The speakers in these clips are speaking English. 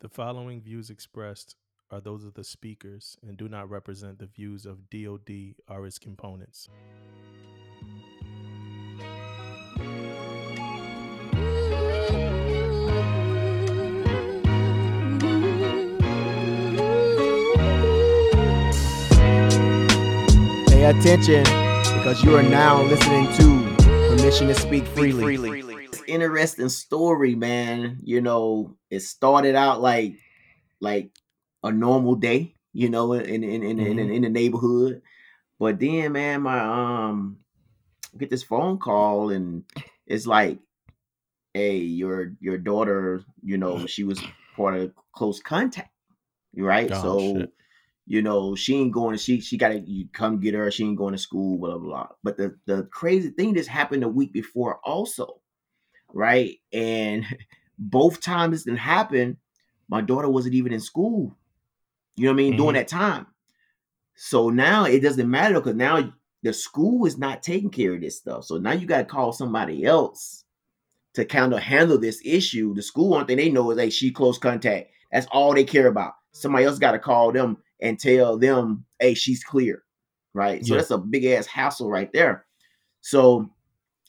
The following views expressed are those of the speakers and do not represent the views of DoD or its components. Pay attention because you are now listening to Permission to Speak Freely. Interesting story, man. You know, it started out like like a normal day, you know, in in in, in, in, in the neighborhood. But then, man, my um get this phone call and it's like, hey, your your daughter, you know, she was part of close contact. Right. Oh, so shit. you know, she ain't going to she she gotta you come get her, she ain't going to school, blah blah blah. But the the crazy thing that's happened a week before also, right? And both times it happened, my daughter wasn't even in school. You know what I mean? During mm-hmm. that time. So now it doesn't matter because now the school is not taking care of this stuff. So now you gotta call somebody else to kind of handle this issue. The school one thing they know is hey, she close contact. That's all they care about. Somebody else got to call them and tell them, hey, she's clear, right? So that's a big ass hassle right there. So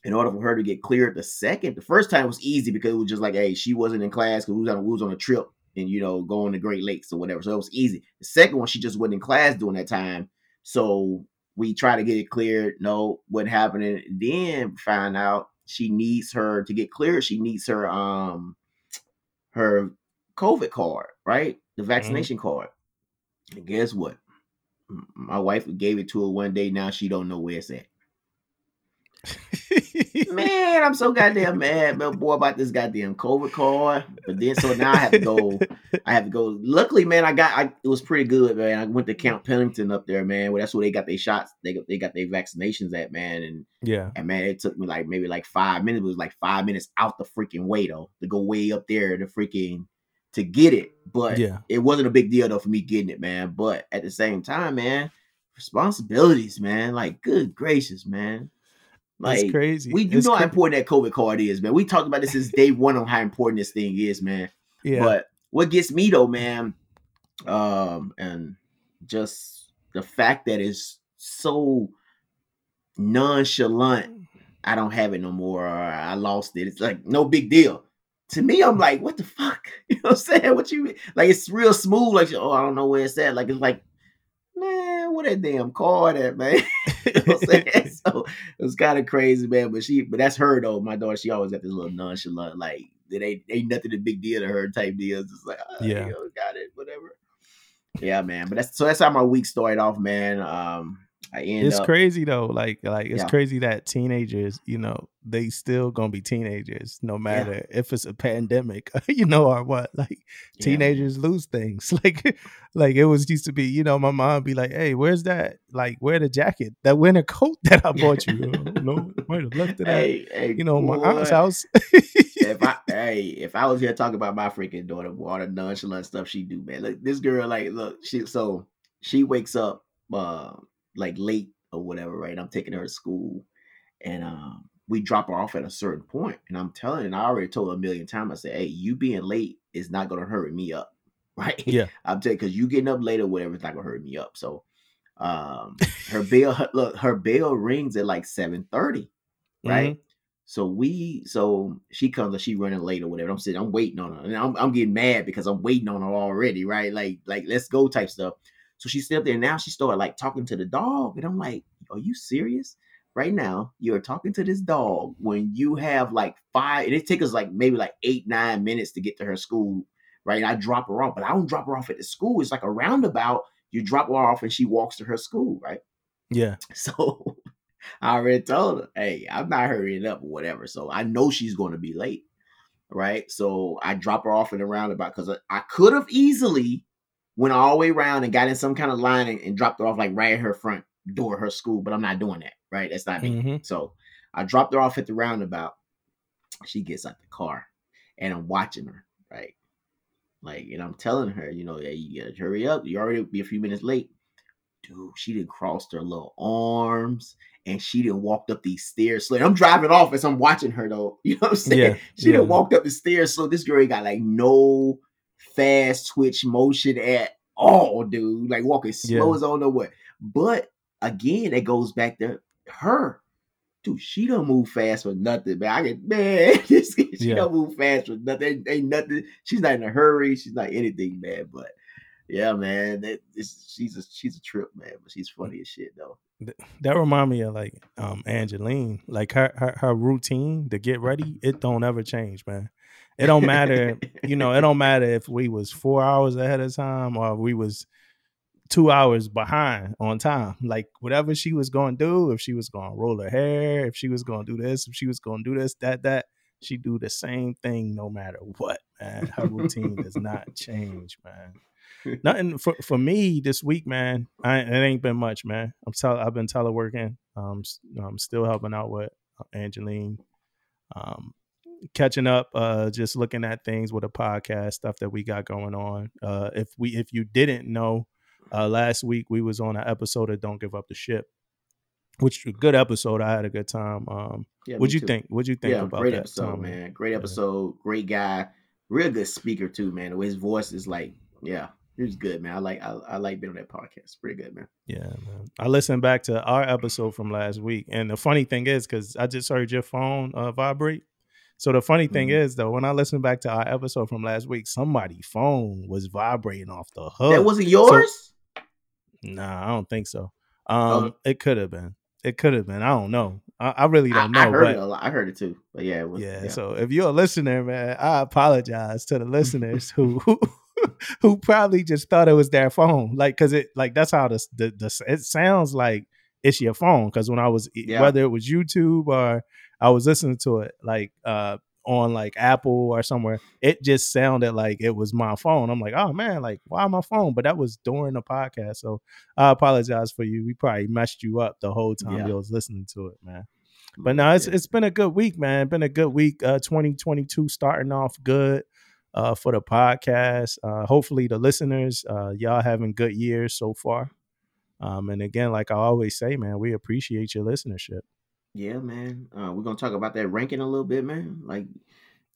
in order for her to get cleared, the second, the first time was easy because it was just like, hey, she wasn't in class because we was on we was on a trip and you know going to Great Lakes or whatever. So it was easy. The second one, she just wasn't in class during that time. So we try to get it cleared. No, what happened? happening. Then find out she needs her to get cleared. She needs her um her COVID card, right? The vaccination card. And guess what? My wife gave it to her one day. Now she don't know where it's at. Man, I'm so goddamn mad, man, boy, about this goddamn COVID card. But then, so now I have to go. I have to go. Luckily, man, I got. I it was pretty good, man. I went to Camp Pendleton up there, man. Well, that's where they got their shots. They got they got their vaccinations at, man. And yeah. and man, it took me like maybe like five minutes. It was like five minutes out the freaking way though to go way up there to freaking to get it. But Yeah. it wasn't a big deal though for me getting it, man. But at the same time, man, responsibilities, man. Like, good gracious, man. Like it's crazy. we you It's know how important that COVID card is, man. We talked about this since day one on how important this thing is, man. yeah. But what gets me though, man, um, and just the fact that it's so nonchalant. I don't have it no more. Or I lost it. It's like no big deal. To me, I'm like, what the fuck? You know what I'm saying? What you mean? Like it's real smooth. Like, oh, I don't know where it's at. Like it's like, man, what that damn card at, man? you know? So it was kind of crazy, man. But she, but that's her though. My daughter, she always got this little nonchalant, like it ain't ain't nothing a big deal to her type deal. It's just like, oh, Yeah. yeah, got it, whatever. Yeah, man. But that's so that's how my week started off, man. Um, it's up, crazy though. Like like it's Yeah. crazy that teenagers, you know, they still gonna be teenagers no matter if it's a pandemic, you know, or what. Like Yeah. teenagers lose things. Like like it was used to be, you know, my mom be like, Hey, where's that? Like, where the jacket? That winter coat that I bought you. Oh, no, might have left it at Hey, hey, you know, my aunt's house. if I hey, if I was here talking about my freaking daughter, all the nonchalant stuff she do, man. Look, this girl, like, look, she so she wakes up uh like late or whatever, right? I'm taking her to school and um we drop her off at a certain point. And I'm telling and I already told her a million times, I said, Hey, you being late is not gonna hurry me up, right? Yeah. I'm telling because you getting up later, whatever, it's not gonna hurry me up. So um her bell her, look, her bell rings at like 7 right? Mhm. So we, so she comes and she running late or whatever. I'm sitting, I'm waiting on her, and I'm, I'm getting mad because I'm waiting on her already, right? Like, like let's go type stuff. So she stepped there, and now she started like talking to the dog, and I'm like, are you serious? Right now, you're talking to this dog when you have like five, and it takes us like maybe like eight, nine minutes to get to her school, right? And I drop her off, but I don't drop her off at the school. It's like a roundabout. You drop her off, and she walks to her school, right? Yeah. So I already told her, hey, I'm not hurrying up or whatever. So I know she's going to be late. Right. So I drop her off in a roundabout because I, I could have easily went all the way around and got in some kind of line and, and dropped her off like right at her front door her school, but I'm not doing that. Right. That's not me. Mhm. So I dropped her off at the roundabout. She gets out the car and I'm watching her. Right. Like, and I'm telling her, you know, hey, you gotta hurry up. You already be a few minutes late. Dude, she didn't cross her little arms and she didn't walked up these stairs. So I'm driving off as I'm watching her though. You know what I'm saying? Yeah, She yeah. didn't walked up the stairs. So this girl ain't got like no fast twitch motion at all, dude. Like walking slow Yeah. as don't know what. But again, it goes back to her. Dude, she don't move fast for nothing, man. I get man, she Yeah. don't move fast for nothing. Ain't, ain't nothing. She's not in a hurry. She's not anything, man. But yeah, man, that, she's a she's a trip, man. But she's funny as shit, though. that remind me of like um Angeline. Like her, her her routine to get ready, it don't ever change, man. It don't matter, you know, it don't matter if we was four hours ahead of time or we was two hours behind on time. Like whatever she was gonna do, if she was gonna roll her hair, if she was gonna do this, if she was gonna do this, that, that, she do the same thing no matter what, man. Her routine does not change, man. Nothing for, for me this week, man. I, it ain't been much, man. I'm tele, I've been teleworking. Um, I'm still helping out with uh, Angeline. Um, catching up, uh, just looking at things with a podcast stuff that we got going on. Uh, if we if you didn't know, uh, last week we was on an episode of Don't Give Up the Ship, which was a good episode. I had a good time. Um, Yeah, what'd you too. think? What'd you think Yeah, about great that, episode, Damo? man. Great Yeah. episode. Great guy. Real good speaker too, man. The way his voice is like, yeah, he was good, man. I like I, I like being on that podcast. Pretty good, man. Yeah, man. I listened back to our episode from last week, and the funny thing is, because I just heard your phone uh, vibrate. So the funny thing Mhm. is, though, when I listened back to our episode from last week, somebody's phone was vibrating off the hook. That wasn't yours. nah, I don't think so. Oh. Um, it could have been. It could have been. I don't know. I, I really don't know. I heard but it a lot. I heard it too. But yeah, it was, yeah, So if you're a listener, man, I apologize to the listeners who who probably just thought it was their phone, like because it like that's how the the, the it sounds like it's your phone. Because when I was Yeah. whether it was YouTube or I was listening to it like uh on like Apple or somewhere, it just sounded like it was my phone. I'm like, oh man, like why my phone? But that was during the podcast, so I apologize for you. We probably messed you up the whole time Yeah. you was listening to it, man. But no, it's it's been a good week, man. Been a good week. Uh 2022 starting off good uh for the podcast. Uh hopefully the listeners, uh y'all having good years so far. Um and again, like I always say, man, we appreciate your listenership. Yeah, man. Uh, we're gonna talk about that ranking a little bit, man. Like,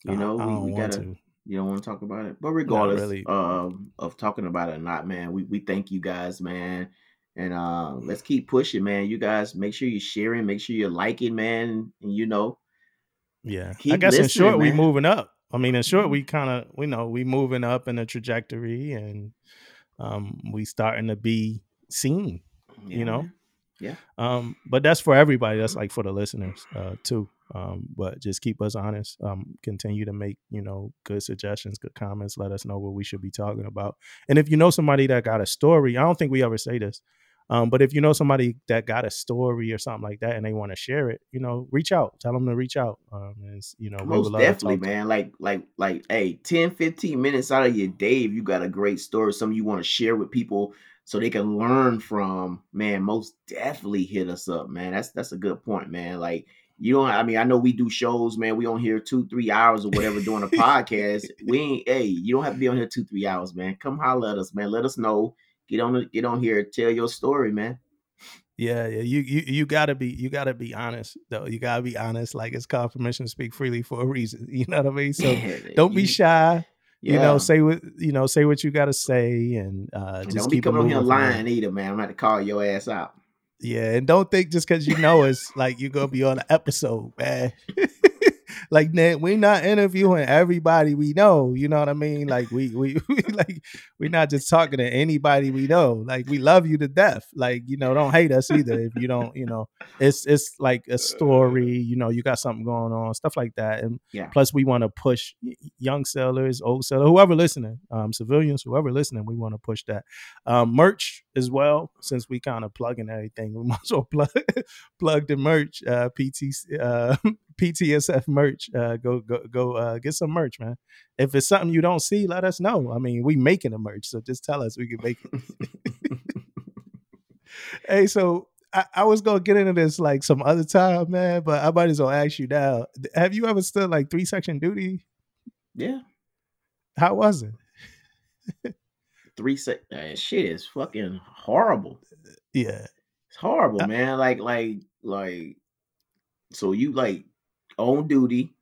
you I- know, I we, we gotta. to. You don't want to talk about it, but regardless really. um, of talking about it or not, man, we, we thank you guys, man, and uh, let's keep pushing, man. You guys, make sure you're sharing, make sure you're liking, man, and you know, Yeah. I guess in short, we moving up. I mean, in short, Mhm. we kind of we know we moving up in a trajectory and um we starting to be seen. yeah, You know? Man. Um, but that's for everybody. That's like for the listeners uh, too. Um, but just keep us honest. Um, continue to make you know good suggestions, good comments. Let us know what we should be talking about. And if you know somebody that got a story, I don't think we ever say this. Um, but if you know somebody that got a story or something like that and they want to share it, you know, reach out. Tell them to reach out. Um, and you know, Most definitely, man. Like, like, like, hey, 10, 15 minutes out of your day, if you got a great story, something you want to share with people so they can learn from, man, most definitely hit us up, man. That's that's a good point, man. Like, you don't I mean, I know we do shows, man. We on here two, three hours or whatever doing a podcast. We ain't hey, you don't have to be on here two, three hours, man. Come holler at us, man. Let us know. Get on get on here, tell your story, man. Yeah, yeah. You you you gotta be you gotta be honest though. You gotta be honest. Like it's called permission to speak freely for a reason. You know what I mean? So Yeah, don't be shy. You yeah. know, say what you know, say what you gotta say and uh just don't be keep it coming on here lying either, man. I'm about to to call your ass out. Yeah, and don't think just because you know us, like you're gonna be on an episode, man. like Ned, we're not interviewing everybody we know. You know what I mean? Like we we, we like we're not just talking to anybody we know. Like we love you to death. Like you know, don't hate us either if you don't. You know, it's it's like a story. You know, you got something going on, stuff like that. And Yeah. plus, we want to push young sellers, old sellers, whoever listening, um, civilians, whoever listening. We want to push that um, merch as well. Since we kind of plugging everything, we might as well plug plug the merch. Uh, PT uh, PTSF merch. Uh, go go go uh, get some merch, man. If it's something you don't see, let us know. I mean, we making the merch, so just tell us we can make it. hey, so. I, I was gonna get into this like some other time, man, but I might as well ask you now. Have you ever stood like three section duty? yeah. How was it? Three sec that shit is fucking horrible. Yeah, It's horrible, man. Like, like, like so you like on duty,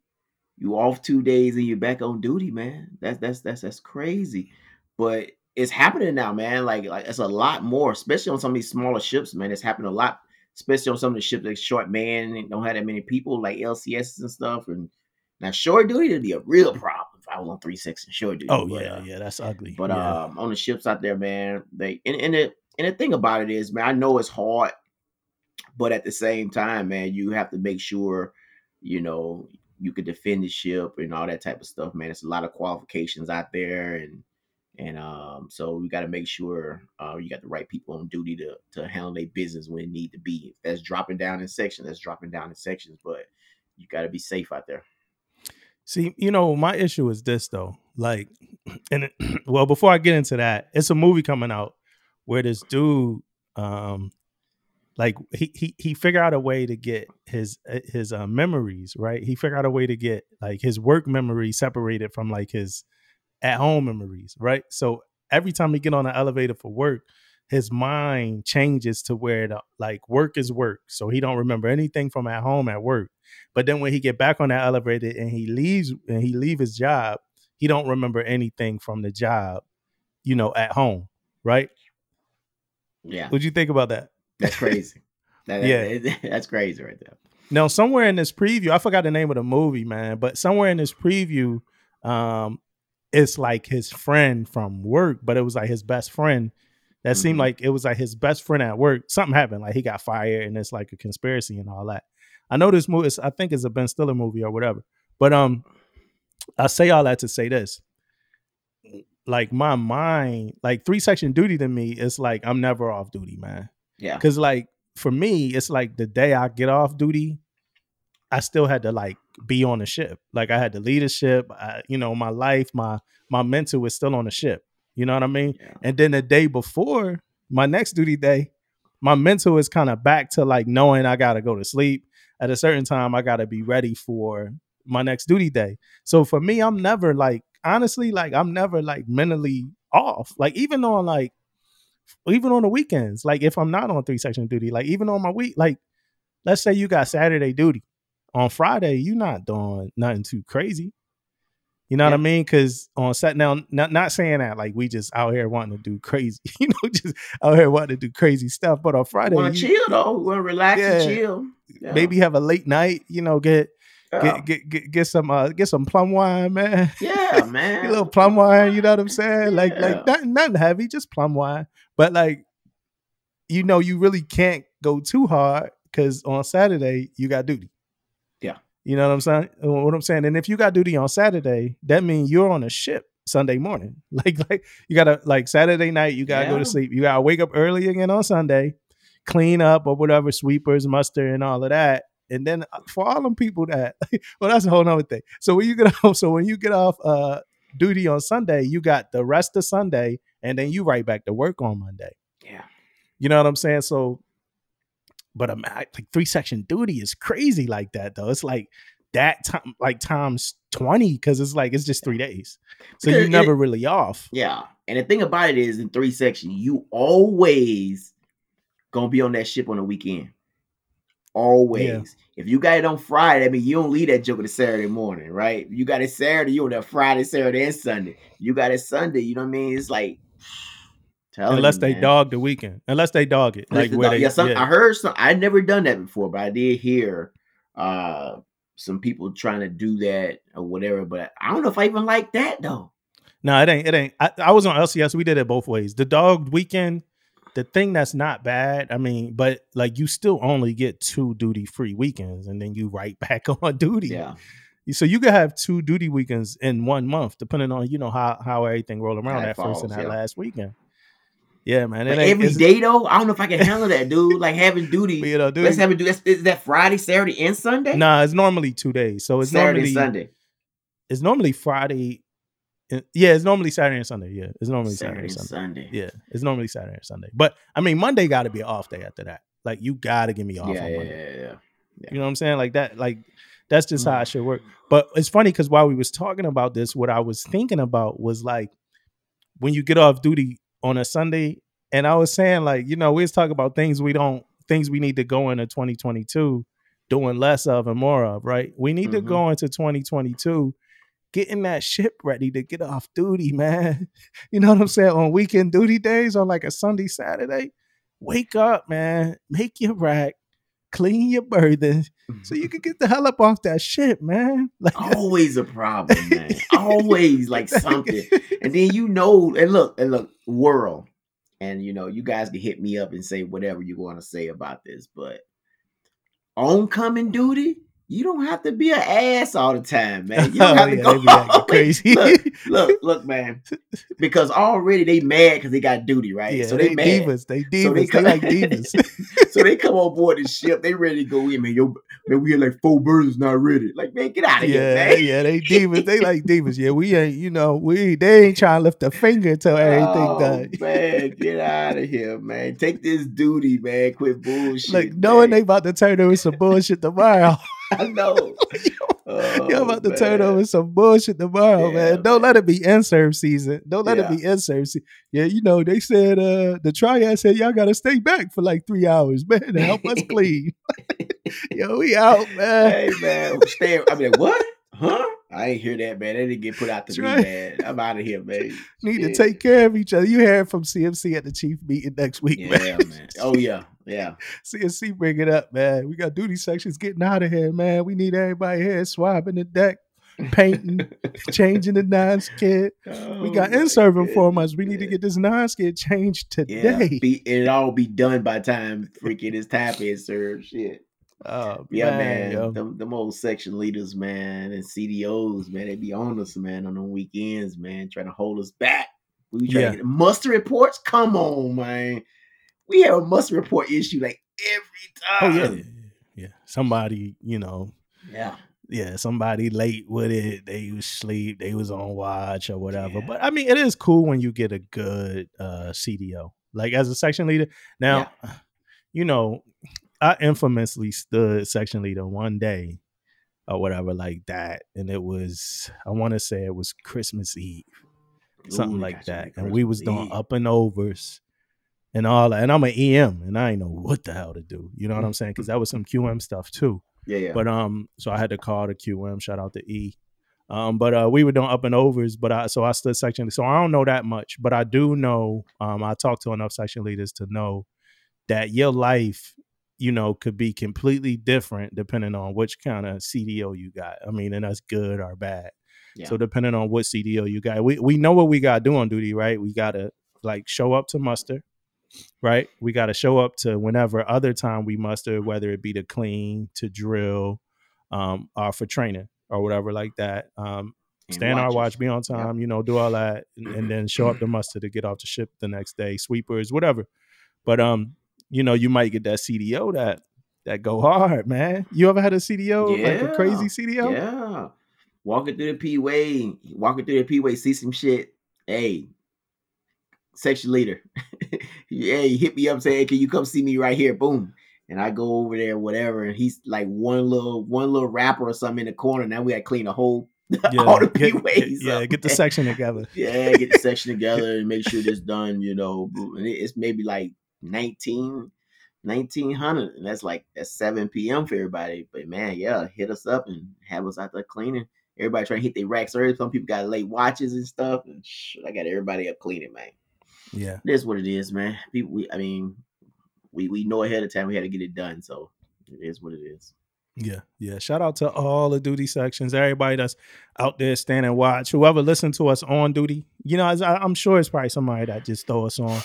You off two days and you're back on duty, man. That's that's that's that's crazy. But it's happening now, man. Like like it's a lot more, especially on some of these smaller ships, man. It's happening a lot, especially on some of the ships that short man and don't have that many people, like LCS and stuff. And now short duty would be a real problem if I was on three six and short duty. Oh but, yeah, uh, yeah, that's ugly. but yeah. um, on the ships out there, man, they and, and the and the thing about it is, man, I know it's hard, but at the same time, man, you have to make sure, you know, you could defend the ship and all that type of stuff, man. It's a lot of qualifications out there, and and um, so we got to make sure uh, you got the right people on duty to to handle their business when it need to be. If that's dropping down in sections, that's dropping down in sections, but you got to be safe out there. See, you know, my issue is this though. Like, and it, well, before I get into that, it's a movie coming out where this dude, um, like he he he figured out a way to get his uh, his uh, memories right. He figured out a way to get like his work memory separated from like his at home memories, right? So every time he get on the elevator for work, his mind changes to where the like work is work. So he don't remember anything from at home at work. But then when he get back on that elevator and he leaves and he leave his job, he don't remember anything from the job, you know, at home, right? Yeah, What'd you think about that? That's crazy. That- Yeah. that- that's crazy right there. Now, somewhere in this preview, I forgot the name of the movie, man, but somewhere in this preview, um, it's like his friend from work, but it was like his best friend. That seemed Mhm. like it was like his best friend at work. Something happened, like he got fired, and it's like a conspiracy and all that. I know this movie. Is, I think it's a Ben Stiller movie or whatever. But um, I say all that to say this: like my mind, like three section duty to me, it's like I'm never off duty, man. Yeah, Cause like for me, it's like the day I get off duty, I still had to like be on the ship. Like I had to lead a ship. I, you know, my life, my my mental is still on the ship. You know what I mean? yeah, And then the day before my next duty day, my mental is kind of back to like knowing I gotta go to sleep at a certain time. I gotta be ready for my next duty day. So for me, I'm never like honestly, like I'm never like mentally off. Like even on like even on the weekends, like if I'm not on three section duty, like even on my week, like let's say you got Saturday duty. On Friday, you're not doing nothing too crazy. You know what I mean? Because on set now, not not saying that like we just out here wanting to do crazy, you know, just out here wanting to do crazy stuff. But on Friday, want to chill though. We want to relax and chill. Yeah. maybe have a late night, you know, get yeah, get, get get get some uh get some plum wine, man. yeah man. a little plum wine, you know what I'm saying? Like Yeah. like nothing, nothing heavy, just plum wine. But like, you know, you really can't go too hard because on Saturday you got duty. Yeah. You know what I'm saying? Uh, What I'm saying. And if you got duty on Saturday, that means you're on a ship Sunday morning. Like like you gotta like Saturday night, you gotta go to sleep. You gotta wake up early again on Sunday, clean up or whatever, sweepers, muster, and all of that. And then uh, for all them people that, well, that's a whole nother thing. So when you get off, so when you get off uh duty on Sunday, you got the rest of Sunday, and then you right back to work on Monday. Yeah. You know what I'm saying? So, but um, I- like three section duty is crazy like that though. It's like that time, like times twenty, because it's like it's just three days, so Because you're it- never really off. Yeah. And the thing about it is, in three section, you always gonna be on that ship on the weekend. Always. If you got it on Friday, I mean, you don't leave that joke to Saturday morning, right? You got it Saturday, you on that Friday, Saturday, and Sunday. You got it Sunday. You know what I mean? It's like, Unless you, they man. dog the weekend, unless they dog it, Unless like where dog- they, yeah, some, yeah. I heard some. I never done that before, but I did hear uh some people trying to do that or whatever. But I don't know if I even like that though. No, it ain't. It ain't. I, I was on LCS. We did it both ways. The dog weekend, the thing that's not bad. I mean, but like you still only get two duty free weekends, and then you right back on duty. Yeah, So you could have two duty weekends in one month, depending on you know how how everything rolled around it that first and that yeah. last weekend. Yeah, man. It ain't every day though, I don't know if I can handle that, dude. Like having duty. You know, duty. Let's have it do. That's, is that Friday, Saturday, and Sunday? Nah, it's normally two days. So it's Saturday, normally Sunday. it's normally Friday. Yeah, it's normally Saturday and Sunday. Yeah, it's normally Saturday, Saturday, and Sunday. Sunday. Yeah, it's normally Saturday and Sunday. But I mean, Monday got to be an off day after that. Like you got to give me off Yeah, on yeah, Monday. yeah, yeah. You know what I'm saying? Like that. Like that's just how Mm. it should work. But it's funny because while we was talking about this, what I was thinking about was like when you get off duty on a Sunday, and I was saying like, you know, we was talking about things we don't things we need to go into 2022 doing less of and more of, right? We need to Mhm. go into 2022 getting that ship ready to get off duty, man. You know what I'm saying? On weekend duty days, on like a Sunday, Saturday, wake up, man. Make your rack, clean your burden, so you can get the hell up off that ship, man. Like always a problem, man. Always like something. And then you know, and look, and look, world. And you know, you guys can hit me up and say whatever you want to say about this, but oncoming duty, you don't have to be an ass all the time, man. You don't Oh, have to yeah, go they be acting all the way- crazy. Look, look, look, man. Because already they mad because they got duty, right? Yeah, so they, they, mad. divas. They divas. So they, they come- like divas. so they come on board the ship. They ready to go in, man. Yo, man, we had like four birds not ready. Like, man, get out of here, yeah, man. yeah, they divas. They like divas. Yeah, we ain't, you know, we they ain't trying to lift a finger till everything oh, done. man, get out of here, man. Take this duty, man. Quit bullshit. Like knowing they about to turn over some bullshit tomorrow. I know. You're Oh, about to turn over some bullshit tomorrow, Yeah, man. Don't man. let it be INSURV season. Don't let Yeah. it be INSURV season. Yeah, you know, they said uh the triad said y'all gotta stay back for like three hours, man, to help us clean. Yo, we out, man. Hey, man. Stay. I mean, what? Huh? I ain't hear that, man. They didn't get put out to That's me, right. man. I'm out of here, man. Need to take care of each other. You hear from CMC at the chief meeting next week, Yeah, man. man. Oh, yeah. Yeah. CMC bring it up, man. We got duty sections getting out of here, man. We need everybody here swabbing the deck, painting, changing the non skid. We Oh, got my in serving for us. We need to get this non skid changed Yeah, today. be, it all be done by time freaking it's tap is served. Shit. Oh, Yeah, man. man. Them, them old section leaders, man, and CDOs, man, they be on us, man, on the weekends, man, trying to hold us back. We trying Yeah. to get muster reports. Come on, man. We have a must report issue like Oh, every yeah. time. yeah. Yeah. Somebody, you know, yeah. yeah, somebody late with it. They was sleep. They was on watch or whatever. Yeah. But I mean, it is cool when you get a good uh CDO. Like as a section leader. Now, you know, I infamously stood section leader one day or whatever like that. And it was, I want to say it was Christmas Eve, something Ooh, like that. And we was doing Eve. up and overs and all that. And I'm an EM and I ain't know what the hell to do. You know what I'm saying? Because that was some QM stuff too. Yeah, yeah. But um, so I had to call the QM. Shout out to E. Um, but uh, we were doing up and overs. But I so I stood section. So I don't know that much, but I do know. Um, I talked to enough section leaders to know that your life, you know, could be completely different depending on which kind of CDO you got. I mean, and that's good or bad. Yeah. So depending on what CDO you got, we we know what we got to do on duty, right? We got to like show up to muster, right? We got to show up to whenever other time we muster, whether it be to clean, to drill, um, or for training or whatever like that. Um, And stand our watch, be on time, you know, do all that, and, and then show up to muster to get off the ship the next day, sweepers, whatever. But um, you know, you might get that CDO that that go hard, man. You ever had a CDO like a crazy CDO? Yeah. Walking through the P way, walking through the P way, see some shit. Hey, section leader. hey, hit me up, say, hey, can you come see me right here? Boom. And I go over there, whatever, and he's like one little one little wrapper or something in the corner. Now we gotta clean the whole all the get, ways. yeah, get the section together. yeah, get the section together and make sure it's done, you know. And it's maybe like 19, 1900. And that's like at 7 p.m. for everybody. But man, yeah, hit us up and have us out there cleaning. Everybody trying to hit their racks early. Some people got late watches and stuff. And sh- I got everybody up cleaning, man. Yeah, It is what it is, man. People, we, I mean, we we know ahead of time we had to get it done. So it is what it is. yeah, yeah. Shout out to all the duty sections, everybody that's out there standing watch. Whoever listened to us on duty, you know, as I, I'm sure it's probably somebody that just throw us on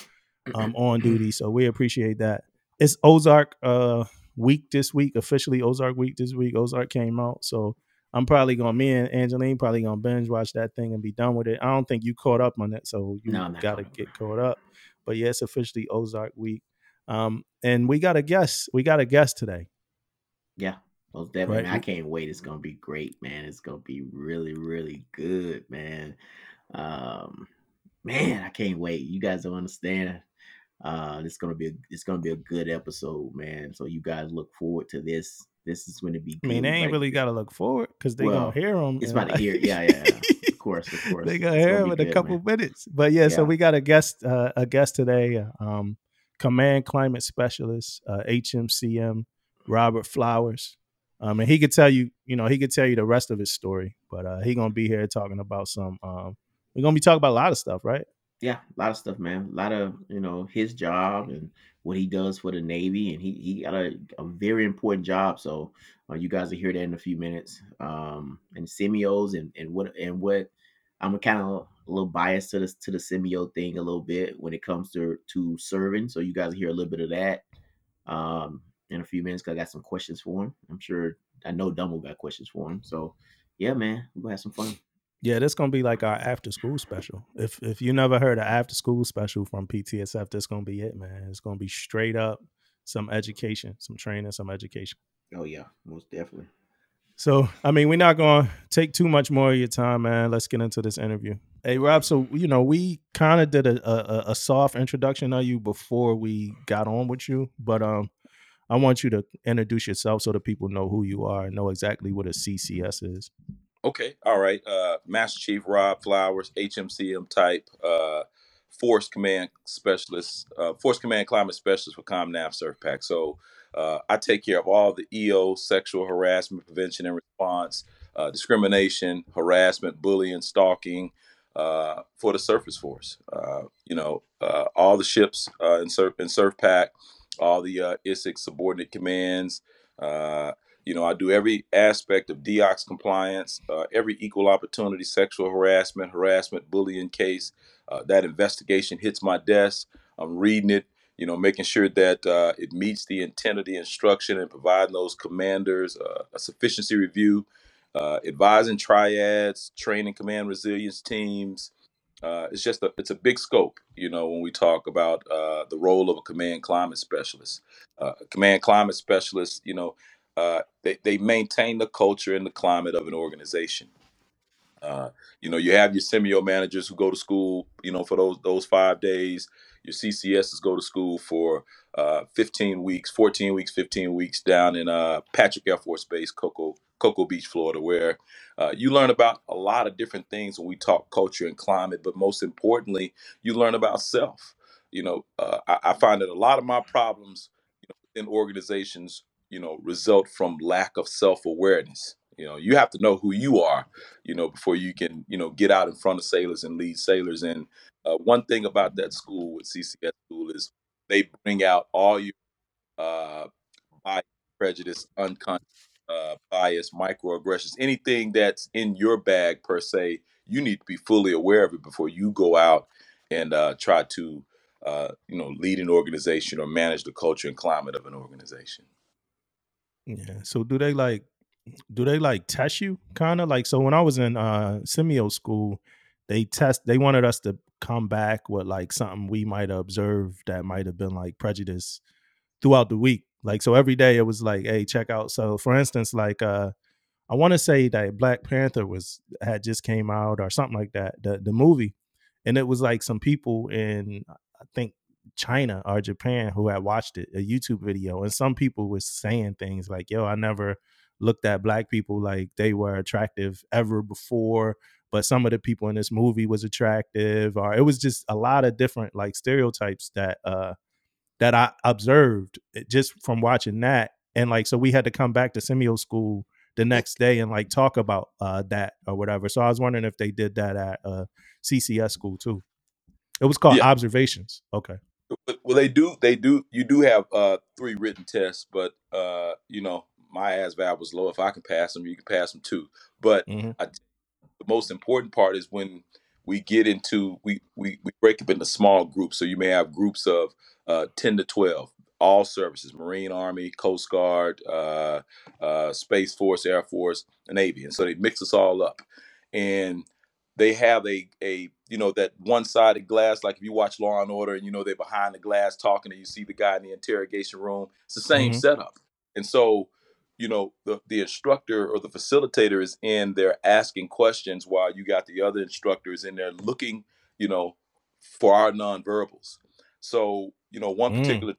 um on duty. So we appreciate that. It's Ozark uh week this week, officially Ozark week this week. Ozark came out, so I'm probably gonna me and Angeline probably gonna binge watch that thing and be done with it. I don't think you caught up on it, so you No, gotta caught get caught up. But yeah, it's officially Ozark week. Um, and we got a guest. We got a guest today. Yeah, most definitely. Right. I can't wait. It's gonna be great, man. It's gonna be really, really good, man. Um, man, I can't wait. You guys don't understand. Uh, it's gonna be a, it's gonna be a good episode, man. So you guys look forward to this. This is going to be. I mean, they ain't Like, really got to look forward because they Well, gonna hear them. It's about to hear. Yeah, yeah, yeah. Of course, of course. they gonna It's hear be in a couple man. minutes. But yeah, so we got a guest, uh, a guest today. Um, Command Climate Specialist, uh, HMCM, Robert Flowers. Um, and he could tell you, you know, he could tell you the rest of his story. But uh, he gonna be here talking about some. Um, we're gonna be talking about a lot of stuff, right? Yeah, a lot of stuff, man. A lot of you know his job and what he does for the Navy, and he he got a, a very important job. So uh, you guys will hear that in a few minutes. Um, and CMEOs and and what and what I'm kind of a little biased to the to the CMEO thing a little bit when it comes to to serving. So you guys will hear a little bit of that um, in a few minutes. Cause I got some questions for him. I'm sure I know Damo got questions for him. So yeah, man, gonna have some fun. Yeah, this gonna be like our after school special. If if you never heard an after school special from PTSF, this gonna be it, man. It's gonna be straight up some education, some training, some education. Oh yeah, most definitely. So I mean, we're not gonna take too much more of your time, man. Let's get into this interview. Hey Rob, so you know we kind of did a, a a soft introduction of you before we got on with you, but um, I want you to introduce yourself so that people know who you are and know exactly what a CCS is. Okay, all right. Uh, Master Chief Rob Flowers, HMCM type, uh, Force Command Specialist, uh, Force Command Climate Specialist for COMNAVSURFPAC. So uh, I take care of all the EO, sexual harassment prevention and response, uh, discrimination, harassment, bullying, stalking uh, for the Surface Force. Uh, you know, uh, all the ships uh, in Surf in SURFPAC, all the uh, ISIC subordinate commands. Uh, you know, I do every aspect of DEOCS compliance, uh, every equal opportunity sexual harassment, harassment, bullying case. Uh, that investigation hits my desk. I'm reading it, you know, making sure that uh, it meets the intent of the instruction and providing those commanders uh, a sufficiency review, uh, advising triads, training command resilience teams. Uh, it's just a it's a big scope, you know, when we talk about uh, the role of a command climate specialist. Uh, command climate specialist, you know, uh, they, they maintain the culture and the climate of an organization. Uh, you know, you have your CMEO managers who go to school, you know, for those those five days. Your CCSs go to school for uh, 15 weeks, 14 weeks, 15 weeks down in uh, Patrick Air Force Base, Cocoa, Cocoa Beach, Florida, where uh, you learn about a lot of different things when we talk culture and climate, but most importantly, you learn about self. You know, uh, I, I find that a lot of my problems you know, in organizations, you know, result from lack of self awareness. You know, you have to know who you are you know, before you can, you know, get out in front of sailors and lead sailors. And uh, one thing about that school with CCS school is they bring out all your uh, bias, prejudice, unconscious uh, bias, microaggressions, anything that's in your bag per se. You need to be fully aware of it before you go out and uh, try to, uh, you know, lead an organization or manage the culture and climate of an organization. Yeah. So do they like do they like test you kind of like so when I was in uh CMEO school, they test they wanted us to come back with like something we might have observed that might have been like prejudice throughout the week. Like so every day it was like, hey, check out. So for instance, like uh I want to say that Black Panther was had just came out or something like that, the the movie. And it was like some people in I think China or Japan who had watched it, a YouTube video, and some people was saying things like, "Yo, I never looked at black people like they were attractive ever before." But some of the people in this movie was attractive, or it was just a lot of different like stereotypes that uh that I observed eh, just from watching that. And like, so we had to come back to CMEO school the next day and like talk about uh, that or whatever. So I was wondering if they did that at uh, CCS school too. It was called Yeah. observations. Okay. Well, they do. They do. You do have uh, three written tests, but uh, you know my ASVAB was low. If I can pass them, you can pass them too. But hmm I, the most important part is when we get into we, we we break up into small groups. So you may have groups of uh, ten to twelve, all services: Marine, Army, Coast Guard, uh, uh, Space Force, Air Force, and Navy. And so they mix us all up, and they have a a you know that one sided glass. Like if you watch Law and Order, and you know they're behind the glass talking, and you see the guy in the interrogation room. It's the same hmm setup, and so you know the the instructor or the facilitator is in there asking questions while you got the other instructors in there looking you know for our nonverbals so you know one Mm. particular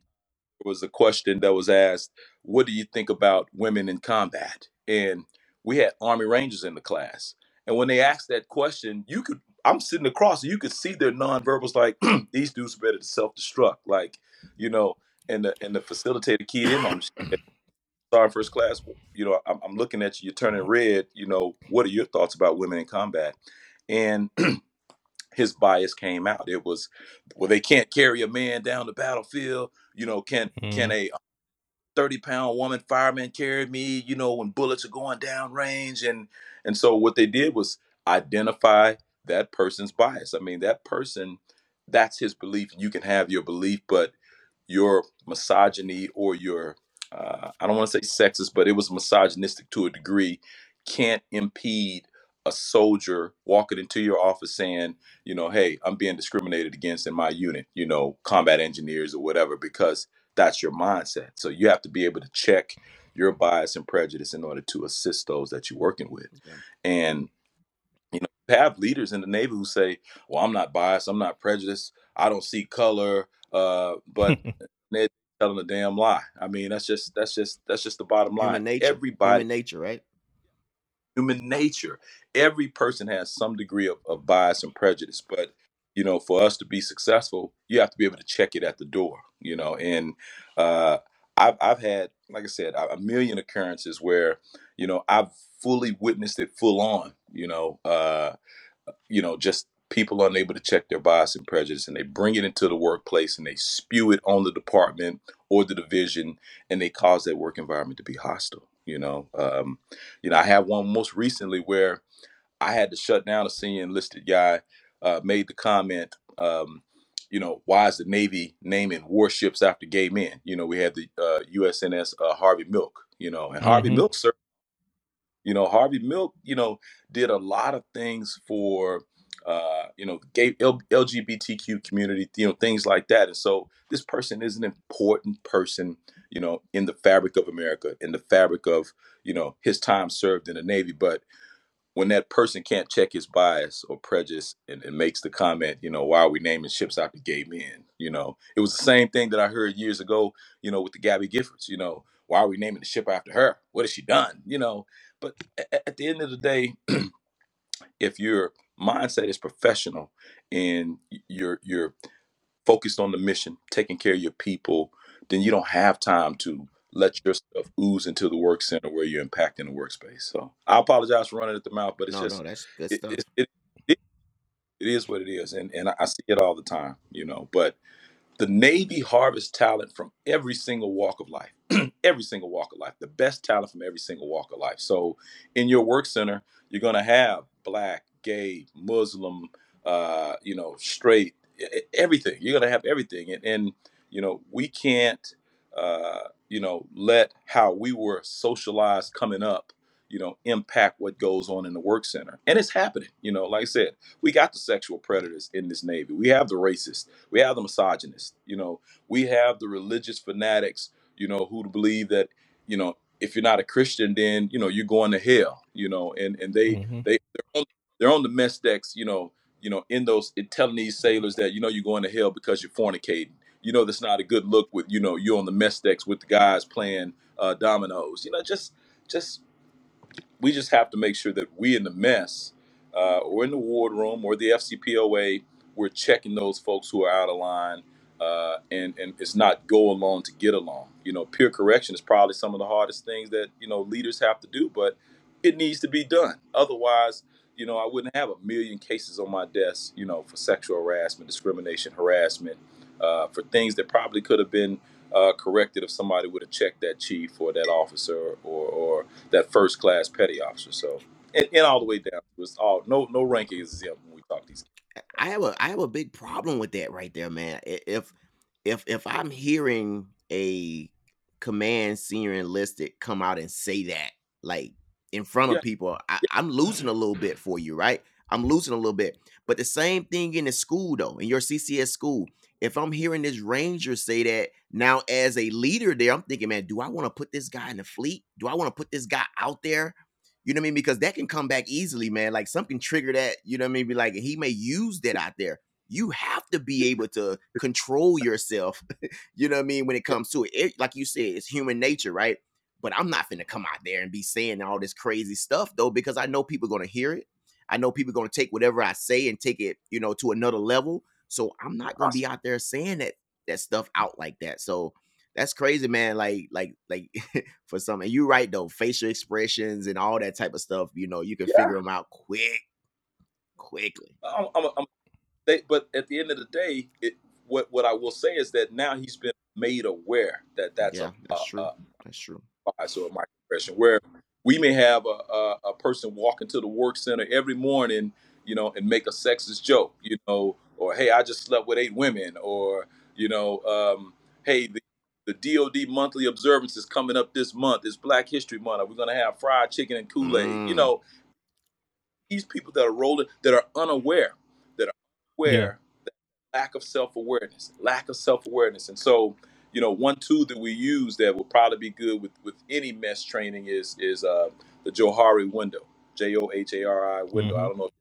was a question that was asked what do you think about women in combat and we had army rangers in the class and when they asked that question you could i'm sitting across and you could see their nonverbals like these dudes are ready to self-destruct like you know and the and the facilitator keyed in on shit First Class, you know, I'm, I'm looking at you. You're turning red. You know, what are your thoughts about women in combat? And his bias came out. It was, well, they can't carry a man down the battlefield. You know, can can Mhm. a 30 pound woman fireman carry me? You know, when bullets are going down range, and and so what they did was identify that person's bias. I mean, that person, that's his belief. You can have your belief, but your misogyny or your uh, I don't want to say sexist, but it was misogynistic to a degree, can't impede a soldier walking into your office saying, you know, hey, I'm being discriminated against in my unit, you know, combat engineers or whatever, because that's your mindset. So you have to be able to check your bias and prejudice in order to assist those that you're working with. Okay. And you know, you have leaders in the Navy who say, "Well, I'm not biased. I'm not prejudiced. I don't see color." Uh, but they're telling a damn lie. I mean, that's just that's just that's just the bottom line. Human nature. Everybody, Human nature, right? human nature. Every person has some degree of, of bias and prejudice, but you know, for us to be successful, you have to be able to check it at the door. You know, and uh, I've I've had, like I said, a million occurrences where you know I've fully witnessed it full on. You know, uh, you know, just people unable to check their bias and prejudice and they bring it into the workplace and they spew it on the department or the division and they cause that work environment to be hostile you know um, you know i have one most recently where i had to shut down a senior enlisted guy uh, made the comment um, you know why is the navy naming warships after gay men you know we had the uh, usns uh, harvey milk you know and harvey Mhm. milk sir, you know, Harvey Milk, you know, did a lot of things for, uh, you know, gay L- LGBTQ community, you know, things like that. And so this person is an important person, you know, in the fabric of America, in the fabric of, you know, his time served in the Navy. But when that person can't check his bias or prejudice and, and makes the comment, you know, why are we naming ships after gay men? You know, it was the same thing that I heard years ago, you know, with the Gabby Giffords, you know, why are we naming the ship after her? What has she done? You know, but at, at the end of the day, if your mindset is professional and you're you're focused on the mission, taking care of your people, then you don't have time to let your stuff ooze into the work center where you're impacting the workspace. So I apologize for running at the mouth, but it's No, just no, that's good it stuff. it, it, it, it is what it is, and and I see it all the time, you know. But the Navy harvests talent from every single walk of life, every single walk of life, the best talent from every single walk of life. So, in your work center, you're going to have black, gay, Muslim, uh, you know, straight, e- e- everything. You're going to have everything, and, and you know, we can't, uh, you know, let how we were socialized coming up, you know, impact what goes on in the work center, and it's happening. You know, like I said, we got the sexual predators in this Navy. We have the racists we have the misogynists, you know, we have the religious fanatics, you know, who believe that, you know, if you're not a Christian, then you know you're going to hell, you know, and and they Mhm. they they're on, they're on the mess decks, you know, you know, in those in telling these sailors that you know you're going to hell because you're fornicating. You know, that's not a good look with you know you're on the mess decks with the guys playing uh, dominoes. You know, just just we just have to make sure that we in the mess uh, or in the ward room or the FCPOA, we're checking those folks who are out of line. Uh, and and it's not go along to get along. You know, peer correction is probably some of the hardest things that you know leaders have to do, but it needs to be done. Otherwise, you know, I wouldn't have a million cases on my desk, you know, for sexual harassment, discrimination, harassment, uh, for things that probably could have been uh, corrected if somebody would have checked that chief or that officer or, or that first class petty officer. So and, and all the way down, it's all no no ranking is exempt when we talk these. I have a I have a big problem with that right there, man. If if if I'm hearing a command senior enlisted come out and say that like in front Yeah, of people, I, I'm losing a little bit for you, right? I'm losing a little bit. But the same thing in the school though, in your CCS school. If I'm hearing this ranger say that now as a leader there, I'm thinking, man, do I want to put this guy in the fleet? Do I want to put this guy out there? You know what I mean? Because that can come back easily, man. Like something trigger that, you know what I mean? Be like, he may use that out there. You have to be able to control yourself, you know what I mean, when it comes to it. it. Like you said, it's human nature, right? But I'm not finna come out there and be saying all this crazy stuff though, because I know people are gonna hear it. I know people are gonna take whatever I say and take it, you know, to another level. So I'm not gonna be out there saying that that stuff out like that. So that's crazy, man. Like, like, like for some, and you're right though. Facial expressions and all that type of stuff. You know, you can Yeah. figure them out quick, quickly. I'm, I'm, I'm, they, but at the end of the day, it, what what I will say is that now he's been made aware that that's yeah, a, that's a, true. a That's true. So my a microaggression. Where we may have a, a, a person walk into the work center every morning, you know, and make a sexist joke, you know, or hey, I just slept with eight women, or you know, um, hey, the, the DoD monthly observance is coming up this month. It's Black History Month. Are we going to have fried chicken and Kool Aid? You Mm. know, these people that are rolling that are unaware, that are aware, that lack of self awareness, lack of self awareness, and so you know, one tool that we use that would probably be good with with any mess training is is uh, the Johari window, J O H A R I window. I Mhm. don't know if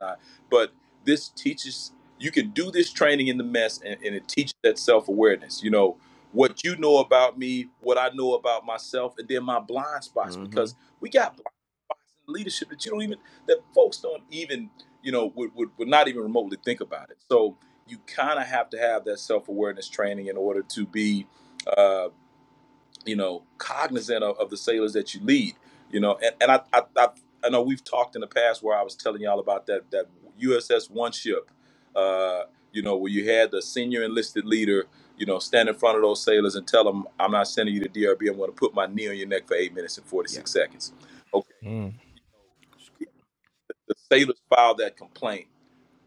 you've heard of it or not, but this teaches you can do this training in the mess, and, and it teaches that self awareness. You know what you know about me, what I know about myself, and then my blind spots Mhm. because we got blind spots in leadership that you don't even that folks don't even you know would, would, would not even remotely think about it so you kind of have to have that self-awareness training in order to be uh, you know cognizant of, of the sailors that you lead you know and, and I, I, I I know we've talked in the past where I was telling y'all about that that USS One Ship uh, you know where you had the senior enlisted leader you know stand in front of those sailors and tell them I'm not sending you to DRB I'm going to put my knee on your neck for eight minutes and 46 seconds okay Mm. the sailors filed that complaint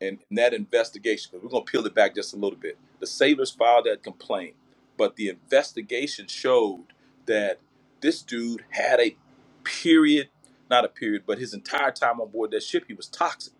and, and that investigation, because we're going to peel it back just a little bit. The sailors filed that complaint, but the investigation showed that this dude had a period, not a period, but his entire time on board that ship, he was toxic.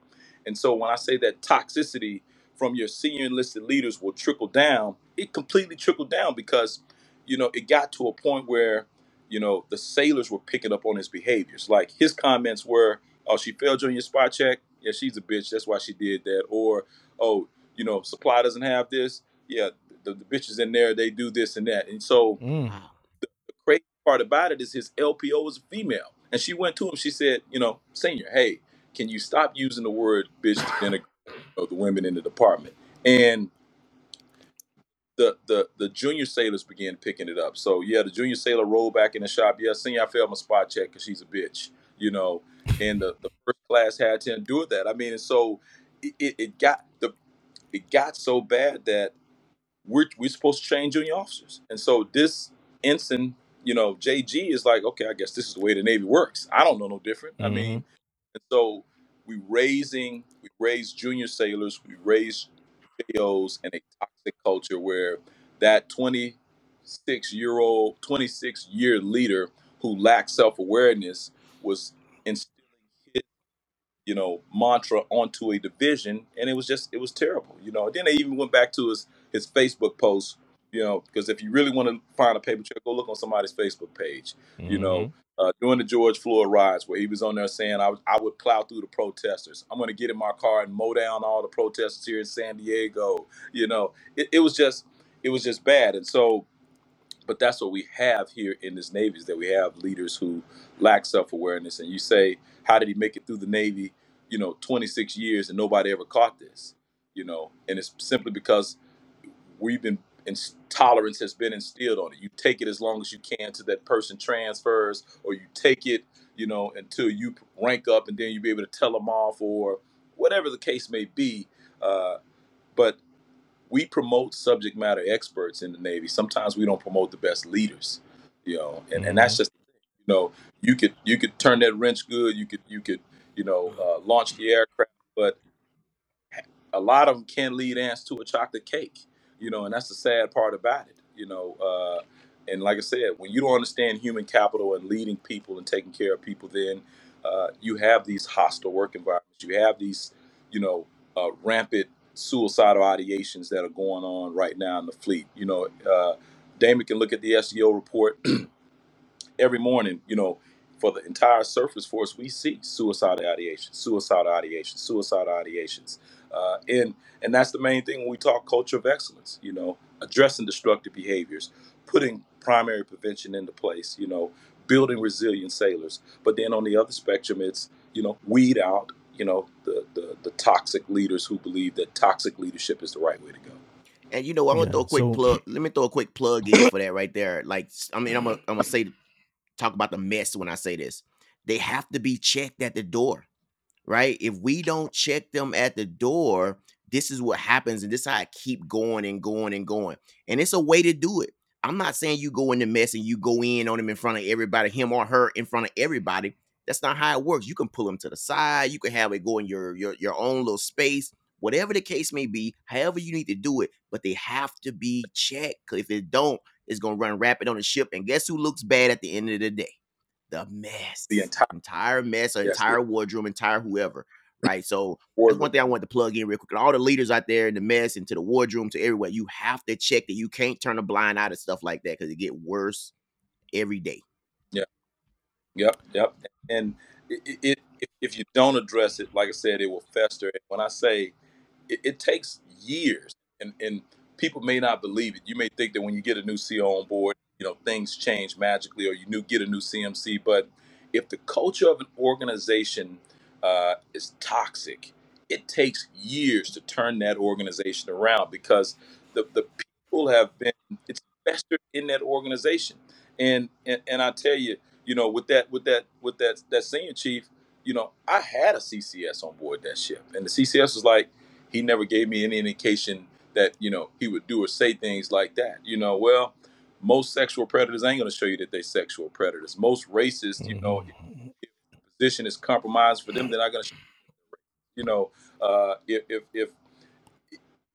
And so when I say that toxicity from your senior enlisted leaders will trickle down, it completely trickled down because, you know, it got to a point where, you know, the sailors were picking up on his behaviors. Like his comments were, oh, she failed during your spot check. Yeah, she's a bitch. That's why she did that. Or, oh, you know, supply doesn't have this. Yeah, the, the bitches in there, they do this and that. And so Mm. The crazy part about it is his LPO was a female. And she went to him, she said, you know, senior, hey, can you stop using the word bitch to denigrate you know, the women in the department? And the, the the junior sailors began picking it up. So yeah, the junior sailor rolled back in the shop. Yeah, senior, I failed my spot check because she's a bitch, you know. And the, the first class had to endure that. I mean, and so it, it, it got the it got so bad that we're we're supposed to train junior officers. And so this ensign, you know, JG is like, okay, I guess this is the way the Navy works. I don't know no different. I mean, mm-hmm. and so we raising we raise junior sailors, we raise JOs in a toxic culture where that 26 year old, 26 year leader who lacked self awareness was instilling his you know, mantra onto a division, and it was just it was terrible, you know. Then they even went back to his his Facebook post, you know, because if you really want to find a paper trail, go look on somebody's Facebook page, you know. Uh, during the George Floyd riots, where he was on there saying, I, would- I would plow through the protesters. I'm going to get in my car and mow down all the protesters here in San Diego. You know, it, it was just, it was just bad. And so, but that's what we have here in this Navy is that we have leaders who lack self awareness. And you say, how did he make it through the Navy, you know, 26 years and nobody ever caught this? You know, and it's simply because we've been in, tolerance has been instilled on it. You take it as long as you can till that person transfers, or you take it, you know, until you rank up, and then you be able to tell them off, or whatever the case may be. Uh, but we promote subject matter experts in the Navy. Sometimes we don't promote the best leaders, you know, and, and that's just you know you could you could turn that wrench good, you could you could you know uh, launch the aircraft, but a lot of them can lead ants to a chocolate cake, you know, and that's the sad part about it, you know. Uh, and like I said, when you don't understand human capital and leading people and taking care of people, then uh, you have these hostile work environments. You have these, you know, uh, rampant suicidal ideations that are going on right now in the fleet. You know, uh, Damon can look at the SEO report every morning, you know, for the entire surface force, we see suicidal ideations, suicidal ideations, suicidal ideations. Uh, and and that's the main thing when we talk culture of excellence, you know, addressing destructive behaviors, putting primary prevention into place, you know, building resilient sailors. But then on the other spectrum, it's, you know, weed out, you know, the, the, the toxic leaders who believe that toxic leadership is the right way to go. And you know, I'm gonna Yeah, throw a quick so- plug. Let me throw a quick plug in for that right there. Like, I mean, I'm gonna I'm gonna say talk about the mess when I say this. They have to be checked at the door, right? If we don't check them at the door, this is what happens, and this is how I keep going and going and going. And it's a way to do it. I'm not saying you go in the mess and you go in on him in front of everybody, him or her in front of everybody. That's not how it works. You can pull them to the side. You can have it go in your your your own little space whatever the case may be, however you need to do it, but they have to be checked. if it don't, it's gonna run rapid on the ship. And guess who looks bad at the end of the day? The mess. The entire- entire mess, or Yes, entire wardrobe, entire whoever. Right. So that's one thing I want to plug in real quick. And all the leaders out there in the mess and to the wardroom, to everywhere, you have to check that you can't turn a blind eye to stuff like that because it get worse every day. Yeah. Yep, yep. And it, it, it if, if you don't address it, like I said, it will fester. And when I say it, it takes years, and and people may not believe it. You may think that when you get a new CEO on board, you know things change magically, or you new get a new CMC. But if the culture of an organization uh, is toxic, it takes years to turn that organization around because the the people have been it's festered in that organization. And and and I tell you, you know, with that with that with that that senior chief, you know, I had a CCS on board that ship, and the CCS was like, he never gave me any indication that you know he would do or say things like that. You know, well, most sexual predators ain't going to show you that they sexual predators. Most racists, you know, Mhm. if position is compromised for them, they're not going to. You know, uh, if if if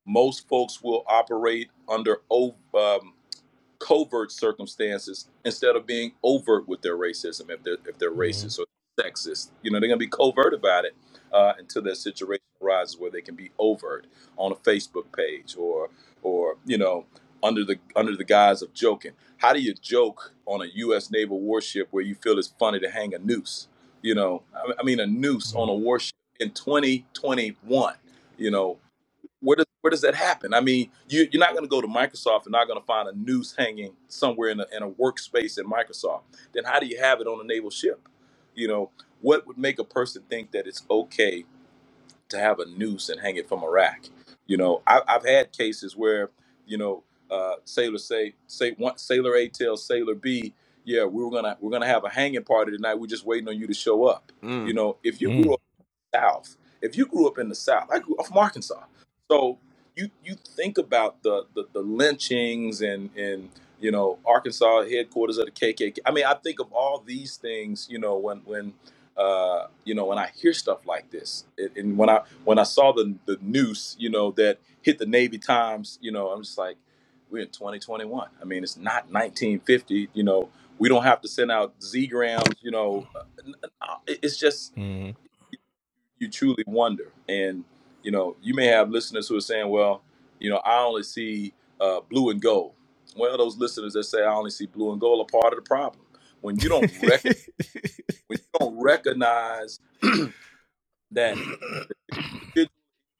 most folks will operate under um, covert circumstances instead of being overt with their racism if they're if they're Mhm. racist or sexist you know they're going to be covert about it uh, until that situation arises where they can be overt on a facebook page or or you know under the under the guise of joking how do you joke on a u.s naval warship where you feel it's funny to hang a noose you know i I mean a noose on a warship in 2021 you know where does where does that happen? I mean, you you're not going to go to Microsoft and not going to find a noose hanging somewhere in a in a workspace in Microsoft. Then how do you have it on a naval ship? You know, what would make a person think that it's okay to have a noose and hang it from a rack? You know, I, I've had cases where you know uh, sailors say say one sailor A tells sailor B, yeah, we were gonna we're gonna have a hanging party tonight. We're just waiting on you to show up. Mm. You know, if you Mm. grew up in the South. If you grew up in the South, I grew up from Arkansas. So you you think about the the, the lynchings and and you know Arkansas headquarters of the KKK. I mean, I think of all these things. You know, when when uh, you know when I hear stuff like this, and and when I when I saw the the noose, you know, that hit the Navy Times, you know, I'm just like, we're in 2021. I mean, it's not 1950. You know, we don't have to send out Z grams. You know, Uh, it- it's just Mhm. you truly wonder. And you know, you may have listeners who are saying, "Well, you know, I only see uh, blue and gold." Well, those listeners that say I only see blue and gold are part of the problem. When you don't rec- when you don't recognize that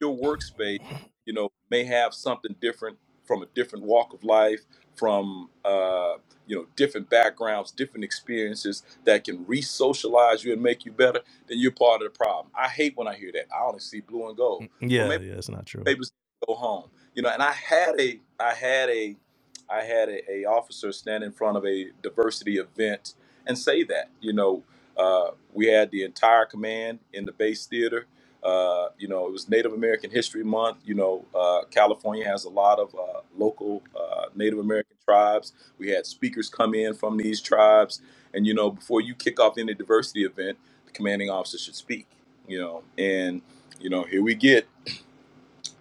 your workspace, you know, may have something different from a different walk of life, from uh, you know, different backgrounds, different experiences that can re-socialize you and make you better, then you're part of the problem. I hate when I hear that. I only see blue and gold. yeah, maybe- yeah, it's not true. Maybe go home. You know, and I had a I had a I had a, a officer stand in front of a diversity event and say that. You know, uh, we had the entire command in the base theater. Uh, you know, it was Native American History Month. You know, uh, California has a lot of uh, local uh, Native American tribes. We had speakers come in from these tribes, and you know, before you kick off any diversity event, the commanding officer should speak. You know, and you know, here we get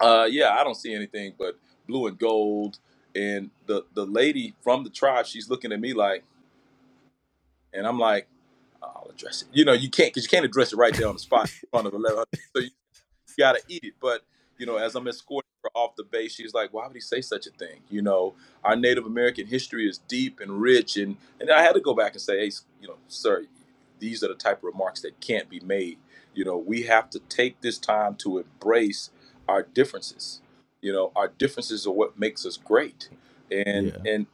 uh, yeah, I don't see anything but blue and gold. And the the lady from the tribe, she's looking at me like, and I'm like, I'll address it. You know, you can't because you can't address it right there on the spot in front of the level. So you gotta eat it. But you know, as I'm escorting her off the base, she's like, "Why would he say such a thing?" You know, our Native American history is deep and rich, and and I had to go back and say, "Hey, you know, sir, these are the type of remarks that can't be made." You know, we have to take this time to embrace our differences. You know, our differences are what makes us great, and Yeah. and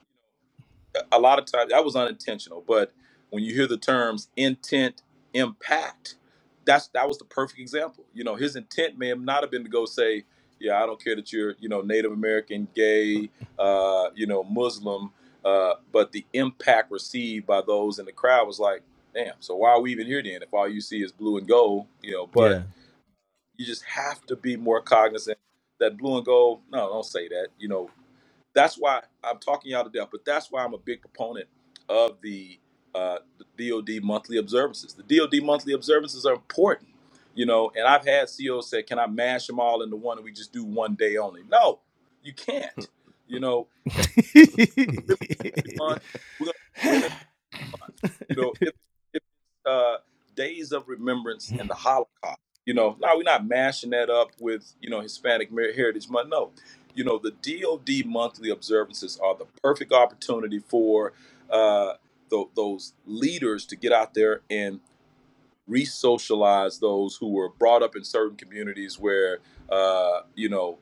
a lot of times that was unintentional. But when you hear the terms intent, impact, that's that was the perfect example. You know, his intent may have not have been to go say, Yeah, I don't care that you're, you know, Native American, gay, uh, you know, Muslim, uh, but the impact received by those in the crowd was like, damn. So why are we even here then? If all you see is blue and gold, you know. But Yeah. you just have to be more cognizant that blue and gold. No, don't say that. You know, that's why I'm talking y'all to death. But that's why I'm a big proponent of the, uh, the DoD monthly observances. The DoD monthly observances are important. You know, and I've had CEOs say, "Can I mash them all into one and we just do one day only?" No, you can't. You know, we're gonna you know, if, if uh, days of remembrance and the Holocaust, you know, now we're not mashing that up with, you know, Hispanic Heritage Month. No, you know, the DOD monthly observances are the perfect opportunity for uh, th- those leaders to get out there and re-socialize those who were brought up in certain communities where, uh, you know,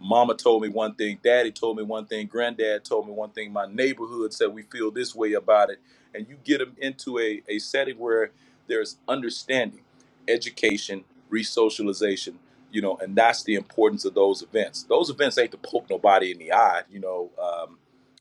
Mama told me one thing, daddy told me one thing, granddad told me one thing, my neighborhood said we feel this way about it. And you get them into a, a setting where there's understanding, education, re-socialization, you know, and that's the importance of those events. Those events ain't to poke nobody in the eye, you know, um,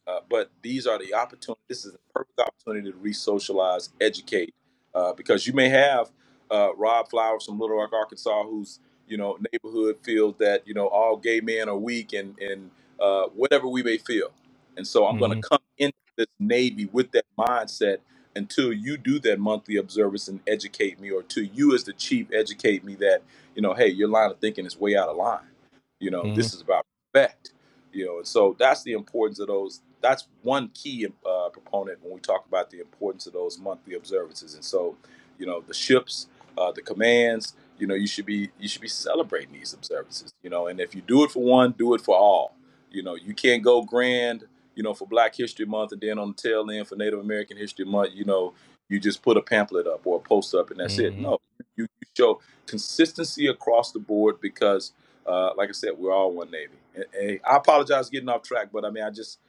uh, but these are the opportunity. This is a perfect opportunity to re-socialize, educate, uh, because you may have uh, Rob Flowers from Little Rock, Arkansas, who's you know, neighborhood feels that, you know, all gay men are weak and, and uh, whatever we may feel. And so I'm going to come into this Navy with that mindset until you do that monthly observance and educate me, or to you as the chief educate me that, you know, hey, your line of thinking is way out of line. You know, hmm this is about respect. You know, and so that's the importance of those. That's one key uh, proponent when we talk about the importance of those monthly observances. And so, you know, the ships, uh, the commands, you know you should be you should be celebrating these observances you know and if you do it for one do it for all you know you can't go grand you know for black history month and then on the tail end for native american history month you know you just put a pamphlet up or a post up and that's it hmm no you, you show consistency across the board because uh, like i said we're all one navy and, and i apologize getting off track but i mean i just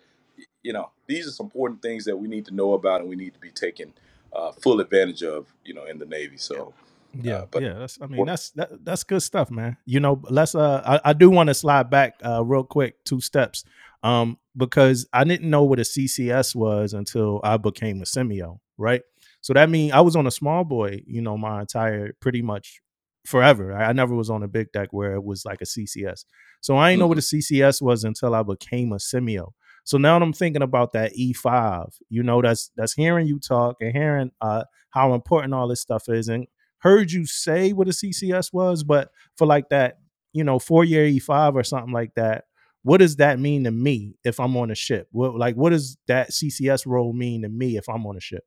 you know these are some important things that we need to know about and we need to be taking uh, full advantage of you know in the navy so uh, Yeah, but yeah. That's I mean that's that, that's good stuff, man. You know, let's uh I, I do want to slide back uh real quick two steps. Um, because I didn't know what a CCS was until I became a CMEO, right? So that means I was on a small boy, you know, my entire pretty much forever. I, I never was on a big deck where it was like a CCS. So I didn't know what a CCS was until I became a CMEO. So now I'm thinking about that E5, you know, that's that's hearing you talk and hearing uh how important all this stuff is. And heard you say what a CCS was, but for like that, you know, four year E5 or something like that, what does that mean to me if I'm on a ship? What like what does that CCS role mean to me if I'm on a ship?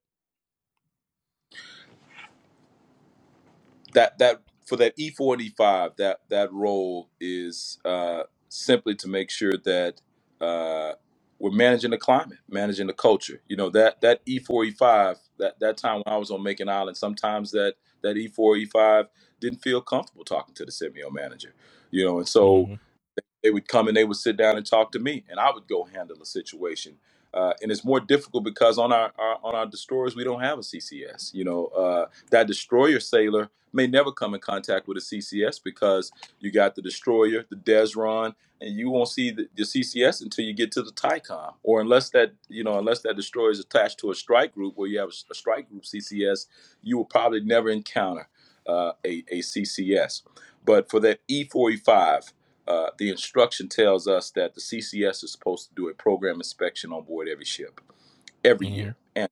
that that for that E forty five that that role is uh, simply to make sure that uh, we're managing the climate, managing the culture. You know that that E forty five that that time when I was on Makin Island, sometimes that that E4 E5 didn't feel comfortable talking to the CMEO manager. You know, and so hmm they would come and they would sit down and talk to me, and I would go handle the situation. Uh, and it's more difficult because on our, our on our destroyers we don't have a CCS. You know, uh, that destroyer sailor may never come in contact with a CCS because you got the destroyer, the Desron, and you won't see the, the CCS until you get to the Tycom, or unless that you know unless that destroyer is attached to a strike group where you have a, a strike group CCS, you will probably never encounter uh, a, a CCS. But for that E45, uh, the instruction tells us that the CCS is supposed to do a program inspection on board every ship every hmm year. And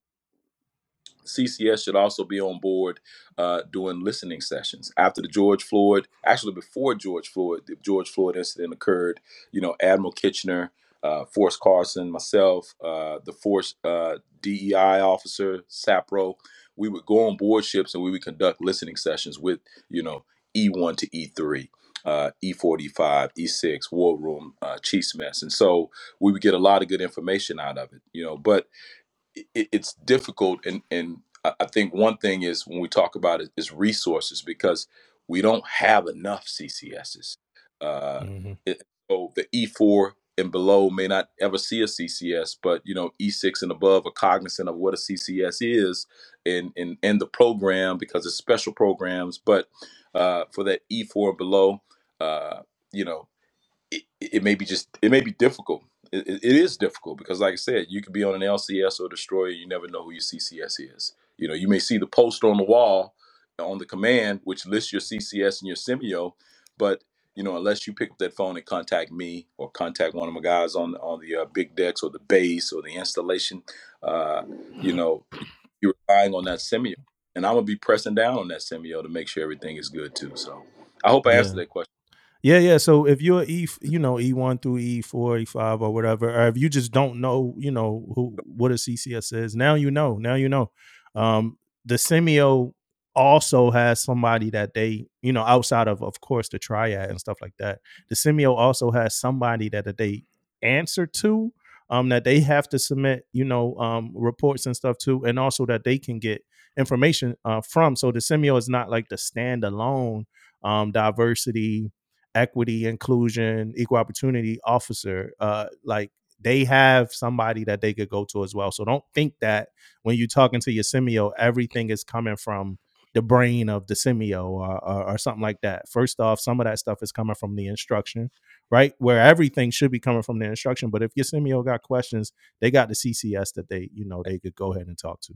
CCS should also be on board uh, doing listening sessions after the George Floyd, actually before George Floyd, the George Floyd incident occurred. You know, Admiral Kitchener, uh, Force Carson, myself, uh, the Force uh, DEI officer, SAPRO, we would go on board ships and we would conduct listening sessions with, you know, E1 to E3. Uh, E45, E6, Wardroom, uh, Chiefs Mess, and so we would get a lot of good information out of it, you know. But it, it's difficult and and I I think one thing is when we talk about it is resources because we don't have enough CCSs. Uh, hmm it, so the E4 and below may not ever see a CCS, but you know E6 and above are cognizant of what a CCS is in in, in the program because it's special programs. But uh, for that E4 and below, uh, you know it, it may be just it may be difficult. It, it is difficult because, like I said, you could be on an LCS or destroyer. You never know who your CCS is. You know, you may see the poster on the wall on the command, which lists your CCS and your CMEO, but you know, unless you pick up that phone and contact me or contact one of my guys on on the uh, big decks or the base or the installation, uh, you know, you're relying on that CMEO, and I'm gonna be pressing down on that CMEO to make sure everything is good too. So, I hope I Yeah. answered that question. Yeah, yeah. So if you're E, you know, E one through E four, E five, or whatever, or if you just don't know, you know, who what a CCS is, now you know. Now you know. Um, the CMEO also has somebody that they, you know, outside of, of course, the triad and stuff like that. The CMEO also has somebody that, they answer to, um, that they have to submit, you know, um, reports and stuff to, and also that they can get information uh, from. So the CMEO is not like the standalone um, diversity equity, inclusion, equal opportunity officer, uh, like they have somebody that they could go to as well. So don't think that when you're talking to your CMEO, everything is coming from the brain of the CMEO or, or, or something like that. First off, some of that stuff is coming from the instruction, right? Where everything should be coming from the instruction. But if your CMEO got questions, they got the CCS that they, you know, they could go ahead and talk to.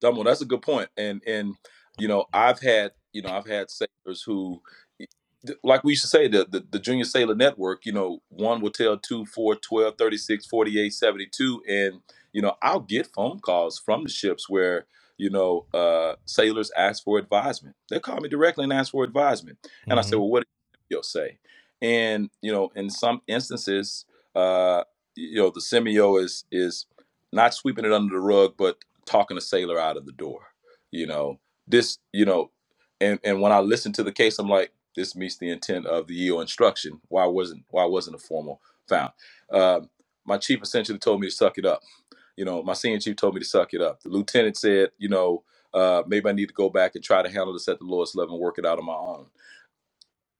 Damo, that's a good point. And and you know, I've had you know I've had sailors who, like we used to say, the, the the junior sailor network. You know, one will tell two, four, 12, 36, 48, 72, and you know I'll get phone calls from the ships where you know uh, sailors ask for advisement. They call me directly and ask for advisement, and I say, Mhm. well, what do you say? And you know, in some instances, uh, you know, the CMEO is is not sweeping it under the rug, but talking a sailor out of the door. You know, this, you know, and and when I listen to the case, I'm like, this meets the intent of the EO instruction. Why wasn't why wasn't a formal found? Um, my chief essentially told me to suck it up. You know, my senior chief told me to suck it up. The lieutenant said, you know, uh, maybe I need to go back and try to handle this at the lowest level and work it out on my own.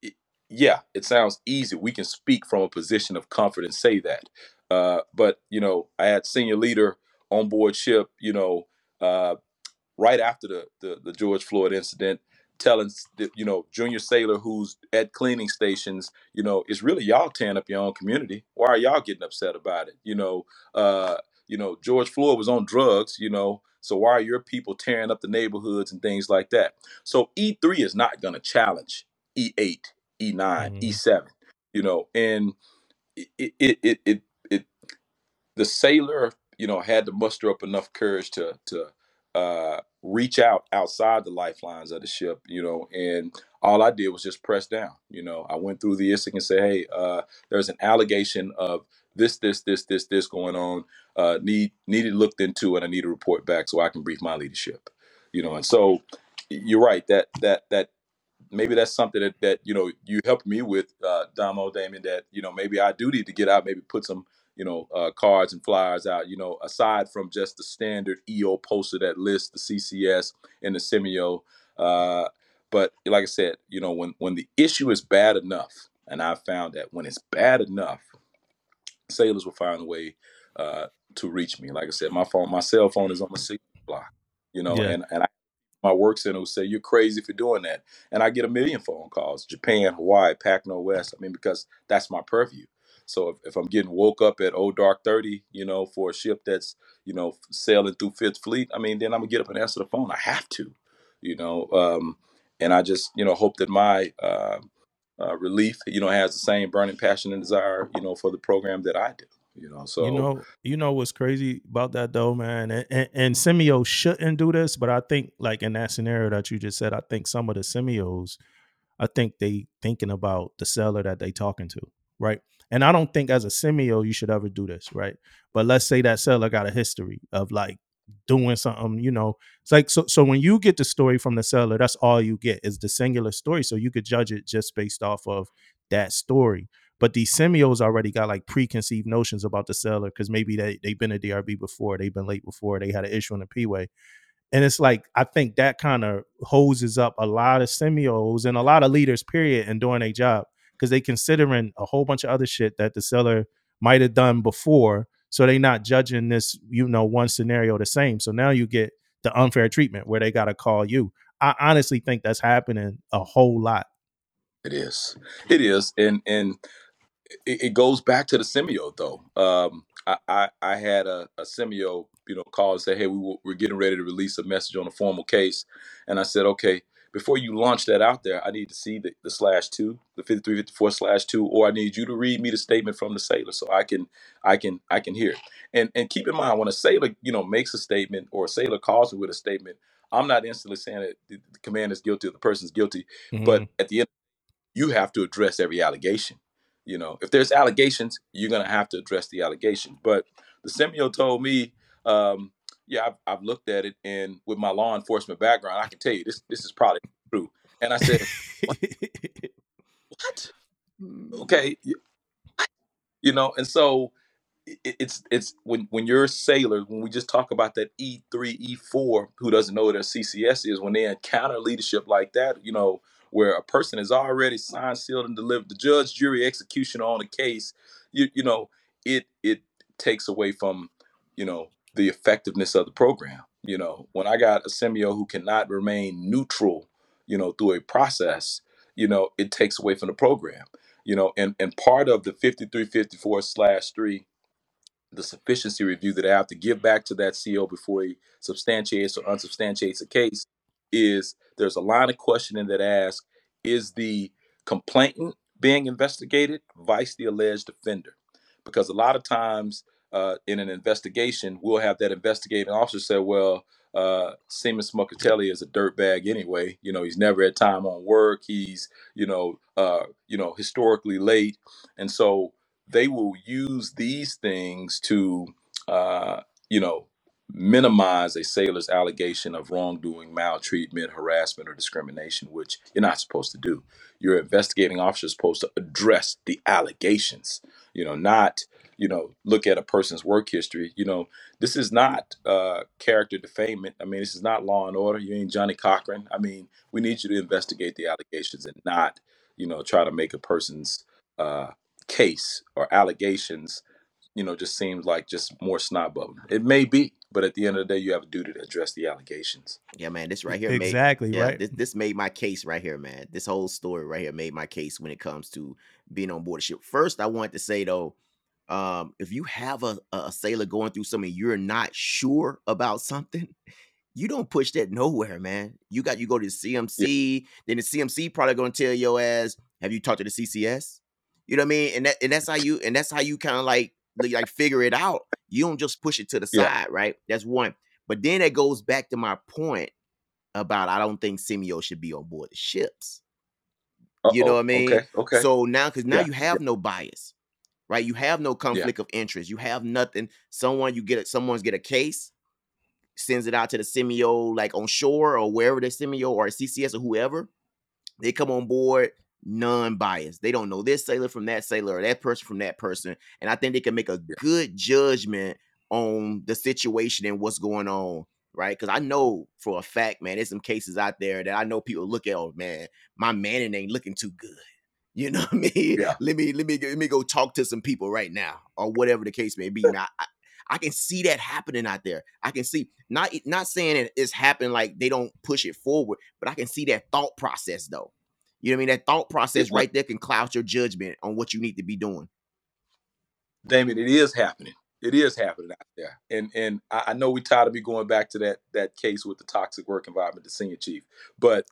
It- yeah, it sounds easy. We can speak from a position of comfort and say that. Uh, but you know, I had senior leader on board ship. You know, uh, right after the, the the George Floyd incident, telling you know junior sailor who's at cleaning stations, you know, it's really y'all tearing up your own community. Why are y'all getting upset about it? You know, uh, you know George Floyd was on drugs. You know, so why are your people tearing up the neighborhoods and things like that? So E three is not going to challenge E eight, E 9 E Mhm. seven. You know, and it it it it, it the sailor, you know, had to muster up enough courage to to uh, reach out outside the lifelines of the ship, you know, and all I did was just press down. You know, I went through the ISIC and said, hey, uh, there's an allegation of this, this, this, this, this going on. Uh, need needed looked into, and I need a report back so I can brief my leadership. You know, and so you're right that that that maybe that's something that, that you know you helped me with uh Damo Damon that you know maybe I do need to get out maybe put some you know uh, cards and flyers out you know aside from just the standard EO poster that lists the CCS and the CMEO uh but like I said you know when when the issue is bad enough and I found that when it's bad enough sailors will find a way uh to reach me. Like I said my phone my cell phone is on the signal block you know Yeah. and and I my work center will say you're crazy for doing that. And i get a million phone calls japan hawaii pac northwest i mean because that's my purview so if, if i'm getting woke up at old dark 30 you know for a ship that's you know sailing through fifth fleet i mean then i'm gonna get up and answer the phone i have to you know um, and i just you know hope that my uh, uh, relief you know has the same burning passion and desire you know for the program that i do you know so you know, you know what's crazy about that though, man. And, and, and CMEO shouldn't do this, but I think like in that scenario that you just said, I think some of the CMEOs, I think they thinking about the seller that they talking to, right? And I don't think as a CMEO you should ever do this, right? But let's say that seller got a history of like doing something, you know. It's like so so when you get the story from the seller, that's all you get is the singular story. So you could judge it just based off of that story. But these CMEOs already got like preconceived notions about the seller because maybe they, they've been a DRB before, they've been late before, they had an issue in the P-way. And it's like, I think that kind of hoses up a lot of CMEOs and a lot of leaders, period, in doing their job because they considering a whole bunch of other shit that the seller might have done before. So they not judging this, you know, one scenario the same. So now you get the unfair treatment where they got to call you. I honestly think that's happening a whole lot. it is it is and and it, goes back to the CMEO though. Um, I, I I had a, a CMEO, you know, call and say, hey, we, we're getting ready to release a message on a formal case, and I said, okay, before you launch that out there, I need to see the, the slash two, the 5354 slash two, or I need you to read me the statement from the sailor so I can I can I can hear it. And and keep in mind when a sailor, you know, makes a statement or a sailor calls me with a statement, I'm not instantly saying that the the commander is guilty or the person's guilty, but at the end you have to address every allegation. You know, if there's allegations, you're gonna have to address the allegations. But the CMEO told me, um, yeah, I've, I've looked at it, and with my law enforcement background, I can tell you this this is probably true. And I said, what? Hmm. what? Okay, you know, and so it's it's when when you're a sailor, when we just talk about that E three E four, who doesn't know what a CCS is, when they encounter leadership like that, you know, where a person is already signed, sealed, and delivered, the judge, jury, execution on a case, you you know, it it takes away from you know the effectiveness of the program. You know, when I got a CMEO who cannot remain neutral, you know, through a process, you know, it takes away from the program. You know, and and part of the fifty three fifty four slash three the sufficiency review that I have to give back to that CO before he substantiates or unsubstantiates a case is there's a line of questioning that asks, is the complainant being investigated vice the alleged offender? Because a lot of times uh, in an investigation, we'll have that investigating officer say, well, uh, Smuckatelli is a dirtbag anyway. You know, he's never at time on work. He's, you know, uh, you know, historically late. And so they will use these things to, uh, you know, minimize a sailor's allegation of wrongdoing, maltreatment, harassment, or discrimination, which you're not supposed to do. Your investigating officer is supposed to address the allegations, you know, not, you know, look at a person's work history. You know, this is not uh, character defamation. I mean, this is not law and order. You ain't Johnnie Cochran. I mean, we need you to investigate the allegations and not, you know, try to make a person's uh, case or allegations, you know, just seems like just more snot bubbling. It may be, but at the end of the day, you have a duty to address the allegations. Yeah, man, this right here made exactly yeah, right. this this made my case right here, man. This whole story right here made my case when it comes to being on board a ship. First, I want to say though, um, if you have a, a sailor going through something you're not sure about something, you don't push that nowhere, man. You got you go to the Yeah, CMC, then the CMC probably gonna tell your ass, have you talked to the CCS? You know what I mean? And that and that's how you and that's how you kind of like like figure it out. You don't just push it to the yeah. side, right? That's one. But then that goes back to my point about I don't think CMEO should be on board the ships. Uh You know what. I mean? Okay. Okay. So now, because now Yeah. you have no bias, right? You have no Yeah. conflict of interest. You have nothing. Someone you get it, someone's get a case, sends it out to the CMEO like on shore or wherever the CMEO or CCS or whoever. They come on board non-biased. They don't know this sailor from that sailor or that person from that person, and I think they can make a Yeah. good judgment on the situation and what's going on. Right, because I know for a fact, man, there's some cases out there that I know people look at. Oh man, my Manning ain't looking too good. You know what I mean? Yeah. Let me let me let me go talk to some people right now, or whatever the case may be. Now, I, I can see that happening out there. I can see not not saying it- it's happening like they don't push it forward, but I can see that thought process though. You know what I mean? That thought process It, right there can cloud your judgment on what you need to be doing. Damien, it is happening. It is happening out there, and and I, I know we tired of me going back to that that case with the toxic work environment, the senior chief. But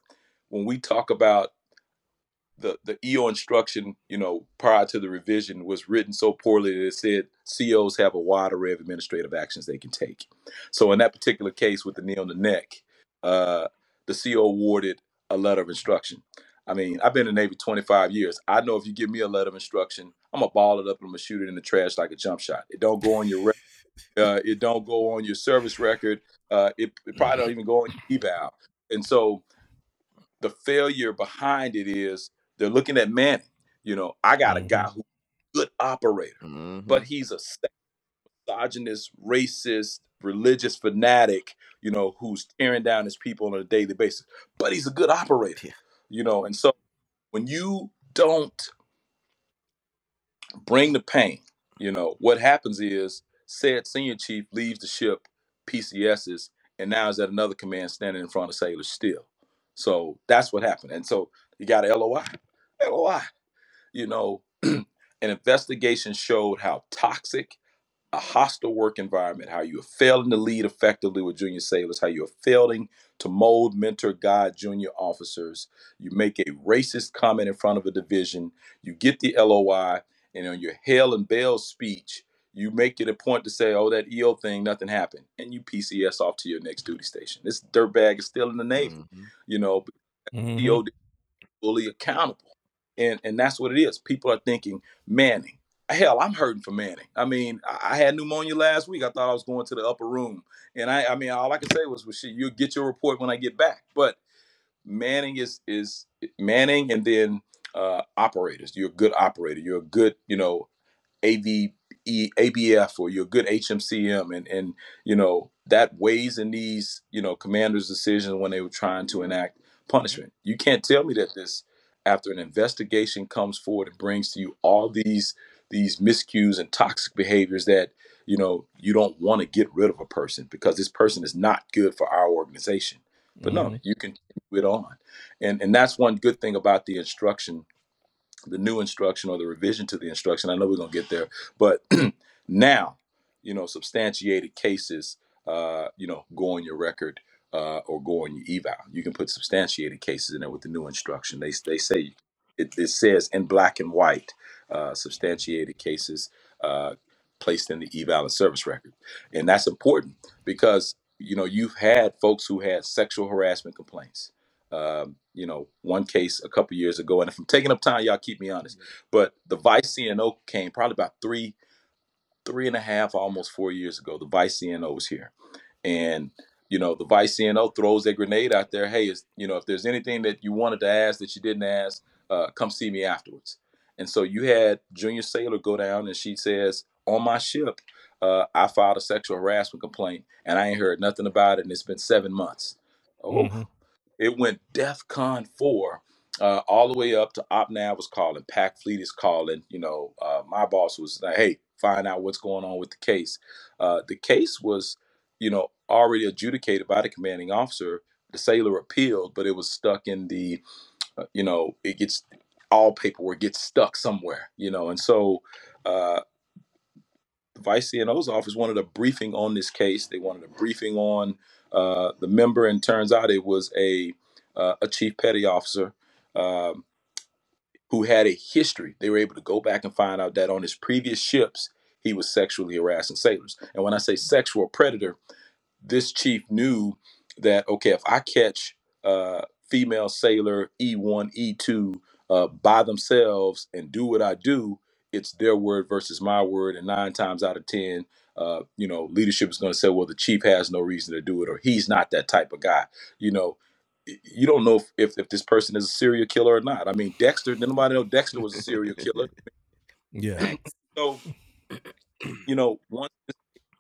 when we talk about the the EO instruction, you know, prior to the revision was written so poorly that it said COs have a wide array of administrative actions they can take. So in that particular case with the knee on the neck, uh, the CO awarded a letter of instruction. I mean, I've been in the Navy 25 years. I know if you give me a letter of instruction, I'm gonna ball it up and I'm gonna shoot it in the trash like a jump shot. It don't go on your rec- uh, it don't go on your service record. Uh, it, it probably don't even go on your eval. And so the failure behind it is they're looking at Manning. You know, I got a guy Mhm. who's a good operator, Mhm. but he's a misogynist, racist, religious fanatic, you know, who's tearing down his people on a daily basis. But he's a good operator, Yeah. you know. And so when you don't bring the pain, you know, what happens is said senior chief leaves the ship, PCSs, and now is at another command standing in front of sailors still. So that's what happened. And so you got a LOI. LOI. You know, an investigation showed how toxic a hostile work environment, how you are failing to lead effectively with junior sailors, how you are failing to mold, mentor, guide junior officers. You make a racist comment in front of a division, you get the LOI, and on your hail and bail speech, you make it a point to say, oh, that EO thing, nothing happened. And you PCS off to your next duty station. This dirtbag is still in the Navy, Mhm. you know, Mhm. EO fully accountable. And and that's what it is. People are thinking Manning. Hell, I'm hurting for Manning. I mean, I I had pneumonia last week. I thought I was going to the upper room, and I, I mean, all I could say was, "Well, shit, you'll get your report when I get back." But Manning is is Manning, and then uh, operators. You're a good operator. You're a good, you know, AV, E- ABF or you're a good HMCM, and and you know that weighs in these you know commanders' decisions when they were trying to enact punishment. You can't tell me that this after an investigation comes forward and brings to you all these these miscues and toxic behaviors that you know you don't want to get rid of a person because this person is not good for our organization. But no, Mhm. you continue it on, and and that's one good thing about the instruction the new instruction or the revision to the instruction. I know we're gonna get there, but now, you know, substantiated cases, uh, you know, go on your record uh, or go on your eval. You can put substantiated cases in there with the new instruction. They they say it, it says in black and white, uh, substantiated cases uh, placed in the eval and service record, and that's important because you know you've had folks who had sexual harassment complaints um, you know, one case a couple years ago, and if I'm taking up time, y'all keep me honest. But the vice CNO came probably about three, three and a half, almost four years ago. The vice CNO was here, and you know, the vice CNO throws a grenade out there. Hey, is you know, if there's anything that you wanted to ask that you didn't ask, uh, come see me afterwards. And so you had Junior Sailor go down, and she says, on my ship, uh, I filed a sexual harassment complaint, and I ain't heard nothing about it, and it's been seven months. Oh, Mhm. it went DEF CON 4 uh, all the way up to OpNav was calling, Pac Fleet is calling. You know, uh, my boss was like, hey, find out what's going on with the case. Uh, the case was, you know, already adjudicated by the commanding officer. The sailor appealed, but it was stuck in the, uh, you know, it gets all paperwork gets stuck somewhere, you know, and so uh, the vice CNO's office wanted a briefing on this case. They wanted a briefing on uh, the member, and turns out it was a uh, a chief petty officer um, who had a history. They were able to go back and find out that on his previous ships he was sexually harassing sailors. And when I say sexual predator, this chief knew that okay, if I catch uh, female sailor E1, E2 uh, by themselves and do what I do, it's their word versus my word, and nine times out of ten, uh, you know, leadership is going to say, well, the chief has no reason to do it, or he's not that type of guy. You know, y- you don't know if, if, if this person is a serial killer or not. I mean, Dexter, did nobody know Dexter was a serial killer? Yeah. So, you know, once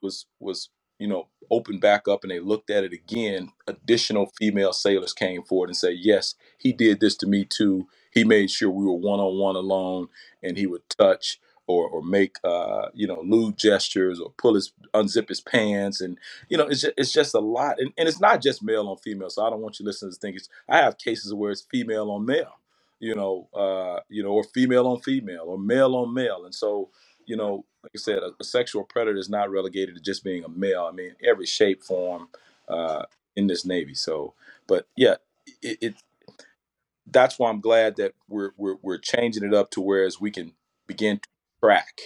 was was you know opened back up and they looked at it again additional female sailors came forward and said yes he did this to me too. He made sure we were one-on-one alone and he would touch or, or make uh, you know lewd gestures or pull his unzip his pants. And you know it's just, it's just a lot. And, and it's not just male on female. So i don't want you listeners to think it's i have cases where it's female on male you know uh, you know or female on female or male on male. And so you know like I said, a, a sexual predator is not relegated to just being a male. I mean, every shape, form uh, in this Navy. So, but yeah, it, it that's why I'm glad that we're, we're we're changing it up to whereas we can begin to track.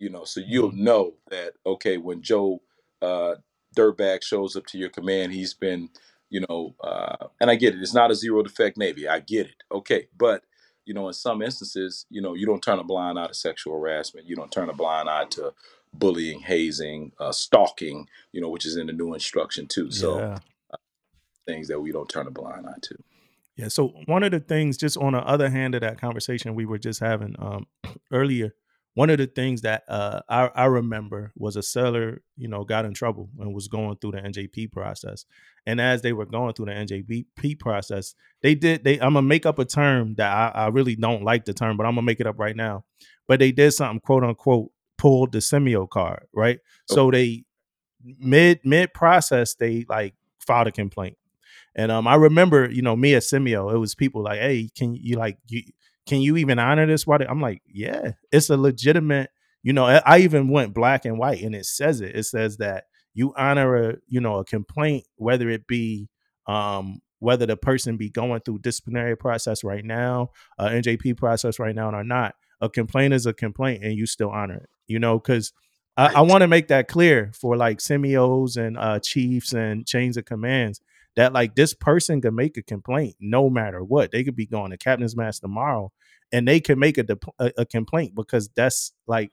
You know, so you'll Mhm. know that okay, when Joe uh, Dirtbag shows up to your command, he's been, you know, uh, and I get it. It's not a zero defect Navy. I get it. Okay, but you know, in some instances, you know, you don't turn a blind eye to sexual harassment. You don't turn a blind eye to bullying, hazing, uh, stalking. You know, which is in the new instruction too. So Yeah. things that we don't turn a blind eye to. Yeah. So one of the things, just on the other hand of that conversation we were just having um, earlier, one of the things that uh, I, I remember was a seller, you know, got in trouble and was going through the NJP process. And as they were going through the NJP process, they did. They I'm gonna make up a term that I, I really don't like the term, but I'm gonna make it up right now. But they did something, quote unquote, pulled the CMEO card, right? So they mid mid process, they like filed a complaint. And um, I remember, you know, me at CMEO, it was people like, "Hey, can you like you can you even honor this? Why? I'm like, yeah, it's a legitimate. You know, I, even went black and white, and it says it. It says that you honor a you know a complaint, whether it be um whether the person be going through disciplinary process right now, uh, NJP process right now, or not. A complaint is a complaint, and you still honor it. You know, because I, I want to make that clear for like CMEOs and uh, chiefs and chains of commands that like this person can make a complaint no matter what. They could be going to captain's match tomorrow, and they can make a, a, a complaint because that's like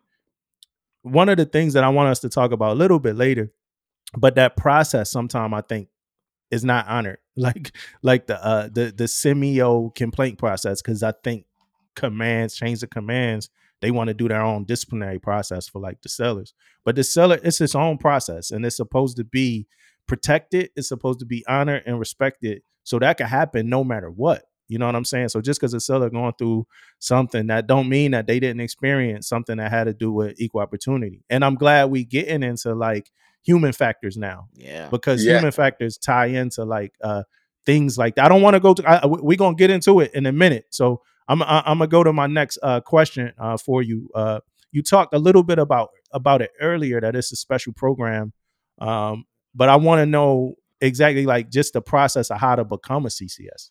one of the things that I want us to talk about a little bit later. But that process, sometimes I think, is not honored, like like the uh, the the CMEO complaint process, because I think commands, change the commands, they want to do their own disciplinary process for like the sellers. But the seller, it's its own process, and it's supposed to be protected. It's supposed to be honored and respected, so that can happen no matter what. You know what I'm saying? So just because a seller going through something that don't mean that they didn't experience something that had to do with equal opportunity. And I'm glad we getting into like human factors now. Yeah. Because Yeah. human factors tie into like uh things like that. I don't want to go to we're going to get into it in a minute. So I'm I, I'm going to go to my next uh question uh for you. Uh you talked a little bit about about it earlier that it's a special program. Um but I want to know exactly like just the process of how to become a CCS.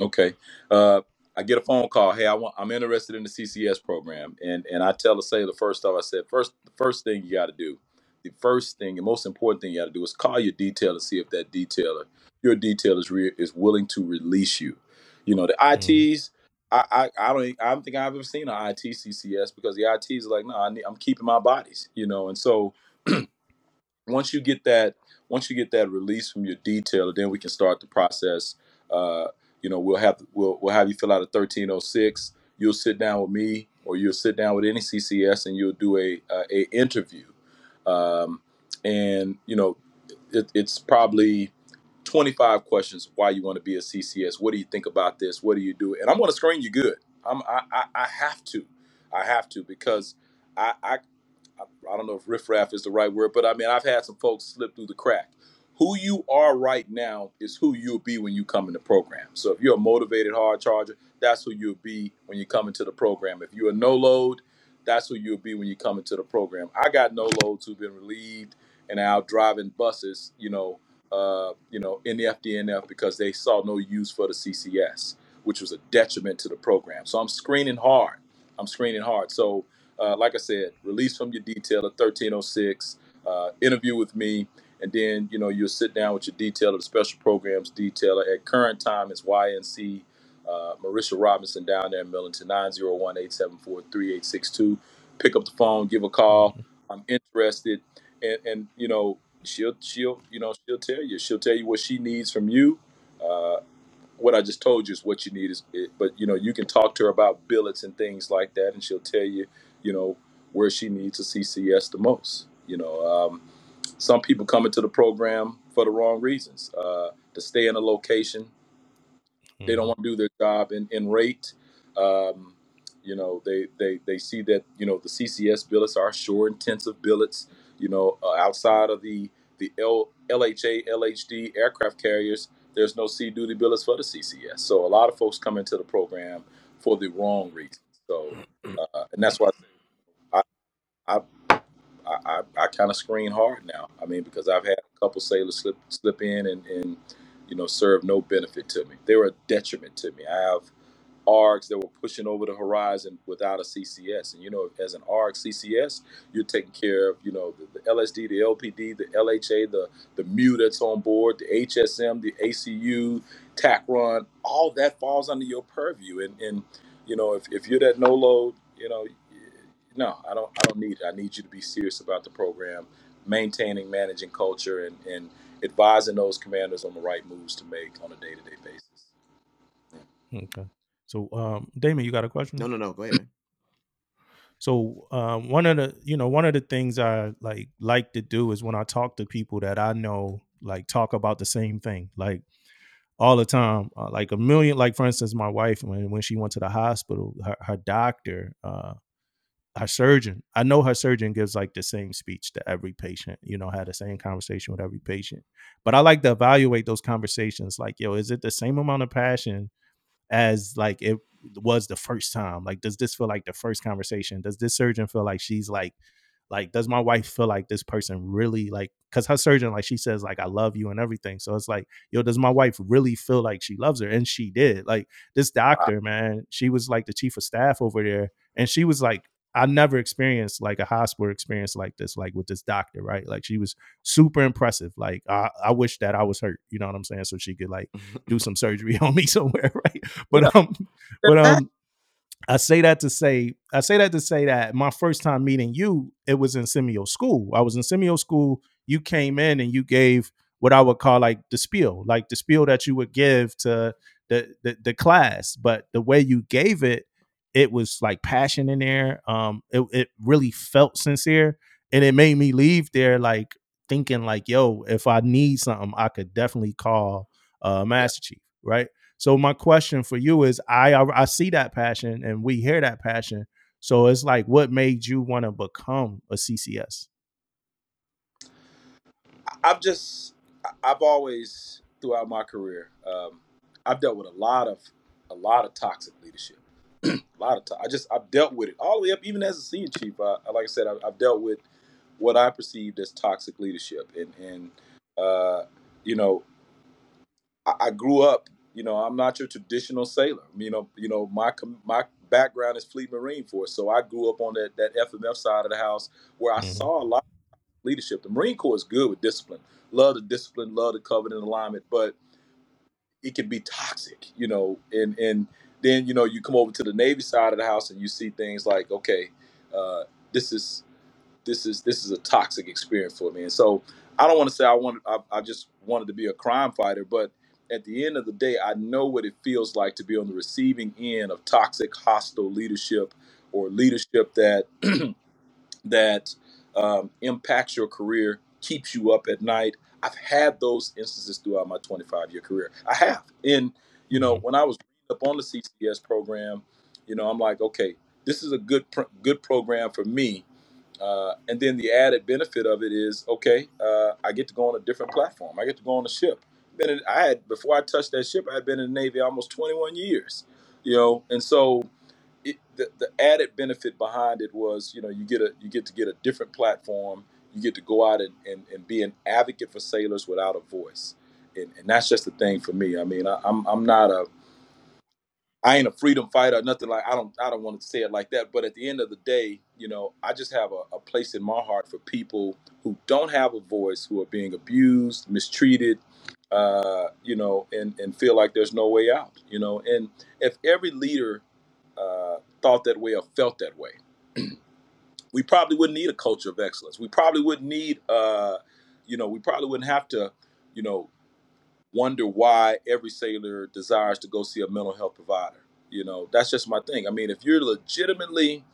Okay. Uh, I get a phone call. Hey, I want. I'm interested in the CCS program, and and I tell the sailor first off. I said first, the first thing you got to do, the first thing, the most important thing you got to do is call your detailer and see if that detailer, your detailer is re- is willing to release you. You know the Mhm. ITs. I, I, I don't I don't think I've ever seen an IT CCS because the ITs are like no I need, I'm keeping my bodies you know and so once you get that once you get that release from your detailer, then we can start the process. Uh, you know, we'll have we'll we'll have you fill out a thirteen oh six. You'll sit down with me, or you'll sit down with any CCS, and you'll do a a, a interview. Um, and you know, it, it's probably 25 questions why you want to be a CCS. What do you think about this? What do you do? And I'm going to screen you good. I'm I, I, I have to, I have to because I, I I don't know if riffraff is the right word, but I mean I've had some folks slip through the crack. Who you are right now is who you'll be when you come in the program. So if you're a motivated hard charger, that's who you'll be when you come into the program. If you're a no load, that's who you'll be when you come into the program. I got no loads who've been relieved and out driving buses, you know, uh, you know, in the FDNF because they saw no use for the CCS, which was a detriment to the program. So I'm screening hard. I'm screening hard. So uh, like I said, release from your detailer, 1306, uh, interview with me, and then, you know, you'll sit down with your detailer, the special programs detailer. At current time, it's YNC uh, Marisha Robinson down there in Millington, 901 874 3862. Pick up the phone, give a call. Mhm. I'm interested. And, and, you know, she'll, she'll, you know, she'll tell you. She'll tell you what she needs from you. Uh, what I just told you is what you need is it, but you know you can talk to her about billets and things like that and she'll tell you you know where she needs a CCS the most you know um, some people come into the program for the wrong reasons uh, to stay in a location they don't Mhm. want to do their job in, in rate. Um, you know, they, they, they see that, you know, the CCS billets are shore intensive billets, you know, uh, outside of the, the L, LHA, LHD aircraft carriers, there's no sea duty billets for the CCS. So a lot of folks come into the program for the wrong reasons. So, uh, and that's why I, I, I, kind of screen hard now. I mean, because I've had a couple sailors slip slip in and, and you know serve no benefit to me. They were a detriment to me. I have ARGs that were pushing over the horizon without a CCS, and you know, as an ARG CCS, you're taking care of you know the, the LSD, the LPD, the LHA, the the MEU that's on board, the HSM, the ACU, TACRON, all that falls under your purview. And and you know, if, if you're that no load, you know, no, I don't. I don't need it. I need you to be serious about the program, maintaining, managing culture, and and advising those commanders on the right moves to make on a day to day basis. Okay. So um Damon, you got a question? No, no, no. Go ahead, man. So um, one of the you know one of the things I like like to do is when I talk to people that I know like talk about the same thing like all the time uh, like a million like for instance my wife when when she went to the hospital her, her doctor uh her surgeon I know her surgeon gives like the same speech to every patient you know had the same conversation with every patient. But I like to evaluate those conversations like yo is it the same amount of passion as like it was the first time? Like, does this feel like the first conversation? Does this surgeon feel like she's like like does my wife feel like this person really like because her surgeon like she says like i love you and everything. So it's like yo does my wife really feel like she loves her? And she did. Like this doctor man she was like the chief of staff over there and she was like I never experienced like a hospital experience like this, like with this doctor, right? Like she was super impressive. Like I, I wish that I was hurt, you know what I'm saying, so she could like do some surgery on me somewhere, right? But um, but um, I say that to say, I say that to say that my first time meeting you, it was in CMEO school. I was in CMEO school. You came in and you gave what I would call like the spiel, like the spiel that you would give to the the, the class. But the way you gave it, it was like passion in there. Um, it it really felt sincere, and it made me leave there like thinking like, yo, if I need something, I could definitely call uh Master Chief, right? So my question for you is, I I see that passion and we hear that passion. So it's like, what made you want to become a CCS? I've just, I've always throughout my career, um, I've dealt with a lot of, a lot of toxic leadership. A lot of, to- I just, I've dealt with it all the way up, even as a senior chief. Uh, like I said, I've, I've dealt with what I perceived as toxic leadership, and and uh, you know, I, I grew up you know, I'm not your traditional sailor. You know, you know, my my background is Fleet Marine Force, so I grew up on that that FMF side of the house where I mm-hmm. saw a lot of leadership. The Marine Corps is good with discipline, love the discipline, love the covenant alignment, but it can be toxic, you know, and and then you know you come over to the Navy side of the house and you see things like, okay, uh, this is this is this is a toxic experience for me, and so I don't want to say I want I, I just wanted to be a crime fighter, but at the end of the day, I know what it feels like to be on the receiving end of toxic, hostile leadership or leadership that that um, impacts your career, keeps you up at night. I've had those instances throughout my 25 year career. I have, and you know, mm-hmm. when I was up on the CCS program, you know, I'm like, okay, this is a good pr- good program for me. Uh, and then the added benefit of it is, okay, uh, I get to go on a different platform. I get to go on a ship been in, I had before I touched that ship, I had been in the Navy almost 21 years, you know, and so the, the added benefit behind it was, you know, you get a you get to get a different platform, you get to go out and, and, and be an advocate for sailors without a voice, and, and that's just the thing for me. I mean, I, I'm I'm not a I ain't a freedom fighter, nothing like I don't I don't want to say it like that. But at the end of the day, you know, I just have a, a place in my heart for people who don't have a voice, who are being abused, mistreated, uh, you know, and, and feel like there's no way out, you know. And if every leader uh, thought that way or felt that way, we probably wouldn't need a culture of excellence. We probably wouldn't need, uh, you know, we probably wouldn't have to, you know, wonder why every sailor desires to go see a mental health provider. You know, that's just my thing. I mean, if you're legitimately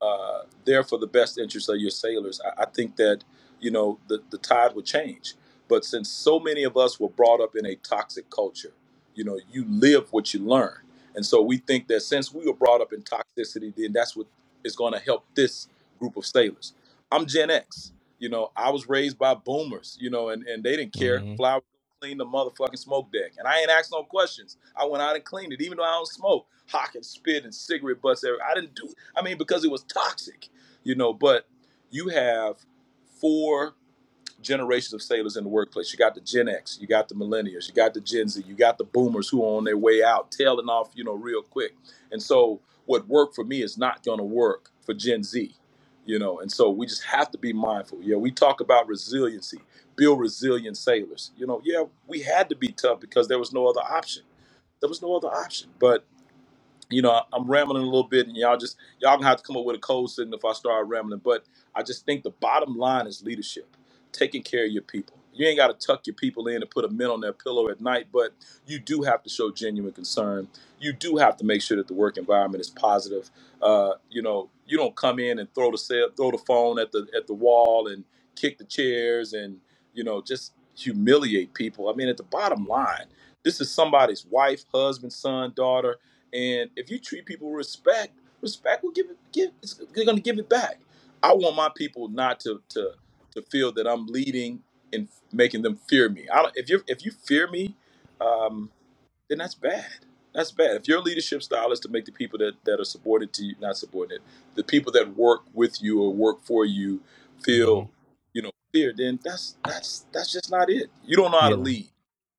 uh, there for the best interest of your sailors, I, I think that, you know, the, the tide would change. But since so many of us were brought up in a toxic culture, you know, you live what you learn. And so we think that since we were brought up in toxicity, then that's what is going to help this group of sailors. I'm Gen X. You know, I was raised by boomers, you know, and, and they didn't care. Fly clean the motherfucking smoke deck. And I ain't asked no questions. I went out and cleaned it, even though I don't smoke. Hawk and spit and cigarette butts everywhere. I didn't do I mean, because it was toxic, you know, but you have four generations of sailors in the workplace. You got the Gen X, you got the millennials, you got the Gen Z, you got the boomers who are on their way out, tailing off, you know, real quick. And so what worked for me is not going to work for Gen Z, you know. And so we just have to be mindful. Yeah, we talk about resiliency, build resilient sailors. You know, yeah, we had to be tough because there was no other option. There was no other option. But you know, I'm rambling a little bit, and y'all just y'all gonna have to come up with a code sitting if I start rambling. But I just think the bottom line is leadership taking care of your people. You ain't got to tuck your people in and put a mint on their pillow at night, but you do have to show genuine concern. You do have to make sure that the work environment is positive. Uh, you know, you don't come in and throw the cell, throw the phone at the at the wall and kick the chairs and you know just humiliate people. I mean, at the bottom line, this is somebody's wife, husband, son, daughter, and if you treat people with respect, respect will give it give. They're going to give it back. I want my people not to to to feel that I'm leading and making them fear me. I don't, if you if you fear me, um, then that's bad. That's bad. If your leadership style is to make the people that, that are subordinate to you, not subordinate, the people that work with you or work for you feel, Mhm. know, fear, then that's that's that's just not it. You don't know how to lead.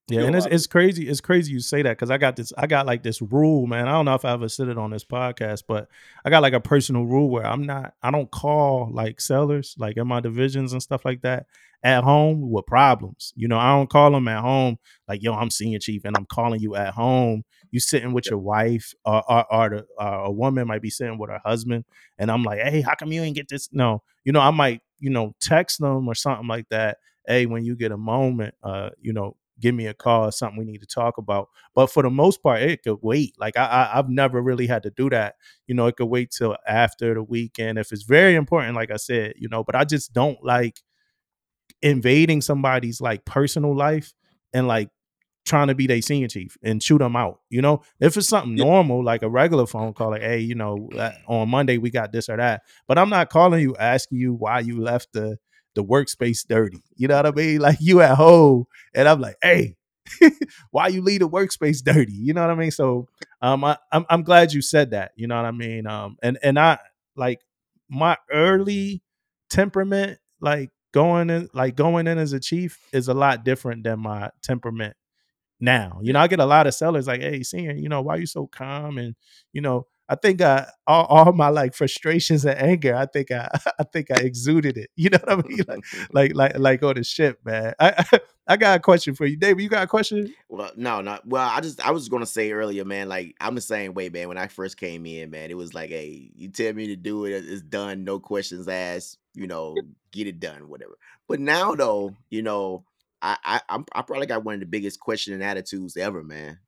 Yeah, You and it's it's crazy. It's crazy you say that because I got this. I got like this rule, man. I don't know if I ever said it on this podcast, but I got like a personal rule where I'm not. I don't call like sellers like in my divisions and stuff like that at home with problems. You know, I don't call them at home like, yo, I'm senior chief and I'm calling you at home. You sitting with your wife, or or, or the, uh, a woman might be sitting with her husband, and I'm like, hey, how come you ain't get this? No, you know, I might you know text them or something like that. Hey, when you get a moment, uh, you know, give me a call. Something we need to talk about. But for the most part, it could wait. Like I, I I've never really had to do that. You know, it could wait till after the weekend if it's very important. Like I said, you know, but I just don't like invading somebody's like personal life and like trying to be their senior chief and shoot them out. You know, if it's something Yeah. normal like a regular phone call, like, hey, you know, uh, on Monday we got this or that. But I'm not calling you asking you why you left the the workspace dirty. You know what I mean? Like you at home, and I'm like, hey, why you leave the workspace dirty? You know what I mean? So um, I, I'm I'm glad you said that. You know what I mean? Um, and and I like my early temperament, like going in, like going in as a chief, is a lot different than my temperament now. You know, I get a lot of sellers like, "Hey, senior, you know, why you so calm?" And you know, I think I all, all my like frustrations and anger, I think I I think I exuded it. You know what I mean? Like like like like on the ship, man. I I got a question for you, David. You got a question? Well, no, not well. I just I was gonna say earlier, man. Like I'm the same way, man. When I first came in, man, it was like, hey, you tell me to do it, it's done, no questions asked. You know, get it done, whatever. But now, though, you know, I I I'm, I probably got one of the biggest question and attitudes ever, man.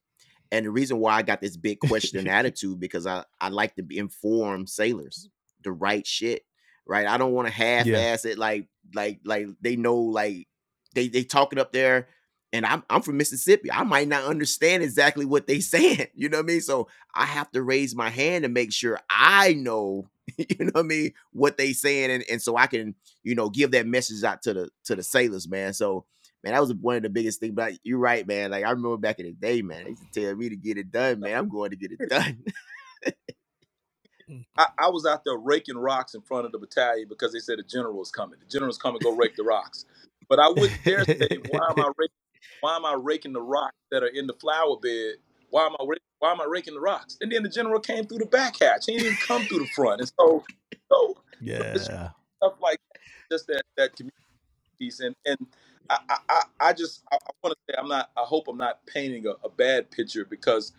And the reason why I got this big question and attitude because I I like to inform sailors the right shit, right? I don't want to half ass it like like like they know like they they talking up there and I'm I'm from Mississippi. I might not understand exactly what they saying. You know what I mean? So I have to raise my hand to make sure I know, you know what I mean, what they saying, and, and so I can, you know, give that message out to the to the sailors, man. So man, that was one of the biggest things. But you're right, man. Like I remember back in the day, man, they used to tell me to get it done, man. I'm going to get it done. Mm. I, I was out there raking rocks in front of the battalion because they said the general was coming. The general's coming, go rake the rocks. But I wouldn't dare say, why am I raking? Why am I raking the rocks that are in the flower bed? Why am I why am I raking the rocks? And then the general came through the back hatch. He didn't even come through the front. And so, so yeah, stuff like that, just that that community piece. And and I I, I- just I, I want to say I'm not. I hope I'm not painting a, a bad picture because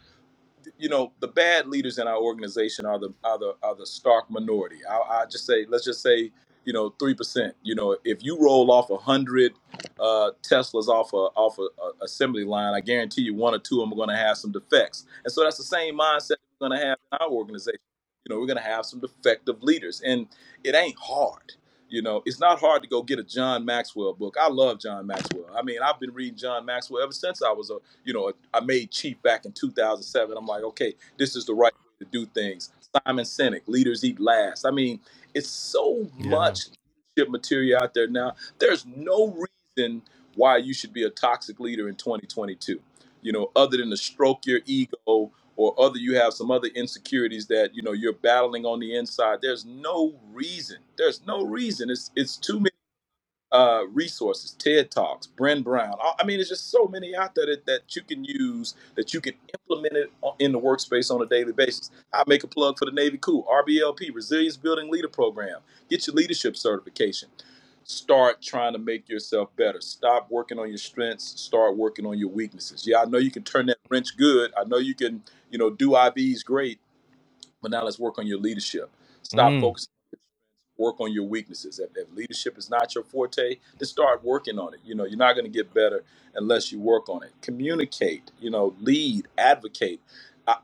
you know the bad leaders in our organization are the are the are the stark minority. I, I just say let's just say you know three percent. You know if you roll off a hundred uh, Teslas off a off a, a assembly line, I guarantee you one or two of them are going to have some defects. And so that's the same mindset we're going to have in our organization. You know we're going to have some defective leaders, and it ain't hard. You know, it's not hard to go get a John Maxwell book. I love John Maxwell. I mean, I've been reading John Maxwell ever since I was a, you know, I made chief back in 2007. I'm like, okay, this is the right way to do things. Simon Sinek, Leaders Eat Last. I mean, it's so Yeah. much leadership material out there now. There's no reason why you should be a toxic leader in 2022. You know, other than to stroke your ego or other you have some other insecurities that you know you're battling on the inside. There's no reason. There's no reason. It's it's too many uh, resources, TED Talks, Brené Brown. I mean, it's just so many out there that, that you can use that you can implement it in the workspace on a daily basis. I make a plug for the Navy Cool, RBLP, Resilience Building Leader Program. Get your leadership certification. Start trying to make yourself better. Stop working on your strengths. Start working on your weaknesses. Yeah, I know you can turn that wrench good. I know you can, you know, do IVs great, but now let's work on your leadership. Stop Mm. focusing on your strengths, work on your weaknesses. If, if leadership is not your forte, then start working on it. You know, you're not going to get better unless you work on it. Communicate, you know, lead, advocate. I,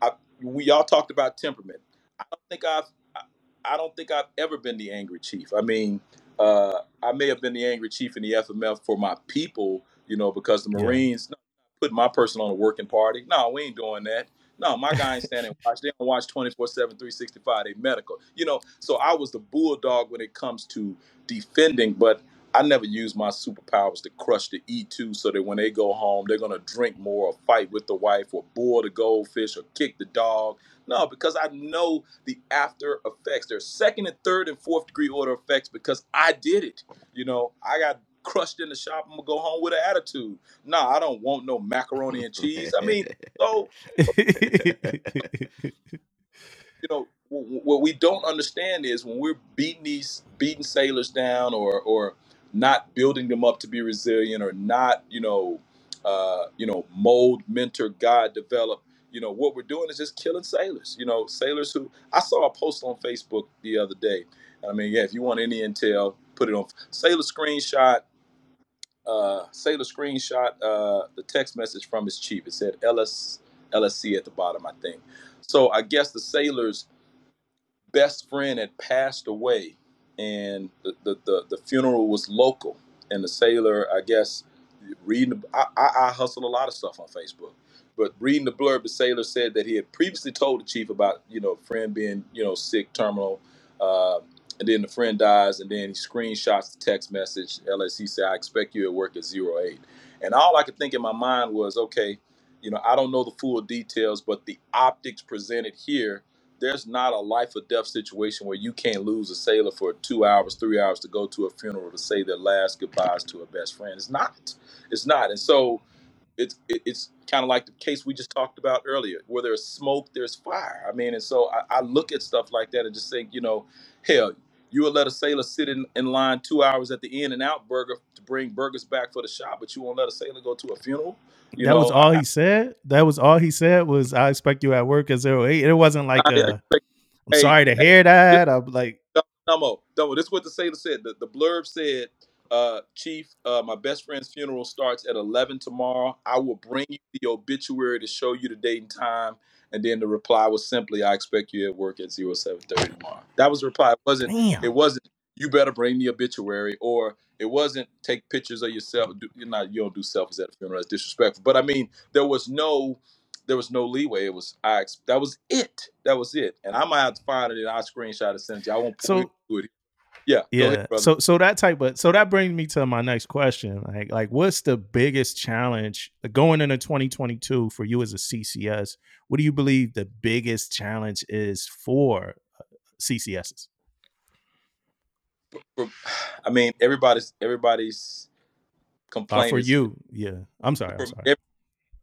I, we all talked about temperament. I don't think I've, I, I don't think I've ever been the angry chief. I mean, uh, I may have been the angry chief in the FMF for my people, you know, because the Marines no, put my person on a working party. No, we ain't doing that. No, my guy ain't standing watch. They don't watch 24 7, 365. They medical. You know, so I was the bulldog when it comes to defending, but I never use my superpowers to crush the E2 so that when they go home, they're going to drink more or fight with the wife or boil the goldfish or kick the dog. No, because I know the after effects. There's second and third and fourth degree order effects because I did it. You know, I got crushed in the shop. I'm gonna go home with an attitude. Nah, I don't want no macaroni and cheese. I mean, so you know what we don't understand is when we're beating these beating sailors down or or not building them up to be resilient or not you know uh, you know mold mentor guide develop. You know what we're doing is just killing sailors you know sailors who i saw a post on facebook the other day. I mean yeah if you want any intel put it on. Sailor screenshot uh, sailor screenshot uh, the text message from his chief. It said ls lsc at the bottom i think. So i guess the sailors best friend had passed away, and the, the, the, the funeral was local. And the sailor, I guess, reading, I, I, I hustle a lot of stuff on Facebook, but reading the blurb, the sailor said that he had previously told the chief about, you know, friend being, you know, sick, terminal, uh, and then the friend dies, and then he screenshots the text message. LSC said, I expect you at work at zero eight. And all I could think in my mind was, okay, you know, I don't know the full details, but the optics presented here there's not a life or death situation where you can't lose a sailor for two hours, three hours to go to a funeral to say their last goodbyes to a best friend. It's not. It's not. And so it's it, it's kind of like the case we just talked about earlier, where there's smoke, there's fire. I mean, and so I, I look at stuff like that and just think, you know, hell, you would let a sailor sit in, in line two hours at the In-N-Out Burger to bring burgers back for the shop, but you won't let a sailor go to a funeral. You that was know, all I, he said. That was all he said was, "I expect you at work at zero eight. It wasn't like, I a, expect, "I'm hey, sorry to hey, hear this, that." I'm like, Dumbo, Dumbo, this is what the sailor said. The, the blurb said, uh, Chief, uh, my best friend's funeral starts at 11 tomorrow. I will bring you the obituary to show you the date and time. And then the reply was simply, I expect you at work at 0730 tomorrow. That was the reply. It wasn't, it wasn't, you better bring the obituary, or it wasn't take pictures of yourself. Do, you're not, you don't do selfies at a funeral. That's disrespectful. But I mean, there was no, there was no leeway. It was, I, that was it. That was it. And I might have to find it and I screenshot it send you. I won't So it. Yeah, yeah, ahead, so so that type of so that brings me to my next question. Like like what's the biggest challenge going into 2022 for you as a CCS? What do you believe the biggest challenge is for uh, CCSs? I mean, everybody's everybody's Uh, for you, yeah. I'm sorry. I'm sorry.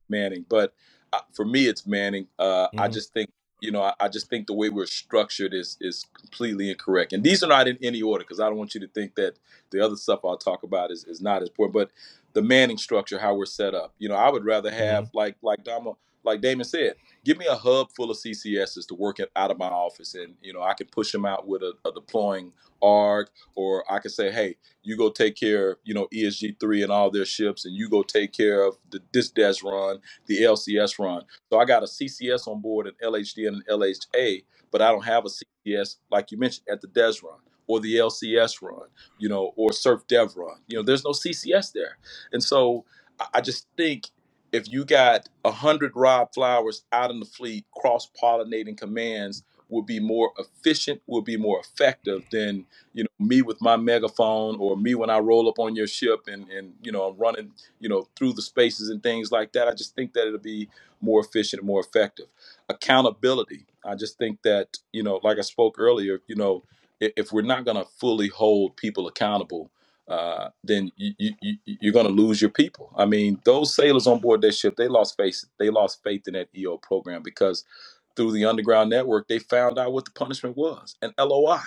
Manning, but uh, for me, it's Manning. Uh, I Mhm. just think you know, I, I just think the way we're structured is is completely incorrect. And these are not in any order because I don't want you to think that the other stuff I'll talk about is, is not as important. But the Manning structure, how we're set up, you know, I would rather Mhm. have like like Damo, like Damon said, give me a hub full of CCSs to work it out of my office, and you know, I can push them out with a, a deploying ARG, or I can say, hey, you go take care of you know ESG three and all their ships, and you go take care of the this DESRON, the LCSRON. So I got a CCS on board, an LHD and an LHA, but I don't have a CCS like you mentioned at the DESRON or the LCSRON, you know, or Surf Dev run. You know, there's no CCS there, and so I I just think if you got a hundred Rob Flowers out in the fleet, cross pollinating commands would be more efficient, would be more effective than you know me with my megaphone or me when I roll up on your ship and and you know I'm running you know through the spaces and things like that. I just think that it'll be more efficient and more effective. Accountability. I just think that you know, like I spoke earlier, you know, if, if we're not going to fully hold people accountable, uh, then you, you, you, you're going to lose your people. I mean, those sailors on board that ship, they lost faith. They lost faith in that EO program because through the underground network, they found out what the punishment was an LOI.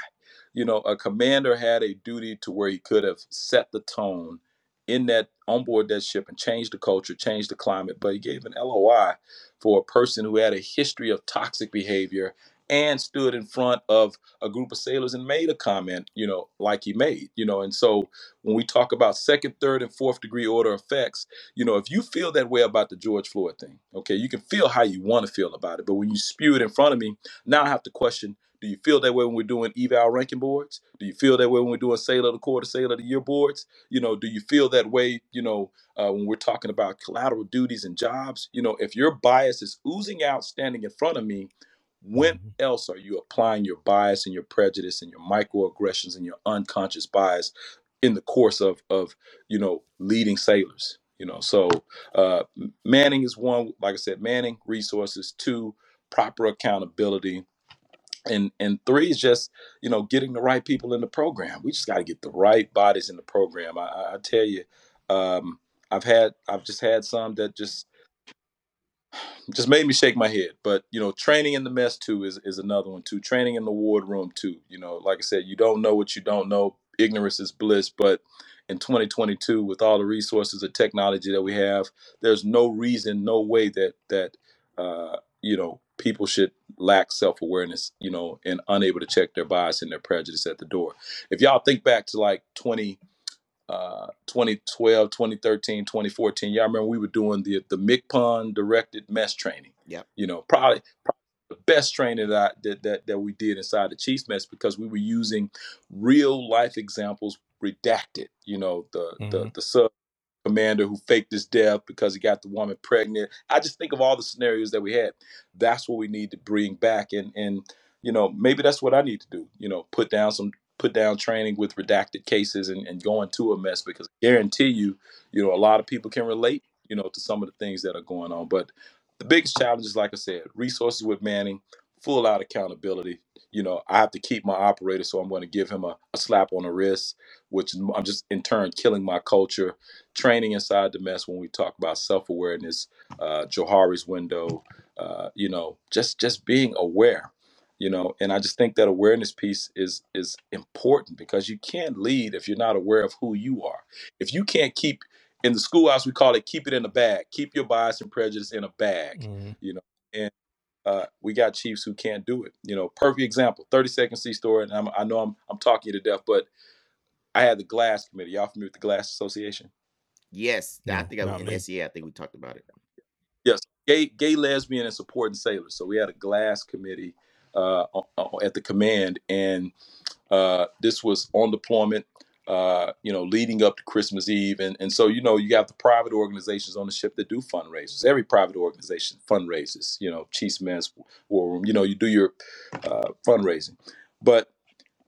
You know, a commander had a duty to where he could have set the tone in that on board that ship and changed the culture, changed the climate, but he gave an LOI for a person who had a history of toxic behavior and stood in front of a group of sailors and made a comment, you know, like he made, you know. And so when we talk about second, third, and fourth degree order effects, you know, if you feel that way about the George Floyd thing, okay, you can feel how you want to feel about it. But when you spew it in front of me, now I have to question do you feel that way when we're doing eval ranking boards? Do you feel that way when we're doing sailor of the quarter, sailor of the year boards? You know, do you feel that way, you know, uh, when we're talking about collateral duties and jobs? You know, if your bias is oozing out standing in front of me, when Mhm. else are you applying your bias and your prejudice and your microaggressions and your unconscious bias in the course of of you know leading sailors. You know, so uh, Manning is one. Like I said, Manning resources. Two, proper accountability and and three is just you know getting the right people in the program we just got to get the right bodies in the program i, I, I tell you um, i've had i've just had some that just just made me shake my head but you know training in the mess too is, is another one too training in the ward room too you know like i said you don't know what you don't know ignorance is bliss but in 2022 with all the resources and technology that we have there's no reason no way that that uh, you know people should lack self-awareness you know and unable to check their bias and their prejudice at the door. If y'all think back to like 20 uh 2012 2013 2014 y'all remember we were doing the the MCPON directed mess training Yep. you know probably, probably the best training that, I, that that that we did inside the chiefs mess because we were using real life examples redacted you know the the Mhm. the sub commander who faked his death because he got the woman pregnant. I just think of all the scenarios that we had. That's what we need to bring back, and and you know maybe that's what I need to do. You know, put down some put down training with redacted cases and, and go into a mess because I guarantee you, you know, a lot of people can relate, you know, to some of the things that are going on. But the biggest challenge is, like I said, resources with Manning, full out accountability. You know, I have to keep my operator, so I'm going to give him a, a slap on the wrist, which I'm just in turn killing my culture training inside the mess when we talk about self-awareness uh johari's window uh you know just just being aware you know and i just think that awareness piece is is important because you can't lead if you're not aware of who you are if you can't keep in the schoolhouse we call it keep it in a bag keep your bias and prejudice in a bag Mhm. you know and uh, we got chiefs who can't do it. You know, perfect example. Thirty second C story, and I'm, I know I'm I'm talking you to death, but I had the Glass Committee. Y'all familiar with the Glass Association? Yes, I No, think I not in me. SEA. I think we talked about it. Yes, gay, gay, lesbian, and supporting sailors. So we had a glass committee uh, at the command, and uh, this was on deployment. Uh, you know, leading up to Christmas Eve, and and so you know you got the private organizations on the ship that do fundraisers. Every private organization fundraises. You know, Chiefs Mess Wardroom. You know, you do your uh, fundraising, but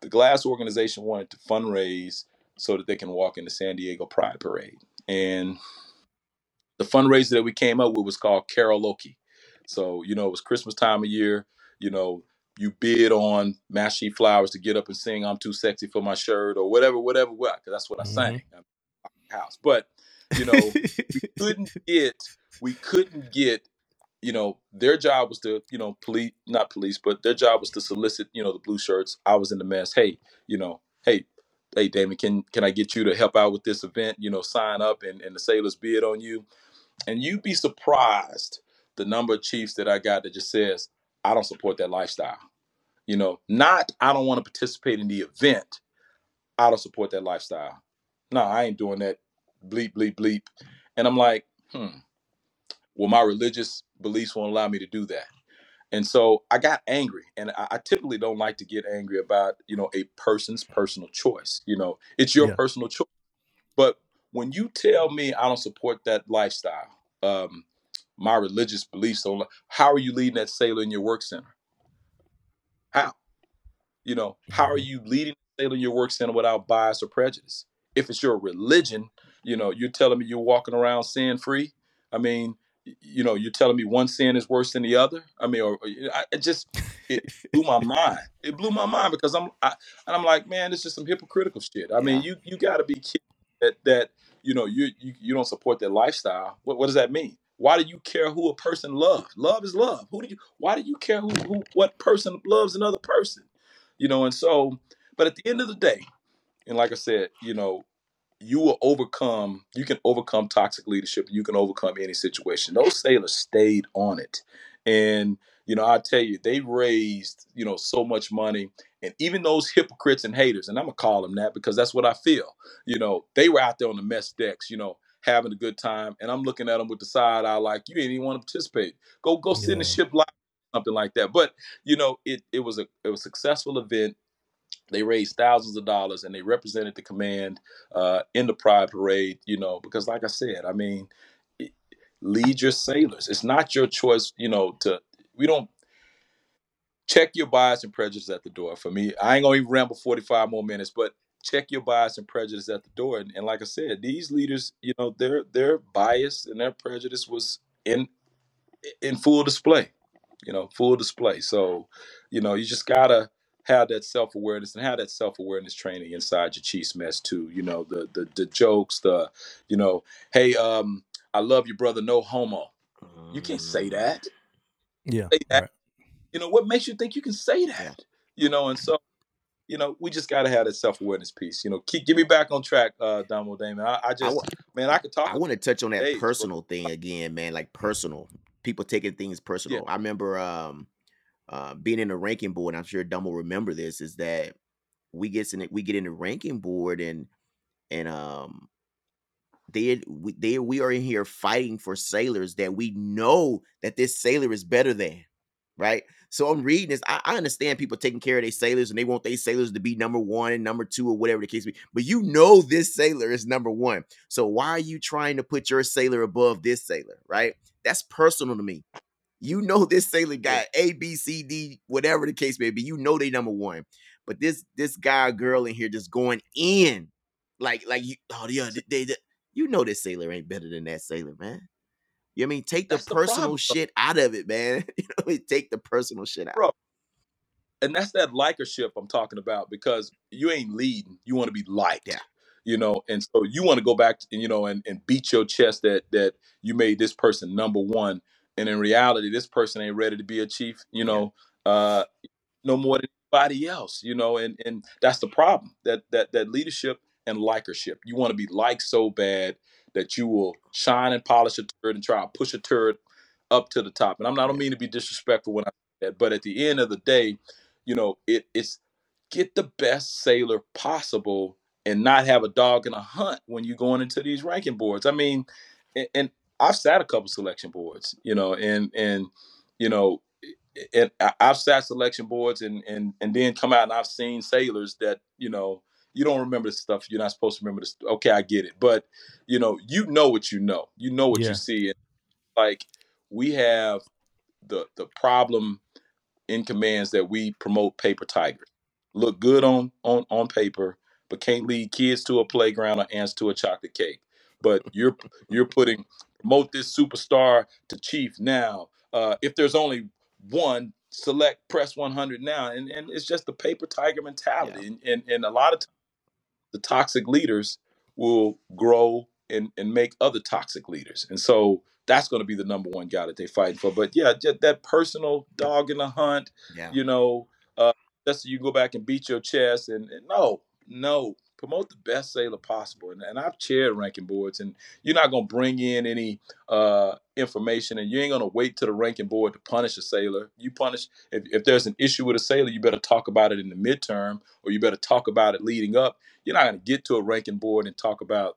the Glass organization wanted to fundraise so that they can walk in the San Diego Pride Parade, and the fundraiser that we came up with was called karaoke. So, you know, it was Christmas time of year, you know, you bid on Master Flowers to get up and sing I'm too sexy for my shirt or whatever, whatever, what, because that's what I sang. Mm-hmm. I'm house. But, you know, we couldn't get we couldn't get you know their job was to you know police not police but their job was to solicit you know the blue shirts i was in the mess hey you know hey hey damon can can i get you to help out with this event you know sign up and, and the sailors bid on you and you'd be surprised the number of chiefs that i got that just says i don't support that lifestyle you know not i don't want to participate in the event. I don't support that lifestyle. No i ain't doing that. Bleep bleep bleep. And i'm like hmm. Well my religious beliefs won't allow me to do that. And so i got angry and I, I typically don't like to get angry about you know a person's personal choice you know? It's your Yeah. personal choice but when you tell me i don't support that lifestyle um my religious beliefs don't how are you leading that sailor in your work center how you know how are Mhm. you leading in your work center without bias or prejudice? If it's your religion you know you're telling me you're walking around sin free i mean you know you're telling me one sin is worse than the other. I mean or, or I, it just it blew my mind. It blew my mind because i'm I, and i'm like man this is some hypocritical shit. I mean you you got to be kidding that that you know you, you you don't support that lifestyle. What, what does that mean why do you care who a person loves? Love is love. Who do you why do you care who, who what person loves another person? You know and so but at the end of the day and like i said you know you will overcome you can overcome toxic leadership. You can overcome any situation. Those sailors stayed on it. And you know i tell you they raised you know so much money. And even those hypocrites and haters and i'm gonna call them that because that's what i feel. You know they were out there on the mess decks you know having a good time and i'm looking at them with the side eye like you ain't even want to participate. Go go sit in the ship live something like that. But you know it it was a it was a successful event. They raised thousands of dollars and they represented the command uh, in the pride parade you know because like i said i mean it- lead your sailors. It's not your choice you know to we don't check your bias and prejudice at the door. For me i ain't gonna even ramble 45 more minutes but check your bias and prejudice at the door. And, and like I said, these leaders, you know, their their bias and their prejudice was in in full display. You know, full display. So, you know, you just gotta have that self awareness and have that self awareness training inside your Chiefs mess too. You know, the the the jokes, the you know, hey, um, I love you, brother, no homo. You can't say Mm, that. Yeah. Say that. Right. You know, what makes you think you can say that? You know, and so you know, we just got to have that self awareness piece. You know, keep get me back on track, uh, Damo Damon. I, I I, just, wa- man, I could talk I want to touch on that days, but personal thing again, man. Like personal, people taking things yeah, personal. I remember um, uh, being in the ranking board. And I'm sure Dumb will remember this. Is that we get in it, we get in the ranking board and and um they we they we are in here fighting for sailors that we know that this sailor is better than, right? So I'm reading this. I, I understand people taking care of their sailors and they want their sailors to be number one and number two or whatever the case be. But you know this sailor is number one. So why are you trying to put your sailor above this sailor, right? That's personal to me. You know this sailor got A, B, C, D, whatever the case may be. You know they number one. But this this guy or girl in here just going in. Like, like you oh yeah, See, they, they you know this sailor ain't better than that sailor, man. You know I mean? Take the that's the personal bro. shit out of it, man. you know, what I mean? take the personal shit out. bro. And that's that likership I'm talking about because you ain't leading. You want to be liked. Yeah. You know, and so you want to go back, to, you know, and, and beat your chest that that you made this person number one, and in reality, this person ain't ready to be a chief. You Yeah. know, uh, no more than anybody else, you know, and and that's the problem that that that leadership and likership. You want to be liked so bad that you will shine and polish a turd and try to push a turd up to the top. And I'm not I don't mean to be disrespectful when I say that, but at the end of the day, you know, it it's get the best sailor possible and not have a dog in a hunt when you're going into these ranking boards. I mean, and, and I've sat a couple selection boards, you know, and and you know, and I've sat selection boards and and and then come out and I've seen sailors that you know you don't remember the stuff you're not supposed to remember this. Okay, I get it, but you know you know what you know. You know what Yeah. you see. And like we have the the problem in commands that we promote paper tigers. Look good on on on paper, but can't lead kids to a playground or ants to a chocolate cake. But you're you're putting promote this superstar to chief now. Uh, if there's only one, select press 100 now, and and it's just the paper tiger Yeah. mentality. And and, and a lot of times the toxic leaders will grow and, and make other toxic leaders. And so that's going to be the number one guy that they fighting for. But yeah, just that personal dog in the hunt, Yeah. you know, uh, just so you can go back and beat your chest. And, and no, no, promote the best sailor possible. And, and I've chaired ranking boards, and you're not going to bring in any uh, information, and you ain't going to wait to the ranking board to punish a sailor. You punish if, if there's an issue with a sailor, you better talk about it in the midterm, or you better talk about it leading up. You're not going to get to a ranking board and talk about,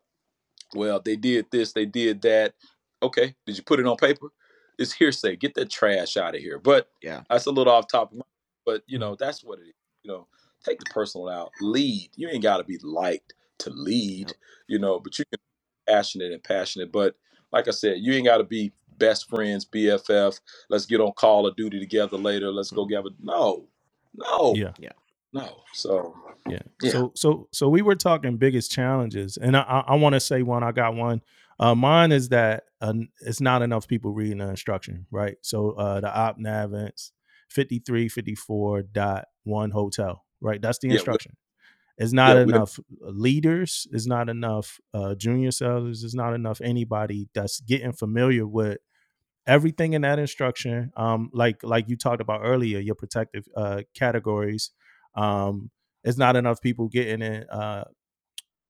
well, they did this, they did that. Okay, did you put it on paper? It's hearsay. Get that trash out of here. But Yeah. that's a little off topic. But you know, that's what it is. You know, take the personal out. Lead. You ain't got to be liked to lead. Yep. You know, but you can be passionate and passionate. But like I said, you ain't got to be best friends, BFF. Let's get on Call of Duty together later. Let's go gather. No, no, Yeah. Yeah. no. So Yeah. Yeah. So so so we were talking biggest challenges, and I I, I want to say one. I got one. Uh, mine is that uh, it's not enough people reading the instruction, right? So uh, the OPNAVINST 53, 54 dot one hotel, right? That's the Yeah, instruction. It's not Yeah, enough leaders. It's not enough uh, junior sellers. It's not enough anybody that's getting familiar with everything in that instruction. Um, like like you talked about earlier, your protective uh, categories. Um, it's not enough people getting in uh,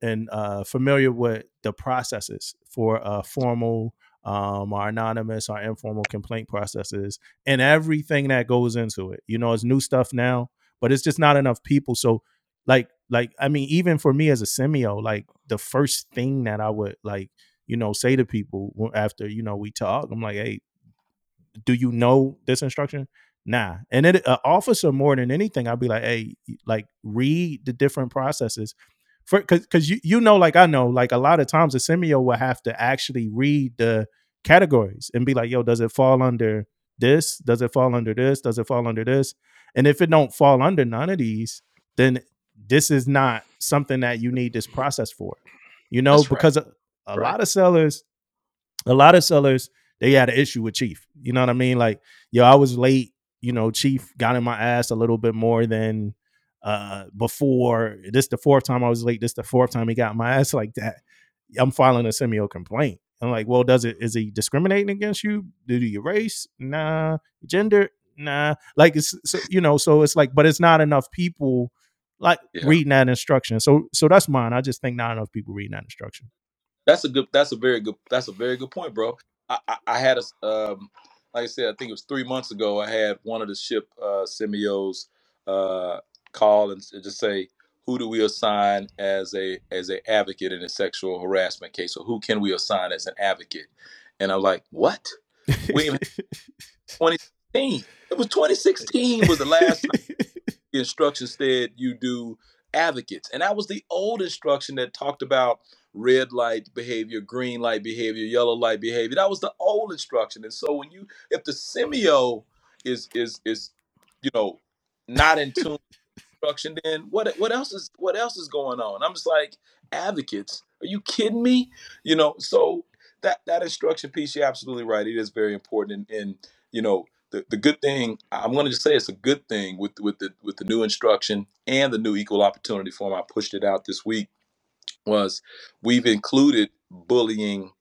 and uh, familiar with the processes for uh, formal, um, our anonymous, our informal complaint processes, and everything that goes into it. You know, it's new stuff now, but it's just not enough people. So, like, like I mean, even for me as a CMEO, like the first thing that I would like, you know, say to people after you know we talk, I'm like, hey, do you know this instruction? Nah. And uh, officer more than anything, I'd be like, hey, like read the different processes. For cause cause you you know, like I know, like a lot of times a CMEO will have to actually read the categories and be like, yo, does it fall under this? Does it fall under this? Does it fall under this? And if it don't fall under none of these, then this is not something that you need this process for. You know, That's right. because a, a Right. lot of sellers, a lot of sellers, they had an issue with Chief. You know what I mean? Like, yo, I was late. You know, Chief got in my ass a little bit more than uh before. This the fourth time I was late. This the fourth time he got in my ass like that. I'm filing a CMEO complaint. I'm like, well, does it is he discriminating against you due to your race? Nah. Gender? Nah. Like it's so, you know, so it's like, but it's not enough people like Yeah. reading that instruction. So so that's mine. I just think not enough people reading that instruction. That's a good. That's a very good. That's a very good point, bro. I, I, I had a um, like I said, I think it was three months ago. I had one of the ship uh, CMEOs uh, call and just say, "Who do we assign as a as a advocate in a sexual harassment case, or who can we assign as an advocate?" And I'm like, "What? We ain't 2016? It was 2016 was the last the instruction said you do advocates. And that was the old instruction that talked about red light behavior, green light behavior, yellow light behavior. That was the old instruction. And so when you if the CMEO is is is you know not in tune instruction, then what what else is what else is going on? I'm just like advocates. Are you kidding me? You know, so that that instruction piece, you're absolutely right. It is very important. And, and you know, the, the good thing I'm going to just say it's a good thing with with the with the new instruction and the new equal opportunity form. I pushed it out this week. Was we've included bullying,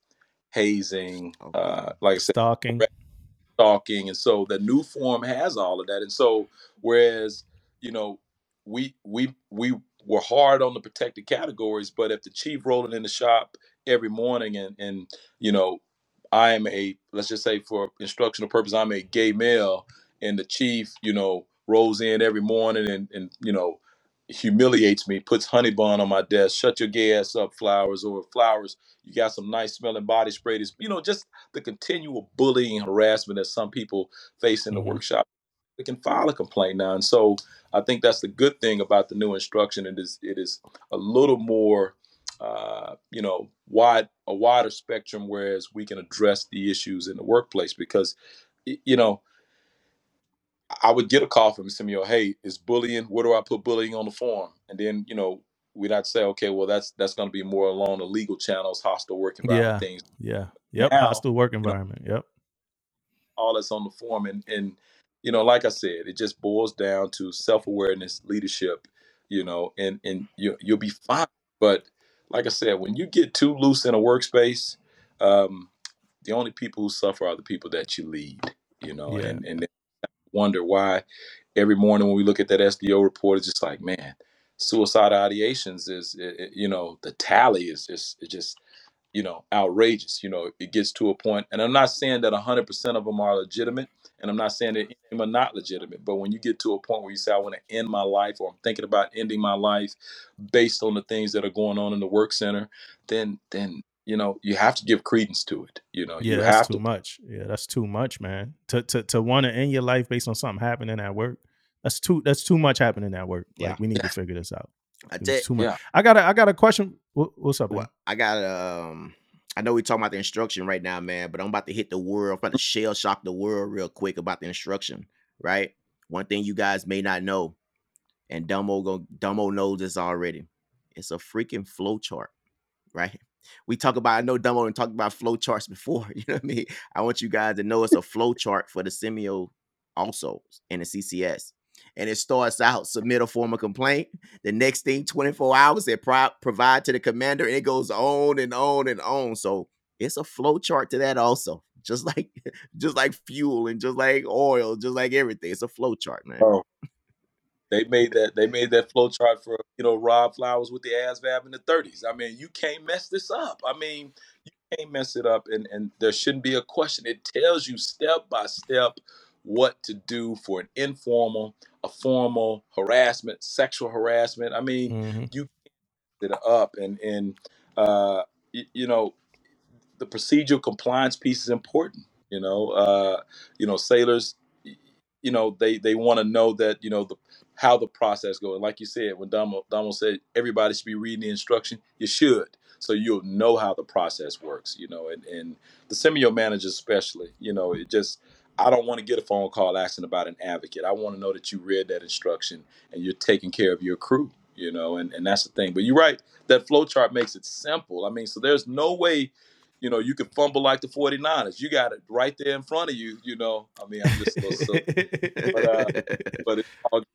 hazing, Okay. uh, like I said, Stalking. stalking, and so the new form has all of that. And so whereas you know we we we were hard on the protected categories, but if the chief rolling in the shop every morning and and you know I am a let's just say for instructional purpose I'm a gay male, and the chief you know rolls in every morning and and you know humiliates me, puts honey bun on my desk, shut your gay ass up, flowers, or flowers. You got some nice smelling body spray. This, you know, just the continual bullying and harassment that some people face in the Mhm. workshop. They can file a complaint now, and so I think that's the good thing about the new instruction. It is it is a little more, uh, you know, wide a wider spectrum, whereas we can address the issues in the workplace because, you know, I would get a call from Samuel, hey, is bullying, where do I put bullying on the form? And then, you know, we'd not say, okay, well, that's that's going to be more along the legal channels, hostile work environment Yeah. things. Yeah. Yep. Now, Hostile work you know, environment. Yep. all that's on the form. And, and, you know, like I said, it just boils down to self awareness, leadership, you know, and, and you, you'll be fine. But like I said, when you get too loose in a workspace, um, the only people who suffer are the people that you lead, you know, Yeah. and, and they wonder why every morning when we look at that SDO report, it's just like, man, suicide ideations is, it, it- you know, the tally is just, it's just, you know, outrageous. You know, it gets to a point, and I'm not saying that 100% of them are legitimate, and I'm not saying that any of them are not legitimate. But when you get to a point where you say, I want to end my life, or I'm thinking about ending my life based on the things that are going on in the work center, then, then, you know, you have to give credence to it. You know, Yeah, you that's have too to. much. Yeah, that's too much, man. To to to want to end your life based on something happening at work. That's too that's too much happening at work. Yeah. Like we need to figure this out. I It's tell too much. Yeah. I got a I got a question. What, what's up, Well, man? I got um. I know we talking about the instruction right now, man, but I'm about to hit the world. I'm about to shell shock the world real quick about the instruction. Right. One thing you guys may not know, and Damo go Damo knows this already. It's a freaking flow chart, right? We talk about. I know Damo and talked about flow charts before. You know what I mean? I want you guys to know it's a flow chart for the CMEO also in the CCS. And it starts out submit a formal complaint. The next thing, 24 hours, they pro- provide to the commander, and it goes on and on and on. So it's a flow chart to that also. Just like just like fuel and just like oil, just like everything. It's a flow chart, man. Oh, they made that. They made that flow chart for you know Rob Flowers with the ASVAB in the 30s. I mean, you can't mess this up. I mean, you can't mess it up, and and there shouldn't be a question. It tells you step by step what to do for an informal, a formal harassment, sexual harassment. I mean, hmm you it up, and and uh, y- you know the procedural compliance piece is important. You know, uh, you know, sailors, y- you know, they they want to know that you know the how the process goes. Like you said, when Damo, Damo said everybody should be reading the instruction, you should, so you'll know how the process works. You know, and and the CMEO managers especially, you know, it just. I don't want to get a phone call asking about an advocate. I want to know that you read that instruction and you're taking care of your crew. you know, and, and that's the thing. But you're right, that flow chart makes it simple. I mean, so there's no way, you know, you could fumble like the 49ers. You got it right there in front of you, you know. I mean, I'm just a little silly, but uh, but it's all good.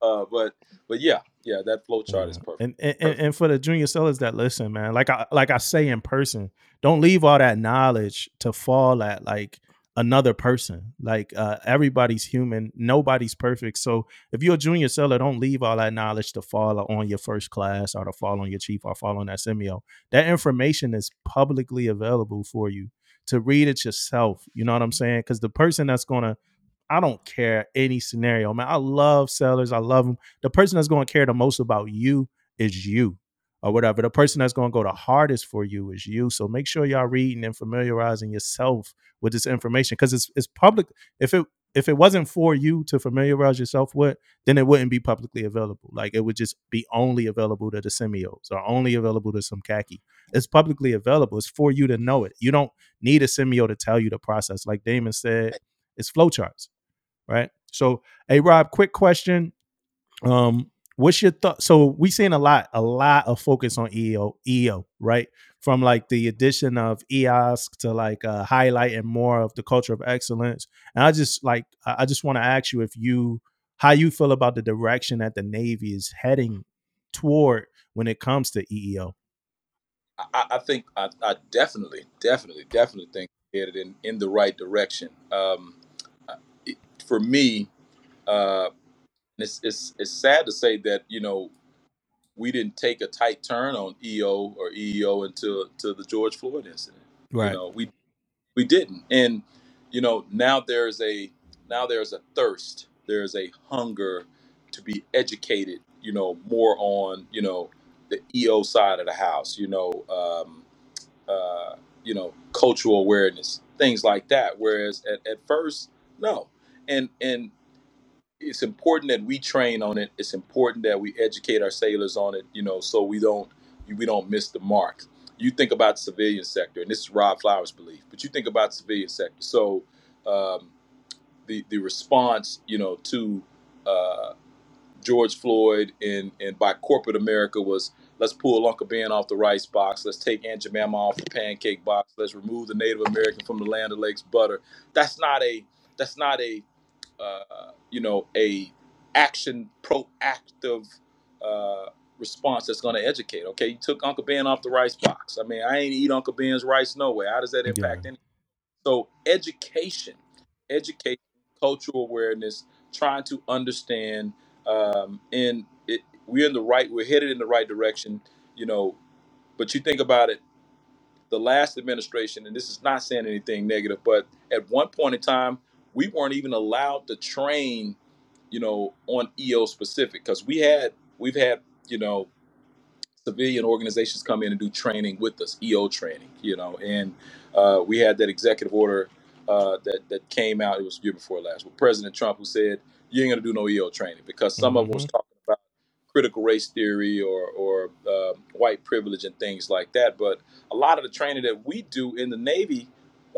Uh, but but yeah, yeah, that flow chart is perfect. And, and and and for the junior sellers that listen, man, like I like I say in person, don't leave all that knowledge to fall at like another person. Like uh, everybody's human, nobody's perfect. So if you're a junior seller, don't leave all that knowledge to fall on your first class or to fall on your chief or fall on that CMEO. That information is publicly available for you to read it yourself. You know what I'm saying? Because the person that's gonna I don't care any scenario, man. I love sellers. I love them. The person that's going to care the most about you is you or whatever. The person that's going to go the hardest for you is you. So make sure y'all reading and familiarizing yourself with this information because it's it's public. If it if it wasn't for you to familiarize yourself with, then it wouldn't be publicly available. Like it would just be only available to the CMEOs or only available to some khaki. It's publicly available. It's for you to know it. You don't need a CMEO to tell you the process. Like Damon said, it's flowcharts right? So, hey Rob, quick question. Um, what's your thought? So we seen a lot, a lot of focus on EO, EO, right? From like the addition of EOS to like uh, highlighting more of the culture of excellence. And I just like, I just want to ask you if you, how you feel about the direction that the Navy is heading toward when it comes to EEO. I, I think I, I definitely, definitely, definitely think headed in in the right direction. Um, for me, uh, it's, it's it's sad to say that you know we didn't take a tight turn on EO or EEO until to the George Floyd incident. You Right. know, we we didn't, and you know now there's a now there's a thirst, there's a hunger to be educated. You know, more on you know the EO side of the house. You know, um, uh, you know, cultural awareness, things like that. Whereas at, at first, no, and and it's important that we train on it. It's important that we educate our sailors on it, you know, so we don't we don't miss the mark. You think about the civilian sector, and this is Rob Flowers' belief, but you think about the civilian sector. So um, the the response, you know, to uh, George Floyd and and by corporate America was let's pull Uncle Ben off the rice box, let's take Aunt Jemima off the pancake box, let's remove the Native American from the Land O'Lakes butter. That's not a that's not a uh, you know, a action proactive uh, response that's going to educate. Okay, you took Uncle Ben off the rice box. I mean, I ain't eat Uncle Ben's rice no way. How does that Yeah. impact any? So education, education, cultural awareness, trying to understand, um, and it, we're in the right. We're headed in the right direction. You know, but you think about it the last administration, and this is not saying anything negative, but at one point in time, we weren't even allowed to train, you know, on EO specific because we had we've had you know civilian organizations come in and do training with us, EO training, you know, and uh, we had that executive order uh, that that came out. It was the year before last with President Trump, who said you ain't gonna do no EO training because some of them was Mhm. talking about critical race theory or or uh, white privilege and things like that. But a lot of the training that we do in the Navy,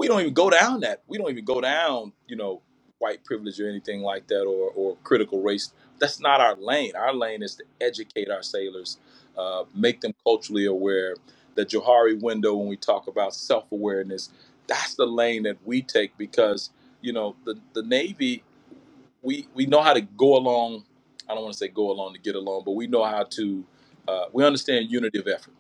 we don't even go down that. We don't even go down, you know, white privilege or anything like that or or critical race. That's not our lane. Our lane is to educate our sailors uh, make them culturally aware. The Johari window, when we talk about self awareness, that's the lane that we take because you know the the Navy we we know how to go along. I don't want to say go along to get along, but we know how to. Uh, we understand unity of effort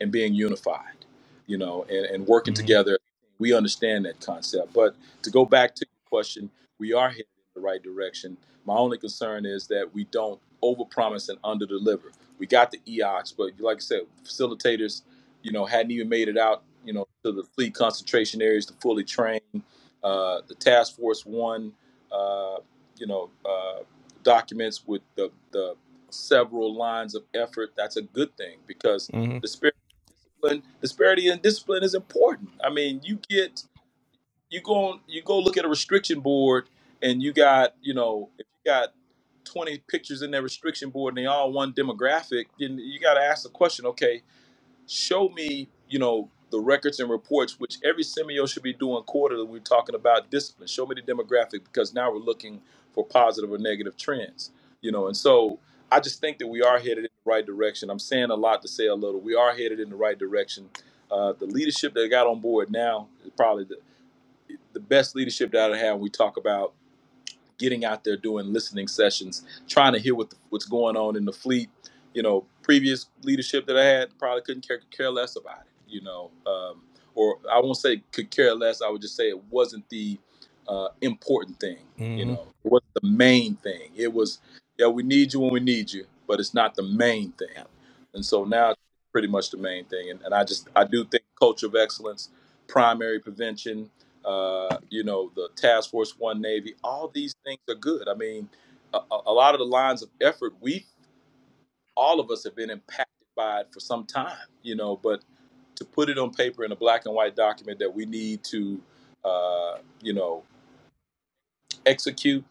and being unified, you know, and, and working Mhm. together. We understand that concept. But to go back to your question, we are headed in the right direction. My only concern is that we don't overpromise and underdeliver. We got the EOX, but like I said, facilitators, you know, hadn't even made it out, you know, to the fleet concentration areas to fully train. Uh, the task force one, uh, you know, uh, documents with the, the several lines of effort. That's a good thing because Mhm. the spirit discipline disparity in discipline is important. I mean, you get you go on you go look at a restriction board and you got, you know, if you got 20 pictures in that restriction board and they all one demographic, then you got to ask the question, okay, show me, you know, the records and reports, which every CMEO should be doing quarterly. We're talking about discipline. Show me the demographic because now we're looking for positive or negative trends, you know. And so I just think that we are headed in the right direction. I'm saying a lot to say a little. We are headed in the right direction. Uh, the leadership that got on board now is probably the the best leadership that I have. We talk about getting out there doing listening sessions, trying to hear what the, what's going on in the fleet. You know, previous leadership that I had probably couldn't care, care less about it. You know, um, or I won't say could care less. I would just say it wasn't the uh, important thing. Mm-hmm. You know, it wasn't the main thing. It was, yeah, we need you when we need you, but it's not the main thing. And so now, it's pretty much the main thing. And, and I just I do think culture of excellence, primary prevention, uh, you know, the Task Force One Navy, all these things are good. I mean, a, a lot of the lines of effort, we, all of us have been impacted by it for some time, you know, but to put it on paper in a black and white document that we need to, uh, you know, execute,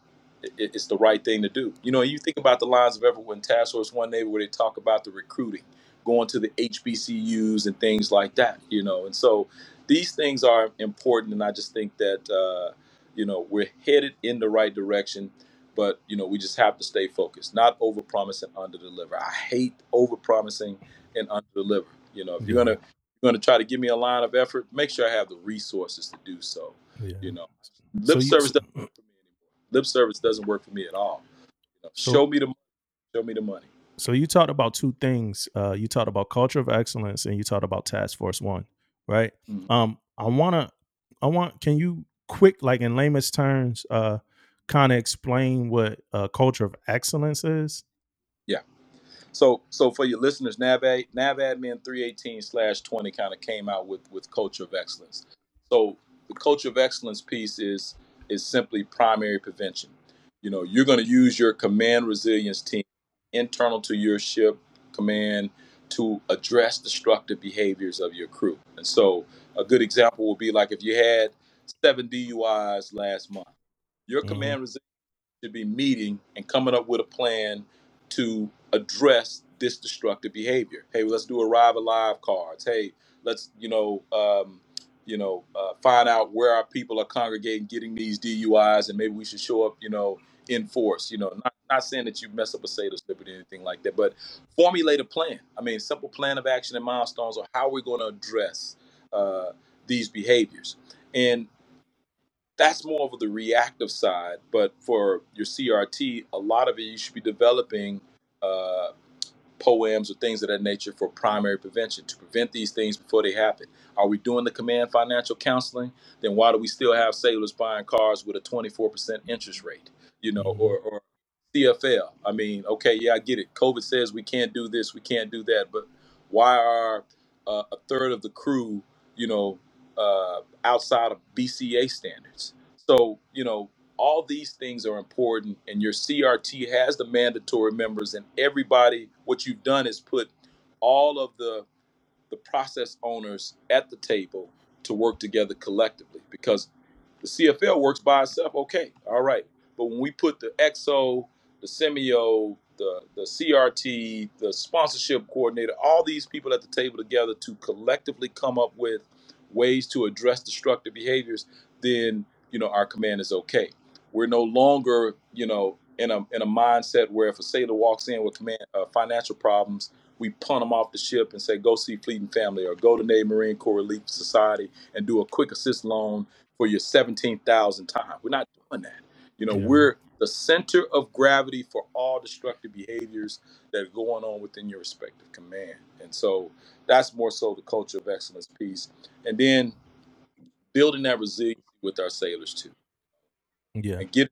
it's the right thing to do. You know, you think about the lines of effort when Task Force One Navy, where they talk about the recruiting, going to the HBCUs and things like that, you know, and so these things are important, and I just think that uh, you know we're headed in the right direction. But you know we just have to stay focused, not over promise and under deliver. I hate over promising and under deliver. You know, if you're gonna you're gonna try to give me a line of effort, make sure I have the resources to do so. Yeah. You know, lip service doesn't work for me anymore. Lip service doesn't work for me at all. You know, so, show me the money. Show me the money. So you talked about two things. Uh, you talked about culture of excellence, and you talked about Task Force One right? Mm-hmm. Um, I wanna, I want. Can you quick, like in layman's terms, uh, kind of explain what a culture of excellence is? Yeah. So, so for your listeners, Nav NAVADMIN three eighteen slash twenty kind of came out with with culture of excellence. So the culture of excellence piece is is simply primary prevention. You know, you're going to use your command resilience team internal to your ship command to address destructive behaviors of your crew. And so, a good example would be like if you had seven DUIs last month, your mm-hmm. command resilience should be meeting and coming up with a plan to address this destructive behavior. Hey, let's do arrive alive cards. Hey, let's you know um, you know uh, find out where our people are congregating, getting these DUIs, and maybe we should show up. You know in force. You know, not, not saying that you mess up a SAIL slip or anything like that, but formulate a plan. I mean, simple plan of action and milestones or how we're going to address uh, these behaviors. And that's more of the reactive side. But for your CRT, a lot of it you should be developing uh, POAMs or things of that nature for primary prevention to prevent these things before they happen. Are we doing the command financial counseling? Then why do we still have sailors buying cars with a 24% interest rate? you know, mm-hmm. or, or CFL. I mean, okay, yeah, I get it. COVID says we can't do this, we can't do that, but why are uh, a third of the crew, you know, uh, outside of BCA standards? So, you know, all these things are important, and your CRT has the mandatory members, and everybody. What you've done is put all of the the process owners at the table to work together collectively because the CFL works by itself. Okay, all right. But when we put the XO, the CMEO, the the CRT, the sponsorship coordinator, all these people at the table together to collectively come up with ways to address destructive behaviors, then you know our command is okay. We're no longer you know in a in a mindset where if a sailor walks in with command uh, financial problems, we punt them off the ship and say go see Fleet and Family or go to Navy Marine Corps Relief Society and do a quick assist loan for your seventeen thousand time. We're not doing that. You know, Yeah. we're the center of gravity for all destructive behaviors that are going on within your respective command. And so that's more so the culture of excellence piece. And then building that resilience with our sailors too. Yeah. And get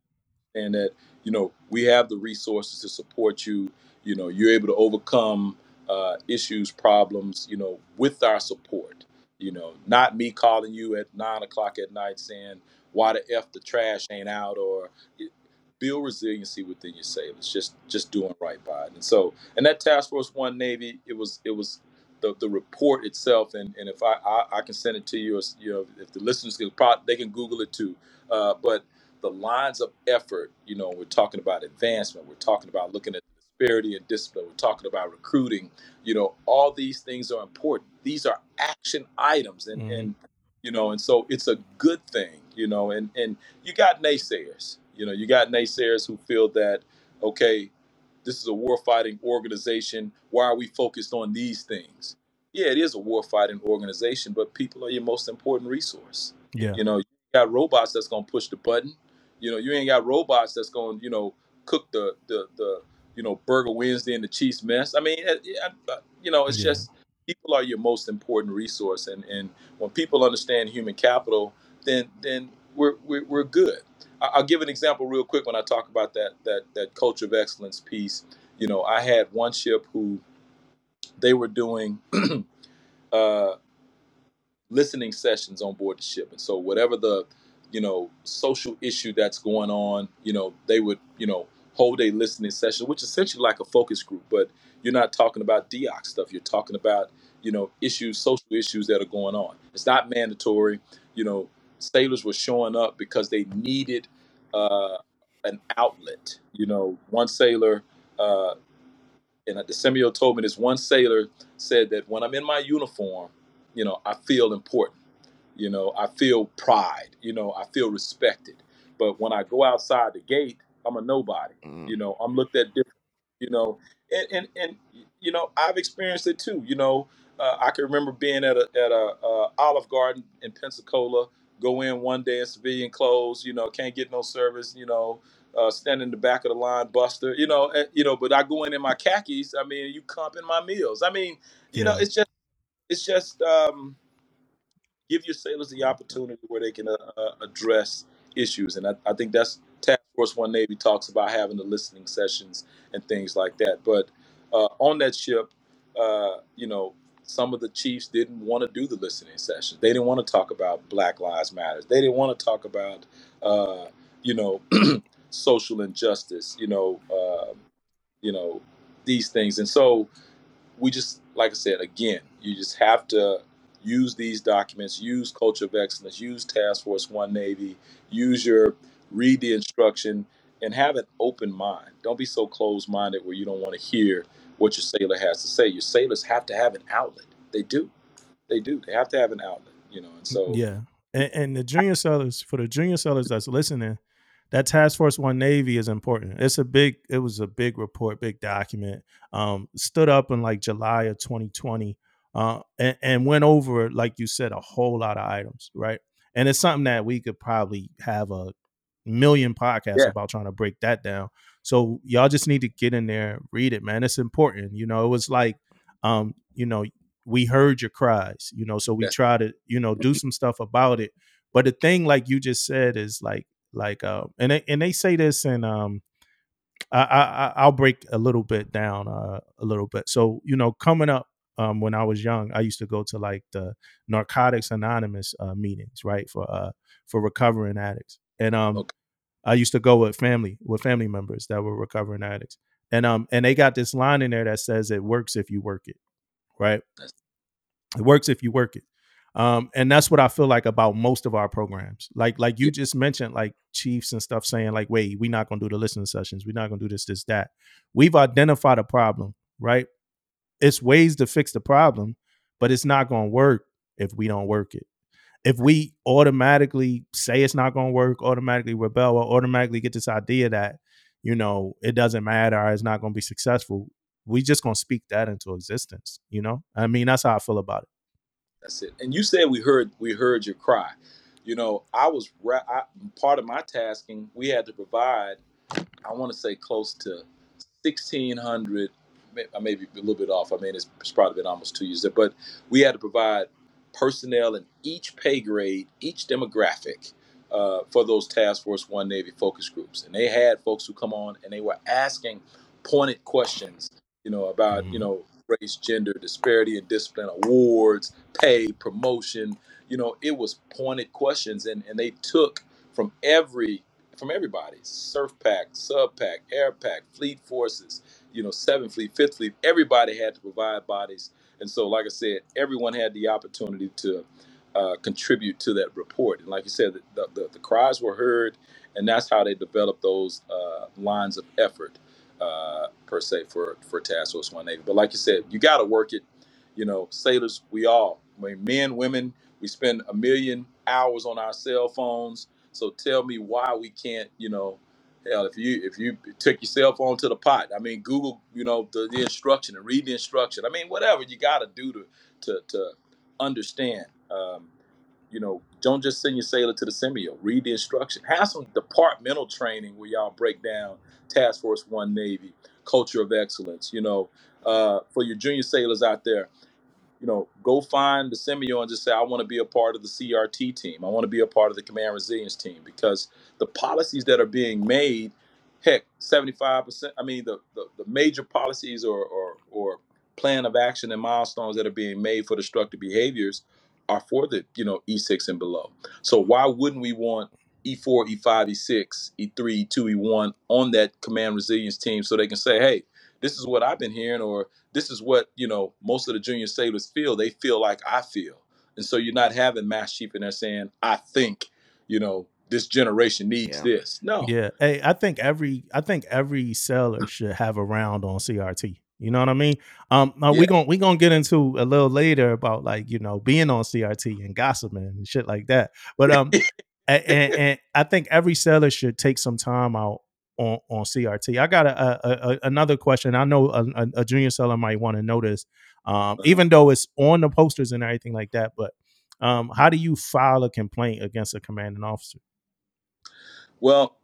and that, you know, we have the resources to support you. You know, you're able to overcome uh, issues, problems, you know, with our support. You know, not me calling you at nine o'clock at night saying, why the f the trash ain't out? or build resiliency within your sailors just just doing right by it. And so and that task force one navy it was it was the, the report itself. And, and if I, I, I can send it to you or, you know if the listeners can they can google it too. Uh, but the lines of effort you know we're talking about advancement we're talking about looking at disparity and discipline we're talking about recruiting you know all these things are important these are action items and, mm-hmm. and you know and so it's a good thing you know and and you got naysayers you know you got naysayers who feel that okay this is a warfighting organization. Why are we focused on these things? Yeah, it is a warfighting organization, but people are your most important resource. Yeah. You know, you got robots that's gonna push the button. You know, you ain't got robots that's gonna, you know, cook the the the you know Burger Wednesday and the Chiefs mess. I mean, it- it- I- you know, it's Yeah. just people are your most important resource, and and when people understand human capital, then then we're we're, we're good. I- I'll give an example real quick when I talk about that that that culture of excellence piece. You know, I had one ship who they were doing uh, listening sessions on board the ship, and so whatever the you know social issue that's going on, you know, they would you know hold a listening session, which is essentially like a focus group, but you're not talking about DEOC stuff. You're talking about you know issues, social issues that are going on. It's not mandatory. You know, sailors were showing up because they needed uh, an outlet. You know, one sailor. Uh, and the CMEO told me this one sailor said that when I'm in my uniform, you know, I feel important. You know, I feel pride. You know, I feel respected. But when I go outside the gate, I'm a nobody. Mm. You know, I'm looked at different. You know, and and, and you know, I've experienced it too. You know, uh, I can remember being at a at a uh, Olive Garden in Pensacola. Go in one day in civilian clothes. You know, can't get no service. You know, uh, standing in the back of the line, Buster. You know, and, you know, but I go in in my khakis. I mean, you comping my meals. I mean, you know, it's just it's just. um give your sailors the opportunity where they can uh, uh, address issues. And I, I think that's Task Force One Navy talks about having the listening sessions and things like that. But uh, on that ship, uh, you know, some of the chiefs didn't want to do the listening sessions. They didn't want to talk about Black Lives Matter. They didn't want to talk about, uh, you know, social injustice. You know, uh, you know, these things. And so we just like I said again, you just have to use these documents, use Culture of Excellence, use Task Force One Navy, use your read the instruction, and have an open mind. Don't be so closed minded where you don't want to hear what your sailor has to say. Your sailors have to have an outlet. They do. They do. They have to have an outlet. You know, and so Yeah. And, and the junior sellers, for the junior sellers that's listening, that Task Force One Navy is important. It's a big, it was a big report, big document. Um, stood up in like July of 2020, uh, and, and went over, like you said, a whole lot of items, right? And it's something that we could probably have a million podcasts yeah, about trying to break that down. So y'all just need to get in there, read it, man. It's important. You know, it was like, um, you know, we heard your cries, you know, so we that's try to, you know, do some stuff about it. But the thing, like you just said, is like, like, uh, and they, and they say this, and um, I, I I- I'll break a little bit down, uh, a little bit. So you know, coming up, um, when I was young, I used to go to like the Narcotics Anonymous uh, meetings, right, for uh for recovering addicts, and um, okay. I used to go with family with family members that were recovering addicts, and um, and they got this line in there that says it works if you work it, right? It works if you work it. Um, and that's what I feel like about most of our programs. Like like you just mentioned, like chiefs and stuff saying, like, wait, we're not gonna do the listening sessions, we're not gonna do this, this, that. We've identified a problem, right? It's ways to fix the problem, but it's not gonna work if we don't work it. If we automatically say it's not gonna work, automatically rebel, or automatically get this idea that, you know, it doesn't matter, or it's not gonna be successful, we just gonna speak that into existence, you know? I mean, that's how I feel about it. that's it. And you said we heard we heard your cry. You know, I was I, part of my tasking. We had to provide I want to say close to 1,600, may- I may be a little bit off. I mean, it's, it's probably been almost two years there, but we had to provide personnel in each pay grade, each demographic uh, for those Task Force One Navy focus groups. And they had folks who come on and they were asking pointed questions, you know, about, you Mhm. know, race, gender, disparity and discipline, awards, pay, promotion. You know, it was pointed questions and, and they took from every from everybody SURFPAC sub pack AIRPAC fleet forces you know seventh fleet fifth fleet everybody had to provide bodies. And so like i said everyone had the opportunity to uh, contribute to that report. And like you said the, the, the cries were heard and that's how they developed those uh, lines of effort uh, per se for for task force One Navy but like you said you got to work it. You know sailors we all I mean, men women we spend a million hours on our cell phones. So tell me why we can't, you know, hell, if you if you took your cell phone to the pot, I mean, Google, you know, the, the instruction and read the instruction. I mean, whatever you got to do to to to understand. Um, you know, don't just send your sailor to the CMEO. Read the instruction. Have some departmental training where y'all break down Task Force One Navy, culture of excellence. You know, uh, for your junior sailors out there, you know, go find the CMEO and just say, I want to be a part of the CRT team. I want to be a part of the Command Resilience team because the policies that are being made, heck, 75%, I mean, the, the, the major policies or, or, or plan of action and milestones that are being made for destructive behaviors are for the, you know, E6 and below. So why wouldn't we want E4, E5, E6, E3, E2, E1 on that Command Resilience team so they can say, hey, this is what I've been hearing, or this is what you know most of the junior sailors feel. They feel like I feel, and so you're not having mass chief in there saying, "I think," you know, this generation needs Yeah. this. No, Yeah. Hey, I think every I think every seller should have a round on CRT. You know what I mean? Um, now Yeah. we going we gonna get into a little later about like you know being on CRT and gossiping and shit like that. But um, and, and, and I think every seller should take some time out on on CRT. I got a, a, a another question. I know a, a, a junior seller might want to know this, um, even though it's on the posters and everything like that. But um, how do you file a complaint against a commanding officer? Well,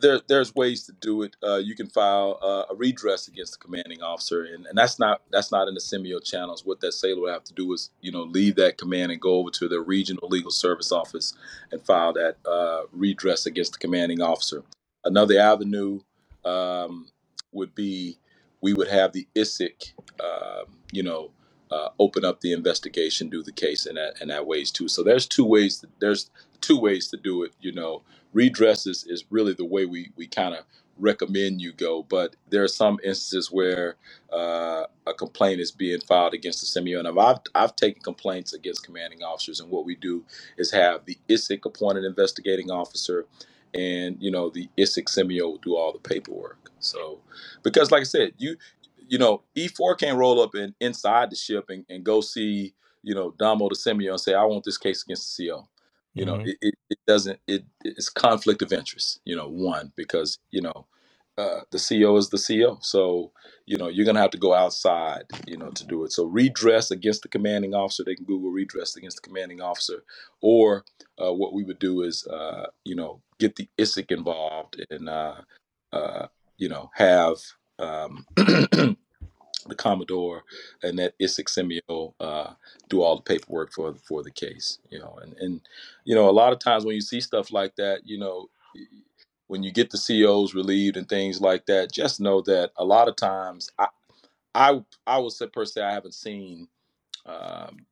there, there's ways to do it. Uh, you can file uh, a redress against the commanding officer, and, and that's not that's not in the CMEO channels. What that sailor will have to do is, you know, leave that command and go over to the regional legal service office and file that uh, redress against the commanding officer. Another avenue um, would be we would have the ISIC, um, you know, uh, open up the investigation, do the case in that in that ways too. So there's two ways. There's two ways to do it. You know, redress is, is really the way we, we kind of recommend you go. But there are some instances where uh, a complaint is being filed against the CMEO. And I've, I've taken complaints against commanding officers, and what we do is have the ISIC appointed investigating officer, and you know the ISIC CMEO will do all the paperwork. So because like I said, you you know E4 can't roll up in, inside the ship and, and go see you know Damo the CMEO and say I want this case against the CO you know Mhm. it, it, it doesn't it it's conflict of interest you know one because you know uh, the co is the co so you know you're gonna have to go outside you know to do it. So redress against the commanding officer. They can google redress against the commanding officer. Or uh, what we would do is uh, you know get the isic involved and uh, uh, you know have um, the commodore and that isic CMEO uh, do all the paperwork for for the case you know and and you know a lot of times when you see stuff like that you know when you get the COs relieved and things like that just know that a lot of times I I I would say per se I haven't seen um,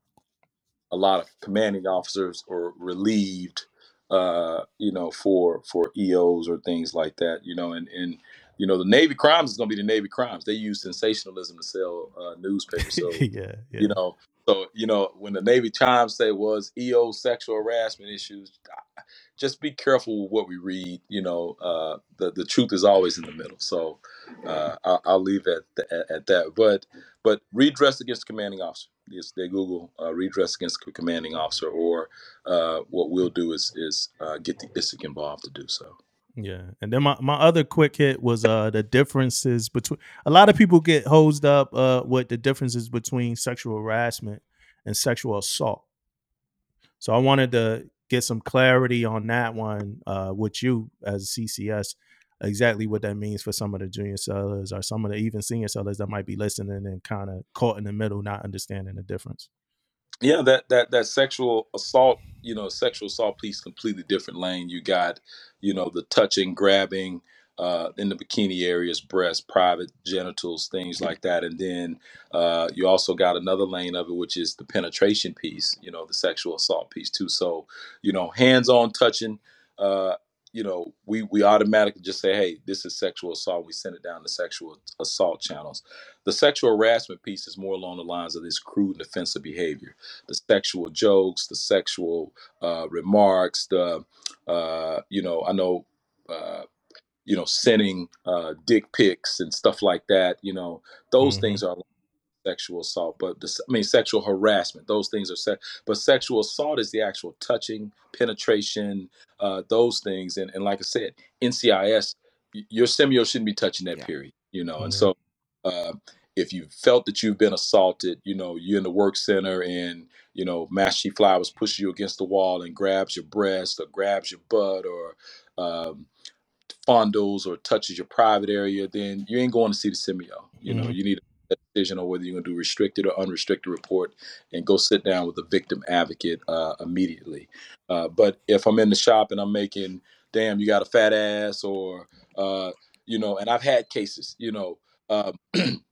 a lot of commanding officers or relieved uh, you know for for EOs or things like that you know and and you know the Navy Times is going to be the Navy Times. They use sensationalism to sell uh, newspapers. So yeah, yeah. you know so you know when the Navy Times say was eo sexual harassment issues just be careful with what we read you know uh the, the truth is always in the middle. So uh i'll, I'll leave it at, at that. But but redress against commanding officer. Yes they google uh, redress against commanding officer or uh what we'll do is is uh, get the isic involved to do so. Yeah, and then my, my other quick hit was uh the differences between a lot of people get hosed up uh with the differences between sexual harassment and sexual assault. So I wanted to get some clarity on that one uh with you as CCS exactly what that means for some of the junior sellers or some of the even senior sellers that might be listening and kind of caught in the middle not understanding the difference. yeah that that that sexual assault you know sexual assault piece completely different lane you got you know the touching grabbing uh, in the bikini areas breast private genitals things like that. And then uh, you also got another lane of it which is the penetration piece you know the sexual assault piece too. So you know hands-on touching uh, you know we we automatically just say hey this is sexual assault. We send it down the sexual assault channels. The sexual harassment piece is more along the lines of this crude and offensive behavior. The sexual jokes, the sexual uh, remarks, the uh, you know, I know, uh, you know, sending uh, dick pics and stuff like that. You know, those Mhm. things are sexual assault, but the, I mean, sexual harassment. Those things are sex, but sexual assault is the actual touching, penetration, uh, those things. And, and like I said, NCIS your CMEO shouldn't be touching that Yeah. period, you know. And so, uh, if you felt that you've been assaulted, you know, you're in the work center and you know, Master Chief Flowers pushes you against the wall and grabs your breast or grabs your butt or um, fondles or touches your private area, then you ain't going to see the CMEO. You know, Mhm. you need a decision on whether you're going to do restricted or unrestricted report and go sit down with the victim advocate uh, immediately. Uh, but if I'm in the shop and I'm making, damn, you got a fat ass or, uh, you know, and I've had cases, you know, um,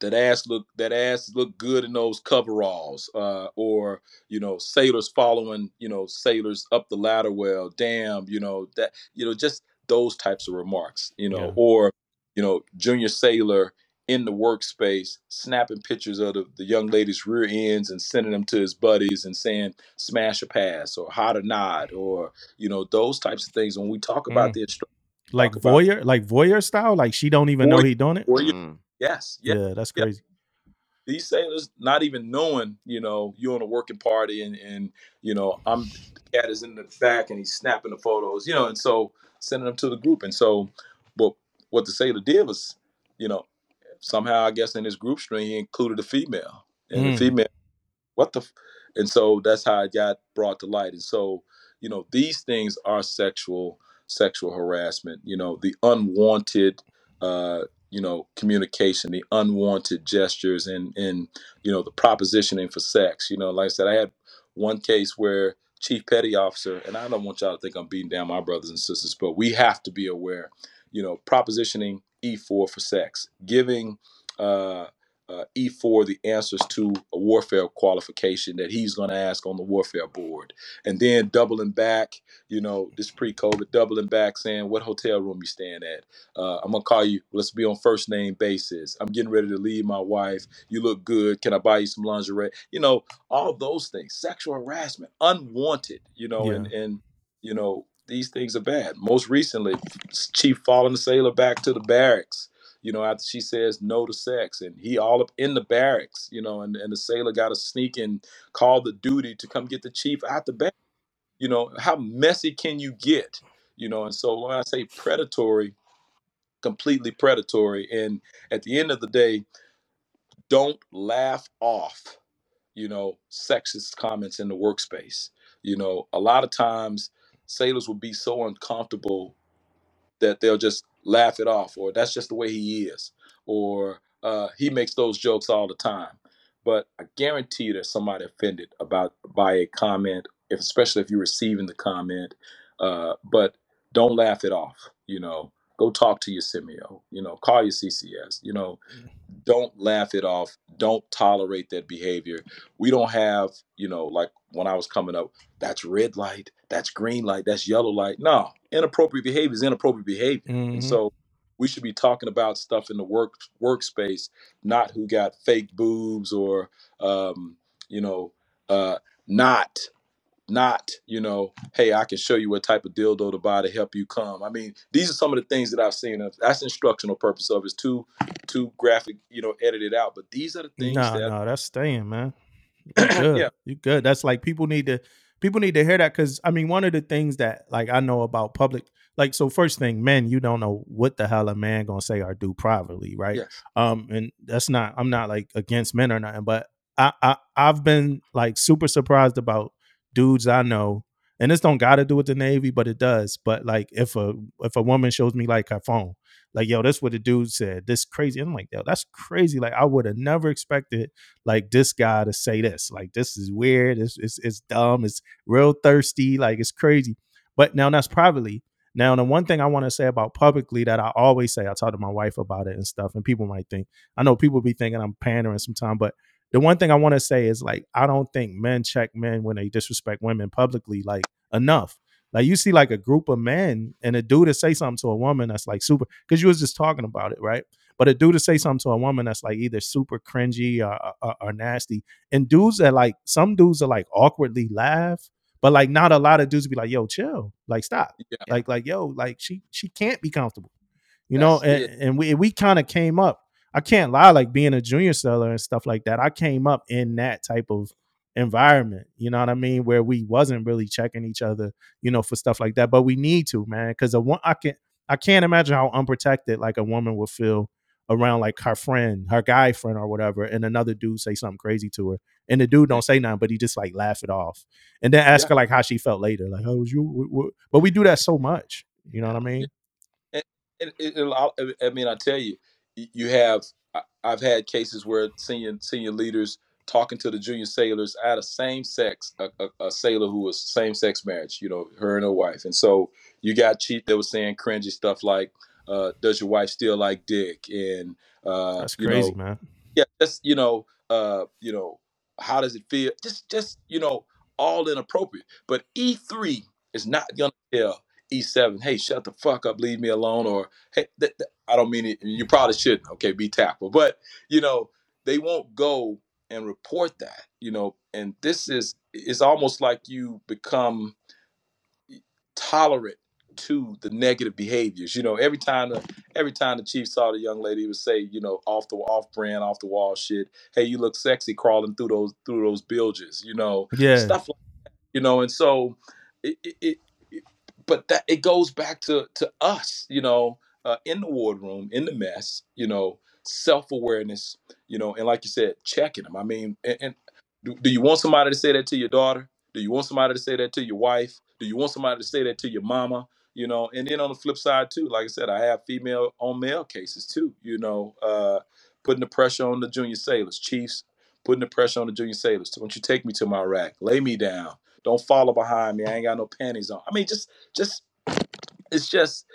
that ass look that ass look good in those coveralls, uh, or you know, sailors following you know sailors up the ladder well. Damn, you know that you know just those types of remarks, you know, Yeah. or you know, junior sailor in the workspace snapping pictures of the, the young lady's rear ends and sending them to his buddies and saying smash a pass or how to nod or you know those types of things when we talk about Mm. the instruction Like talk about- voyeur, like voyeur style. Like she don't even know he doing it. or you Mm. yes yes Yeah, that's Yeah. crazy. these sailors not even knowing, you know, you're on a working party and, and you know, I'm the cat is in the back and he's snapping the photos, you know, and so sending them to the group. And so but what the sailor did was, you know, somehow I guess in his group string he included a female. And Mm. the female what the f-? and so that's how it got brought to light. And so, you know, these things are sexual sexual harassment, you know, the unwanted uh you know communication the unwanted gestures and and you know the propositioning for sex you know like i said i had one case where chief petty officer and i don't want y'all to think i'm beating down my brothers and sisters but we have to be aware you know propositioning e4 for sex giving uh, uh, E4 the answers to a warfare qualification that he's going to ask on the warfare board, and then doubling back, you know, this pre-COVID, doubling back, saying what hotel room you staying at, uh, I'm gonna call you. Let's be on first name basis. I'm getting ready to leave my wife. You look good. Can I buy you some lingerie? You know, all those things. Sexual harassment, unwanted. You know, and and you know these things are bad. Most recently, Chief following the sailor back to the barracks. You know, after she says no to sex, and he all up in the barracks. You know, and and the sailor got to sneak and call the duty to come get the chief out the back. You know, how messy can you get? You know, and so when I say predatory completely predatory. And at the end of the day, don't laugh off, you know, sexist comments in the workspace. You know, a lot of times sailors will be so uncomfortable that they'll just laugh it off, or that's just the way he is, or uh, he makes those jokes all the time. But I guarantee you there's somebody offended about by a comment, if, especially if you're receiving the comment. Uh, but don't laugh it off. You know, go talk to your CMEO. You know, call your CCS. You know, don't laugh it off. Don't tolerate that behavior. We don't have, you know, like when I was coming up, that's red light, that's green light, that's yellow light. No, inappropriate behavior is inappropriate behavior. And so we should be talking about stuff in the work workspace, not who got fake boobs or um, you know, uh not not, you know, hey, I can show you what type of dildo to buy to help you come. I mean, these are some of the things that I've seen. That's instructional purpose of it's too too graphic, you know, edited out. But these are the things No, that no, that's staying, man. You good. Yeah. You good. That's like people need to people need to hear that because I mean, one of the things that like I know about public, like so first thing, men, you don't know what the hell a man gonna say or do privately, right? yes. Um, and that's not I'm not like against men or nothing, but I, I I've been like super surprised about dudes I know, and this don't gotta do with the Navy, but it does. But like if a if a woman shows me like her phone, like yo, that's what the dude said. This crazy. I'm like, yo, that's crazy. Like I would have never expected like this guy to say this. Like this is weird. It's it's, it's dumb. It's real thirsty. Like it's crazy. But now that's privately. Now the one thing I want to say about publicly that I always say, I talk to my wife about it and stuff, and people might think I know people be thinking I'm pandering sometimes, but the one thing I want to say is like I don't think men check men when they disrespect women publicly like enough. Like you see like a group of men and a dude to say something to a woman that's like super because you was just talking about it, right? But a dude to say something to a woman that's like either super cringy or, or, or nasty, and dudes that like some dudes are like awkwardly laugh, but like not a lot of dudes be like, "Yo, chill, like stop, Yeah. like like yo, like she she can't be comfortable," you know. That's And, and we we kind of came up. I can't lie, like being a junior seller and stuff like that. I came up in that type of environment, you know what I mean, where we wasn't really checking each other, you know, for stuff like that. But we need to, man, because one I can I can't imagine how unprotected like a woman would feel around like her friend, her guy friend or whatever, and another dude say something crazy to her, and the dude don't say nothing, but he just like laugh it off, and then ask Yeah. her like how she felt later, like oh, how was you? What- what-" But we do that so much, you know what I mean? it, it, it- I mean, I tell you, you have. I- I've had cases where senior senior leaders talking to the junior sailors. Had a same sex a, a, a sailor who was same sex marriage. You know, her and her wife, and so you got chief that was saying cringy stuff like, uh, "Does your wife still like dick?" and uh, That's you crazy, know, man. yeah, just you know, uh, you know, how does it feel? Just, just you know, all inappropriate. But E three is not gonna tell E seven, hey, shut the fuck up, leave me alone, or hey, th- th- I don't mean it. You probably shouldn't. Okay, be tactful, but you know, they won't go and report that. You know, and this is it's almost like you become tolerant to the negative behaviors. You know, every time the every time the chief saw the young lady, he would say, you know, off the off brand, off the wall shit. Hey, you look sexy crawling through those through those bilges. You know, Yeah, stuff like that. You know, and so it, it- but that it goes back to to us. You know, uh, in the wardroom, in the mess. You know, self awareness. You know, and like you said, checking them. I mean, and, and do, do you want somebody to say that to your daughter? Do you want somebody to say that to your wife? Do you want somebody to say that to your mama? You know, and then on the flip side too, like I said, I have female on male cases too. You know, uh, putting the pressure on the junior sailors, chiefs, putting the pressure on the junior sailors. Don't you take me to my rack? Lay me down. Don't follow behind me. I ain't got no panties on. I mean, just, just, it's just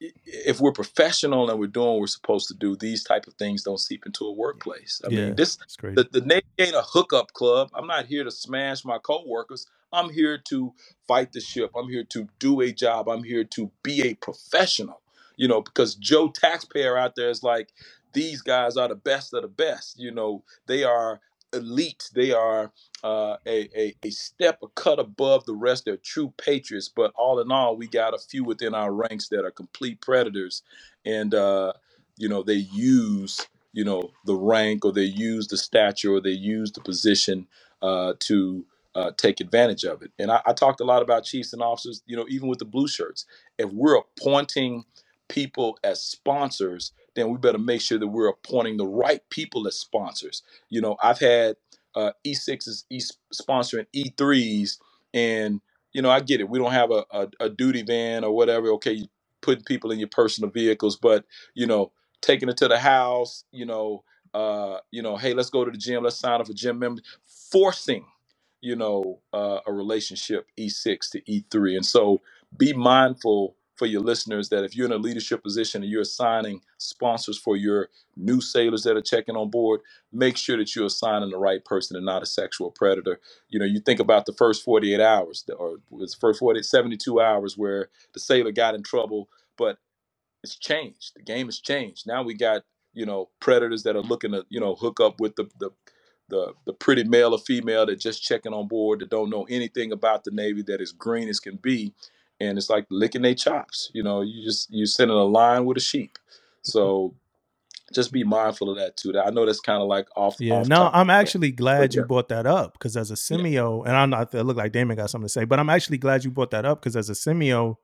if we're professional and we're doing what we're supposed to do, these type of things don't seep into a workplace. I yeah, mean, this the, the Navy ain't a hookup club. I'm not here to smash my coworkers. I'm here to fight the ship. I'm here to do a job. I'm here to be a professional. You know, because Joe taxpayer out there is like, these guys are the best of the best. You know, they are elite. They are uh, a, a a step, a cut above the rest. They're true patriots. But all in all, we got a few within our ranks that are complete predators, and uh, you know they use you know the rank or they use the stature or they use the position uh, to uh, take advantage of it. And I, I talked a lot about chiefs and officers. You know, even with the blue shirts, if we're appointing people as sponsors, then we better make sure that we're appointing the right people as sponsors. You know, I've had uh, E6s e sponsoring E3s, and you know, I get it. We don't have a, a, a duty van or whatever. Okay, you putting people in your personal vehicles, but you know, taking it to the house. You know, uh, you know, hey, let's go to the gym. Let's sign up for gym members. Forcing, you know, uh, a relationship E6 to E3, and so be mindful for your listeners that if you're in a leadership position and you're assigning sponsors for your new sailors that are checking on board, make sure that you're assigning the right person and not a sexual predator. You know, you think about the first 48 hours, or it was the first 40, 72 hours where the sailor got in trouble, but it's changed. The game has changed. Now we got, you know, predators that are looking to, you know, hook up with the, the the the pretty male or female that just checking on board that don't know anything about the Navy that is green as can be, and it's like licking their chops. You know, you just you sending a line with a sheep. So mm-hmm. just be mindful of that too. That I know that's kind of like off Yeah, off no, I'm actually glad you yeah, brought that up because as a yeah, and I'm not, it look like Damon got something to say, but I'm actually glad you brought that up because as a CMEO,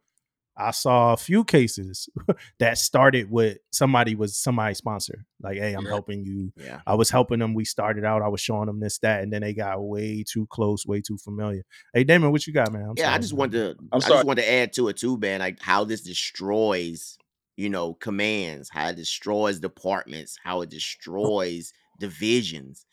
I saw a few cases that started with somebody was somebody sponsor. Like, hey, I'm yeah, helping you. Yeah. I was helping them. We started out. I was showing them this, that, and then they got way too close, way too familiar. Hey, Damon, what you got, man? I'm Yeah, I just man. want to I'm I sorry. just want to add to it too, man, like how this destroys, you know, commands, how it destroys departments, how it destroys divisions.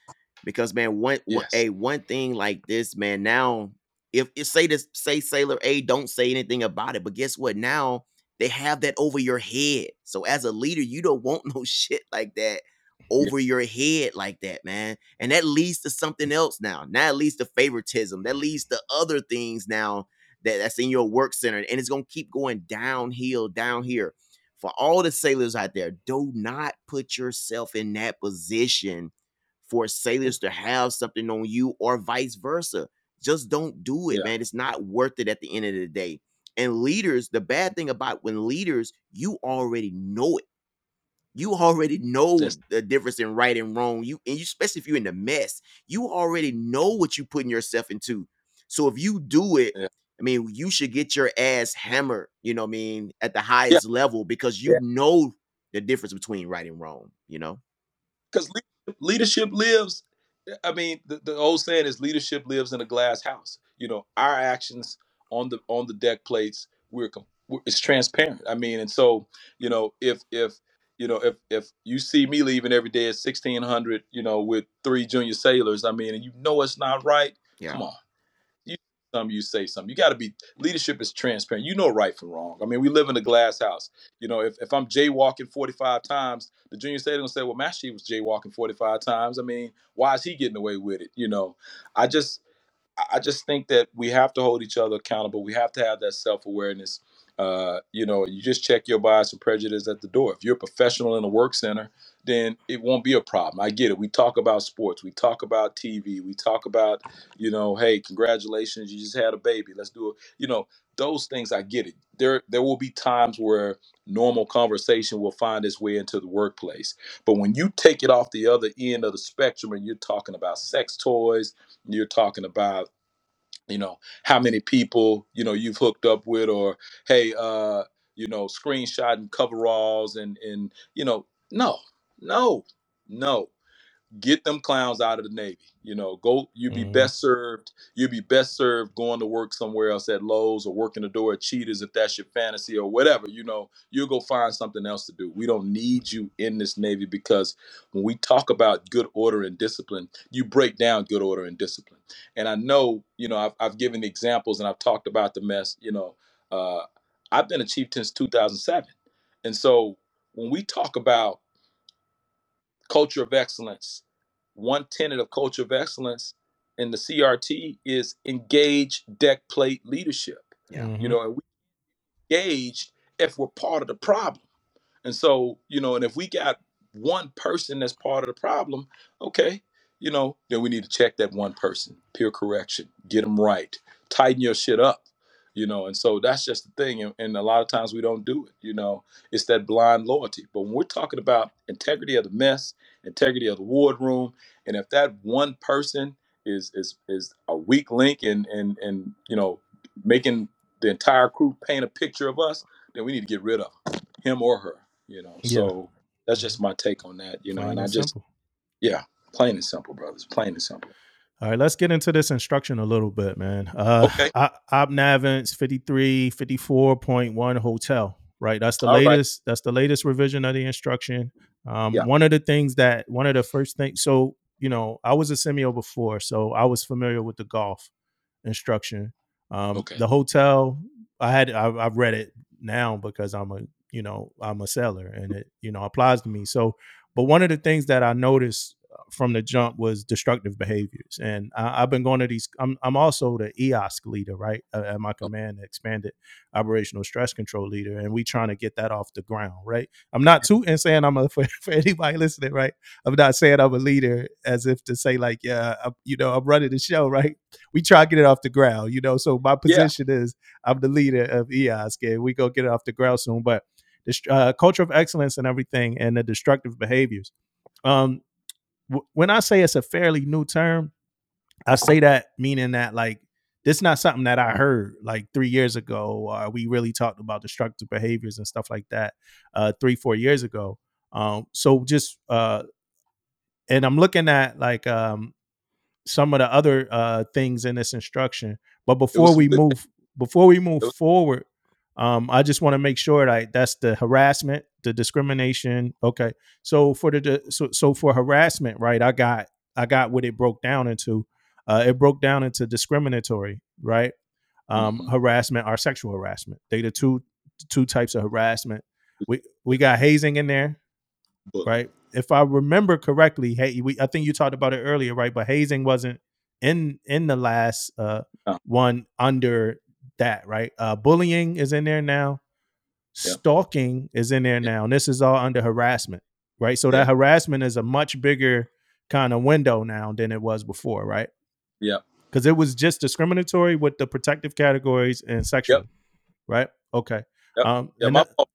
Because man, one one Yes, a one thing like this, man, now if, if say this say Sailor A don't say anything about it, but guess what? Now they have that over your head. So as a leader, you don't want no shit like that yeah, over your head like that, man. And that leads to something else now. Now it leads to favoritism. That leads to other things now that, that's in your work center. And it's gonna keep going downhill, down here. For all the sailors out there, do not put yourself in that position for sailors to have something on you or vice versa. Just don't do it, yeah, man. It's not worth it at the end of the day. And leaders, the bad thing about when leaders, you already know it you already know the difference in right and wrong. You and you, especially if you're in the mess, you already know what you're putting yourself into. So if you do it, yeah, I mean, you should get your ass hammered, you know what I mean, at the highest yeah. level because you yeah. know the difference between right and wrong, you know? Because leadership lives, I mean, the, the old saying is leadership lives in a glass house. You know, our actions on the on the deck plates, we're, we're it's transparent. I mean, and so, you know, if if you know, if if you see me leaving every day at sixteen hundred, you know, with three junior sailors, I mean, and you know it's not right. Yeah. Come on, some you say something. You got to be leadership is transparent. You know right from wrong. I mean, we live in a glass house. You know, if, if I'm jaywalking forty five times, the junior sailor gonna say, "Well, Master was jaywalking forty five times." I mean, why is he getting away with it? You know, I just I just think that we have to hold each other accountable. We have to have that self awareness uh, you know, you just check your bias and prejudice at the door. If you're a professional in a work center, then it won't be a problem. I get it. We talk about sports, we talk about TV, we talk about, you know, hey, congratulations, you just had a baby. Let's do it. You know, those things I get it. There there will be times where normal conversation will find its way into the workplace. But when you take it off the other end of the spectrum and you're talking about sex toys, you're talking about you know how many people you know you've hooked up with or hey uh you know screenshotting coveralls and and you know no no no get them clowns out of the Navy. You know, go. You'd be mm-hmm. best served. You'd be best served going to work somewhere else at Lowe's or working the door at Cheetahs if that's your fantasy or whatever. You know, you'll go find something else to do. We don't need you in this Navy because when we talk about good order and discipline, you break down good order and discipline. And I know, you know, I've, I've given examples and I've talked about the mess. You know, uh, I've been a chief since 2007, and so when we talk about culture of excellence, one tenet of culture of excellence in the CRT is engage deck plate leadership. Yeah. You know, and we engaged if we're part of the problem. And so, you know, and if we got one person that's part of the problem, okay, you know, then we need to check that one person, peer correction, get them right, tighten your shit up you know and so that's just the thing and, and, a lot of times we don't do it you know it's that blind loyalty but when we're talking about integrity of the mess integrity of the wardroom and if that one person is is is a weak link in and and you know making the entire crew paint a picture of us then we need to get rid of him or her you know yeah. so that's just my take on that you know plain and i just simple. yeah plain and simple brothers plain and simple all right, let's get into this instruction a little bit, man. Uh, okay. OPNAVINST 53, 54.1 hotel, right? That's the All latest. Right. That's the latest revision of the instruction. Um, yeah. One of the things that, one of the first things, so, you know, I was a CMEO before, so I was familiar with the golf instruction. Um, okay. The hotel, I had, I, I've read it now because I'm a, you know, I'm a seller and it, you know, applies to me. So, but one of the things that I noticed from the jump was destructive behaviors. And I, have been going to these. I'm I'm also the EOSC leader, right, uh, at my command, expanded operational stress control leader, and we trying to get that off the ground, right. I'm not too saying I'm a for, for anybody listening, right. I'm not saying I'm a leader as if to say like, yeah, I'm, you know, I'm running the show, right. We try to get it off the ground, you know. So my position yeah. is I'm the leader of EOSC, and we go get it off the ground soon, but. The uh, culture of excellence and everything, and the destructive behaviors. Um, when I say it's a fairly new term, I say that meaning that like this is not something that I heard like three years ago. Or we really talked about destructive behaviors and stuff like that uh, three, four years ago. Um, so just uh, and I'm looking at like um, some of the other uh, things in this instruction. But before we move, before we move forward, um, I just want to make sure that that's the harassment, the discrimination. Okay, so for the so so for harassment, right? I got I got what it broke down into. Uh, it broke down into discriminatory, right? Um, mm-hmm. Harassment or sexual harassment. They the two two types of harassment. We we got hazing in there, right? If I remember correctly, hey, we I think you talked about it earlier, right? But hazing wasn't in in the last uh, one under that, right? Uh, bullying is in there now. Yep. Stalking is in there yep. now. And this is all under harassment, right? So yep. that harassment is a much bigger kind of window now than it was before, right? Yeah. Because it was just discriminatory with the protective categories and sexual, right? Okay. Yep. Um, Yeah, my fault.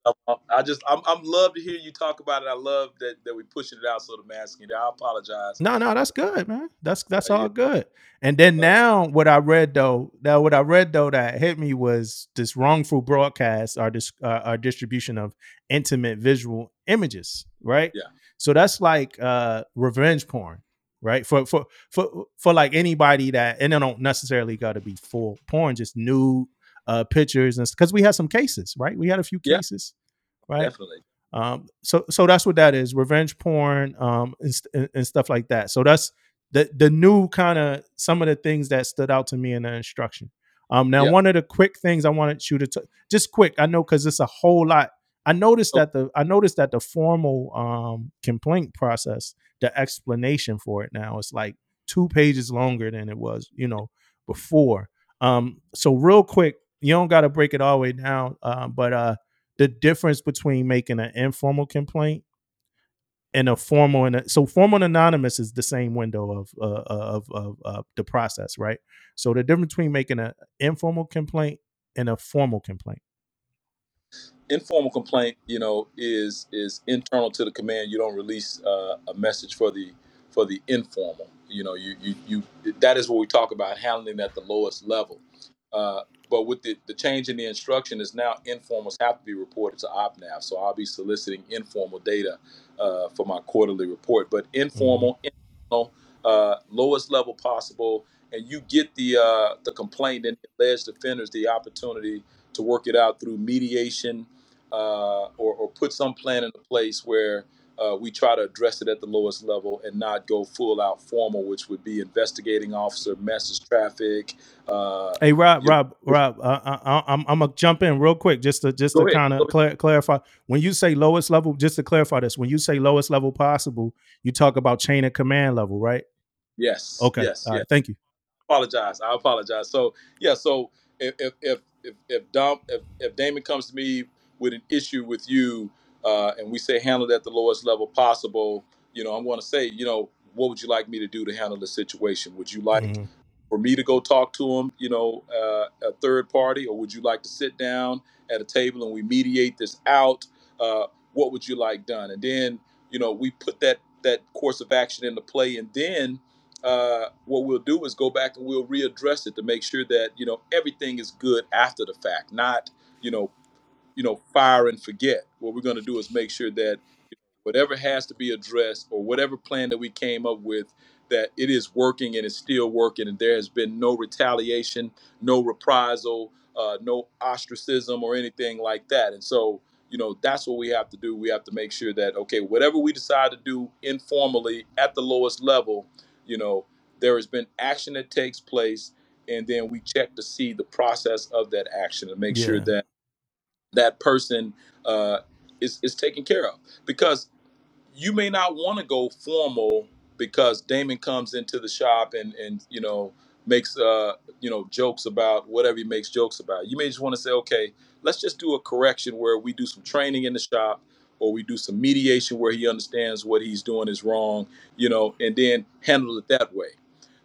I just I'm I'm love to hear you talk about it. I love that that we pushing it out so the mass can. I apologize. No, no, that's good, man. That's that's all good. And then now, what I read though, now what I read though that hit me was this wrongful broadcast or this uh, our distribution of intimate visual images, right? Yeah. So that's like uh revenge porn, right? For for for for like anybody that, and they don't necessarily got to be full porn, just nude uh pictures and because we had some cases, right? We had a few Yeah. cases, right? Definitely. Um, so so that's what that is, revenge porn, um, and, and, and stuff like that. So that's the the new kind of some of the things that stood out to me in the instruction. Um, now Yeah. one of the quick things I wanted you to t- just quick, I know because it's a whole lot. I noticed Oh. that the I noticed that the formal um complaint process, the explanation for it now is like two pages longer than it was, you know, before. Um, so real quick, you don't got to break it all the way down, uh, but uh, the difference between making an informal complaint and a formal and a, so formal and anonymous is the same window of uh, of of uh, the process, right? So the difference between making an informal complaint and a formal complaint. informal complaint, you know, is is internal to the command. You don't release uh, a message for the for the informal. You know, you you you that is what we talk about handling at the lowest level. Uh, but with the, the change in the instruction is now informals have to be reported to OPNAV. So I'll be soliciting informal data uh, for my quarterly report. But informal, informal uh, lowest level possible, and you get the uh, the complaint and the alleged offenders the opportunity to work it out through mediation uh, or, or put some plan into place where uh, we try to address it at the lowest level and not go full out formal, which would be investigating officer, message traffic. Uh, Hey Rob, you- Rob, Rob, uh, I, I, I'm I'm gonna jump in real quick just to just Go to ahead, kind of clar- clarify. When you say lowest level, just to clarify this, when you say lowest level possible, you talk about chain of command level, right? yes. Okay. Yes. All yes. right. Thank you. apologize. I apologize. So yeah, so if if if if, if Dom if, if Damon comes to me with an issue with you, uh, and we say handle it at the lowest level possible, you know, I'm going to say, you know, what would you like me to do to handle the situation? Would you like Mhm. for me to go talk to him, you know, uh, a third party, or would you like to sit down at a table and we mediate this out? Uh, what would you like done? And then, you know, we put that that course of action into play, and then uh, what we'll do is go back and we'll readdress it to make sure that you know everything is good after the fact, not you know, you know, fire and forget. What we're going to do is make sure that whatever has to be addressed or whatever plan that we came up with that it is working and it's still working and there has been no retaliation no reprisal uh, no ostracism or anything like that and so you know that's what we have to do we have to make sure that okay whatever we decide to do informally at the lowest level you know there has been action that takes place and then we check to see the process of that action and make sure Yeah. that that person uh, is, is taken care of because you may not want to go formal because Damon comes into the shop and and you know makes uh you know jokes about whatever he makes jokes about. You may just want to say, okay, let's just do a correction where we do some training in the shop or we do some mediation where he understands what he's doing is wrong, you know, and then handle it that way.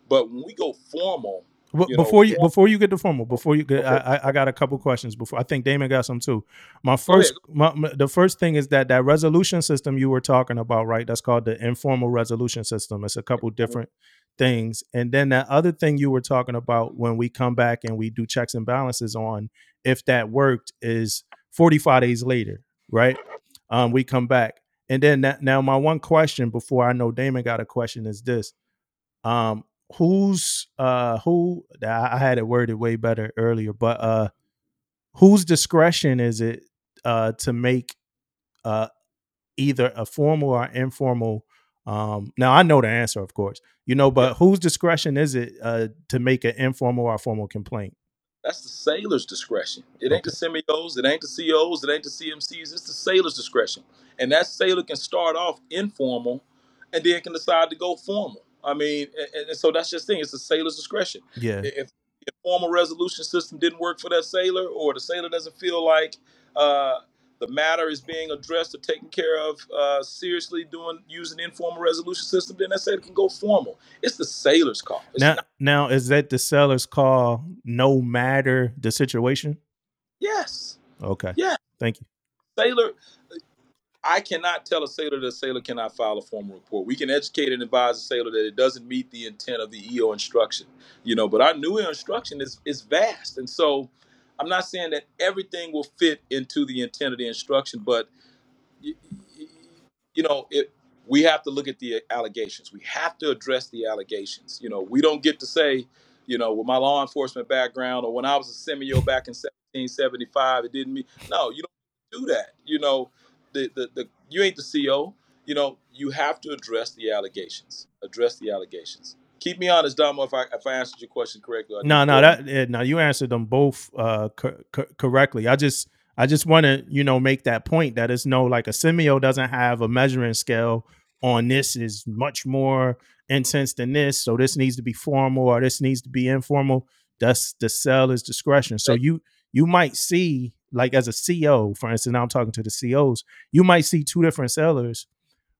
But when we go formal, you know, before you form- before you get the formal, before you get, Okay. I, I I got a couple questions before. I think Damon got some too. My first, my, my- the first thing is that that resolution system you were talking about, right? That's called the informal resolution system. It's a couple different things, and then that other thing you were talking about when we come back and we do checks and balances on if that worked is forty five days later, right? Um, we come back, and then that, now my one question before I know Damon got a question is this um who's uh who I had it worded way better earlier, but uh whose discretion is it uh to make uh either a formal or informal um now I know the answer of course you know but whose discretion is it uh to make an informal or formal complaint That's the sailor's discretion. It ain't the CMEOs, it ain't the COs, it ain't the CMCs. It's the sailor's discretion, and that sailor can start off informal, and then can decide to go formal. I mean, and, and so that's just thing. It's the sailor's discretion. yeah If the formal resolution system didn't work for that sailor, or the sailor doesn't feel like uh, the matter is being addressed or taken care of uh, seriously, doing using the informal resolution system, then that sailor can go formal. It's the sailor's call. It's now not, now is that the seller's call no matter the situation yes. Okay. Yeah, Thank you. sailor. I cannot tell a sailor that a sailor cannot file a formal report. We can educate and advise a sailor that it doesn't meet the intent of the EO instruction, you know. But our new instruction is is vast, and so I'm not saying that everything will fit into the intent of the instruction, but you know, it, we have to look at the allegations. We have to address the allegations. You know, we don't get to say, you know, with my law enforcement background or when I was a CMEO back in 1775, it didn't mean no. You don't do that. You know, the the, the you ain't the CEO. You know, you have to address the allegations. Address the allegations. Keep me honest, Damo, if I if I answered your question correctly. No, no, that no, you answered them both uh co- co- correctly. I just I just want to you know make that point that it's no like a CMEO doesn't have a measuring scale on this is much more intense than this, so this needs to be formal or this needs to be informal. That's the seller's discretion. So you you might see like as a CEO, for instance, now I'm talking to the COs, you might see two different sellers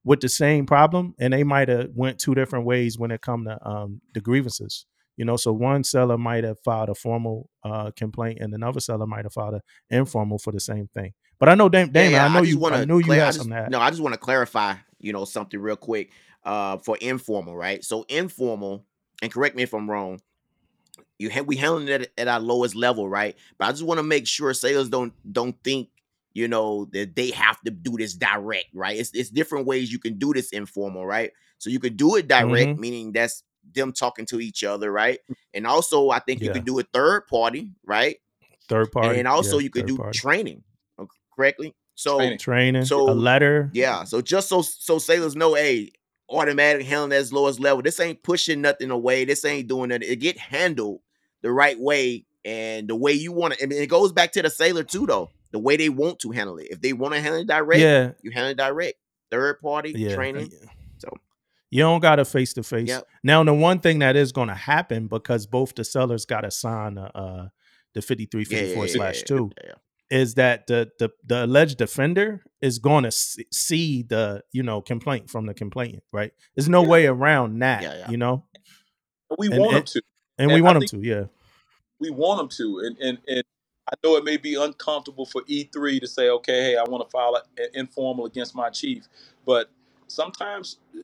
with the same problem and they might have went two different ways when it come to um the grievances you know so one seller might have filed a formal uh complaint and another seller might have filed an informal for the same thing but i know Dam- Yeah, damon yeah, i know just you wanna i knew you I had just- that No, I just want to clarify, you know, something real quick uh, for informal, right? So informal, and correct me if I'm wrong. You ha- we handling it at, at our lowest level, right? But I just want to make sure sailors don't don't think, you know, that they have to do this direct, right? It's it's different ways you can do this informal, right? So you could do it direct, Mm-hmm. meaning that's them talking to each other, right? And also, I think you could do a third party, right? third party and also yeah, you could do party. training, correctly. So Training. training So, a letter yeah, so just so so sailors know, hey, automatic handling as lowest level. This ain't pushing nothing away. This ain't doing it. It get handled the right way and the way you want it. I mean, it goes back to the sailor too, though. The way they want to handle it. If they want to handle it direct, yeah you handle it direct. Third party yeah training. yeah. So you don't got to face to face now the one thing that is going to happen because both the sellers got to sign uh, uh the 5354 slash 2 yeah, yeah. is that the the the alleged defender is going to see the you know complaint from the complainant, right? There's no Yeah. way around that, Yeah, yeah. you know, We And want them to. And And we want them to, yeah, we want them to and, and and i know it may be uncomfortable for e3 to say okay hey i want to file an informal against my chief but sometimes you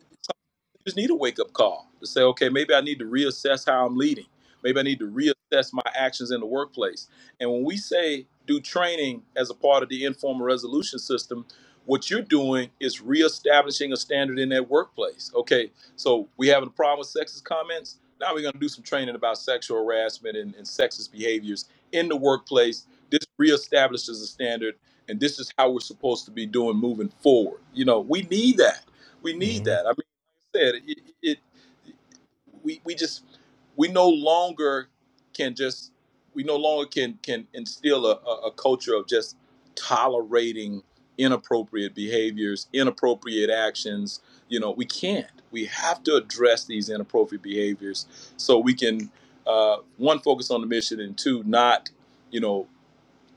just need a wake-up call to say okay maybe i need to reassess how i'm leading. Maybe i need to reassess my actions in the workplace. And when we say do training as a part of the informal resolution system what you're doing is reestablishing a standard in that workplace. Okay so we having a problem with sexist comments now we're going to do some training about sexual harassment and, and sexist behaviors in the workplace. This reestablishes a standard, and this is how we're supposed to be doing moving forward. You know, we need that. We need Mhm. that. I mean, like I said, it, it, we we just we no longer can just we no longer can can instill a, a, a culture of just tolerating inappropriate behaviors, inappropriate actions. You know, we can't. We have to address these inappropriate behaviors so we can uh, one focus on the mission and two not you know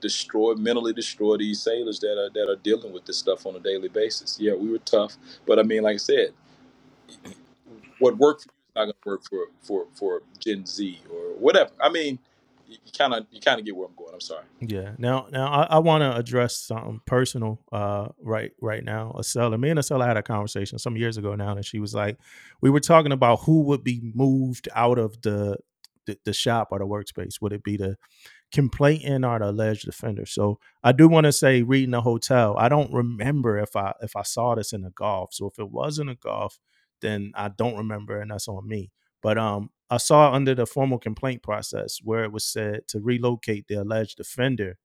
destroy mentally destroy these sailors that are that are dealing with this stuff on a daily basis. Yeah, we were tough, but I mean, like I said, what worked for you is not going to work for for for Gen Z or whatever. I mean, you kind of you kind of get where I'm going. I'm sorry. yeah. Now, now I, I want to address something personal, uh, right, right now. A seller, me and a seller had a conversation some years ago now, and she was like, we were talking about who would be moved out of the the, the shop or the workspace. Would it be the complainant or the alleged offender? So I do want to say, reading the hotel, I don't remember if I if I saw this in a golf. So if it wasn't a golf, then I don't remember, and that's on me. But um, I saw under the formal complaint process where it was said to relocate the alleged offender.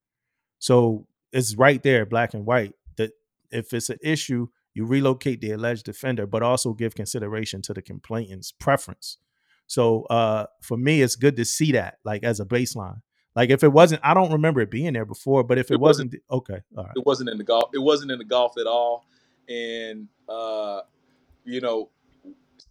So it's right there, black and white, that if it's an issue, you relocate the alleged offender, but also give consideration to the complainant's preference. So uh, for me, it's good to see that, like as a baseline. Like if it wasn't, I don't remember it being there before, but if it, It wasn't. wasn't, okay, all right, It wasn't in the golf. It wasn't in the golf at all. And uh, you know,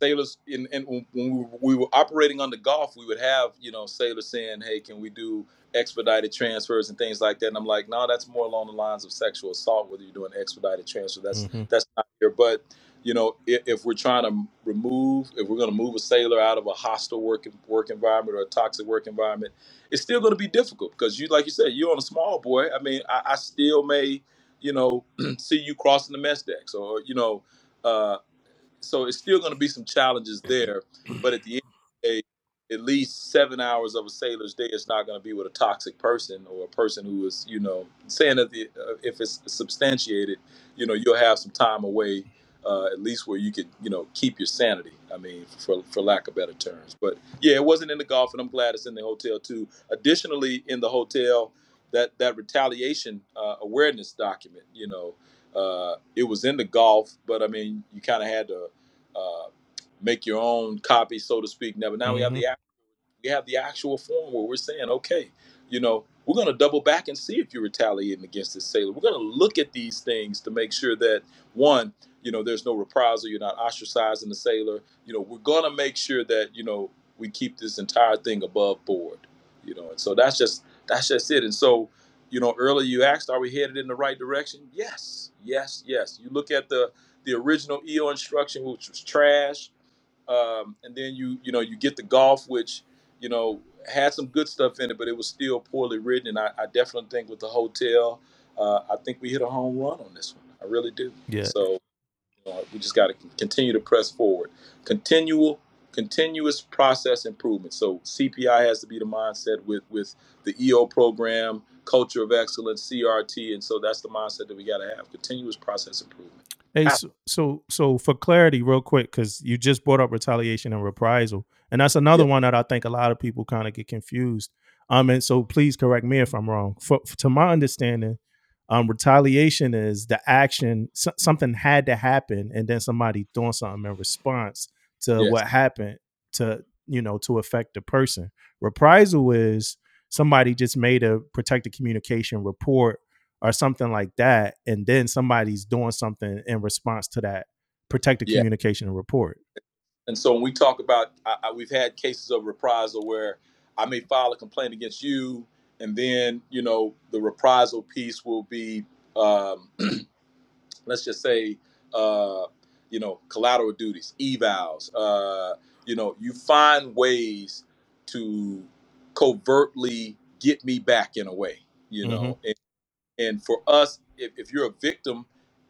sailors in and when we were, we were operating on the golf, we would have you know sailors saying, "Hey, can we do expedited transfers and things like that?" And I'm like, "No, that's more along the lines of sexual assault. Whether you're doing expedited transfer, that's Mhm. that's not here." But you know, if, if we're trying to remove, if we're going to move a sailor out of a hostile work work environment or a toxic work environment, it's still going to be difficult because you, like you said, you're on a small boy. I mean, I, I still may, you know, see you crossing the mess decks or you know, uh, so it's still going to be some challenges there. But at the end of the day, at least seven hours of a sailor's day is not going to be with a toxic person or a person who is, you know, saying that the, uh, if it's substantiated, you know, you'll have some time away, uh, at least where you could, you know, keep your sanity. I mean, for for lack of better terms. But yeah, it wasn't in the golf, and I'm glad it's in the hotel too. Additionally, in the hotel, that that retaliation uh, awareness document, you know, uh, it was in the golf, but I mean, you kind of had to uh, make your own copy, so to speak. Now, but now we have the we have the actual form where we're saying, okay, you know, we're going to double back and see if you're retaliating against this sailor. We're going to look at these things to make sure that one, you know, there's no reprisal. You're not ostracizing the sailor. You know, we're going to make sure that you know we keep this entire thing above board. You know, and so that's just that's just it. And so, you know, earlier you asked, are we headed in the right direction? Yes, yes, yes. You look at the the original EO instruction, which was trash um, and then you you know you get the golf, which you know had some good stuff in it, but it was still poorly written. And I, I definitely think with the hotel, uh, I think we hit a home run on this one. I really do. Yeah. So you know, we just got to continue to press forward, continual, continuous process improvement. So CPI has to be the mindset with with the EO program, culture of excellence, CRT, and so that's the mindset that we got to have: continuous process improvement. Hey, Ah, so so, so for clarity, real quick, because you just brought up retaliation and reprisal, and that's another Yeah, one that I think a lot of people kind of get confused. Um, and so please correct me if I'm wrong. For, to my understanding, um, retaliation is the action so, something had to happen, and then somebody doing something in response to yes, what happened to you know to affect the person. Reprisal is somebody just made a protected communication report or something like that, and then somebody's doing something in response to that protected yeah. communication report. And so when we talk about, I, I, we've had cases of reprisal where I may file a complaint against you, and then you know the reprisal piece will be, um, let's just say, uh, you know, collateral duties, evals. Uh, you know, you find ways to covertly get me back in a way. You hmm know, and for us if, if you're a victim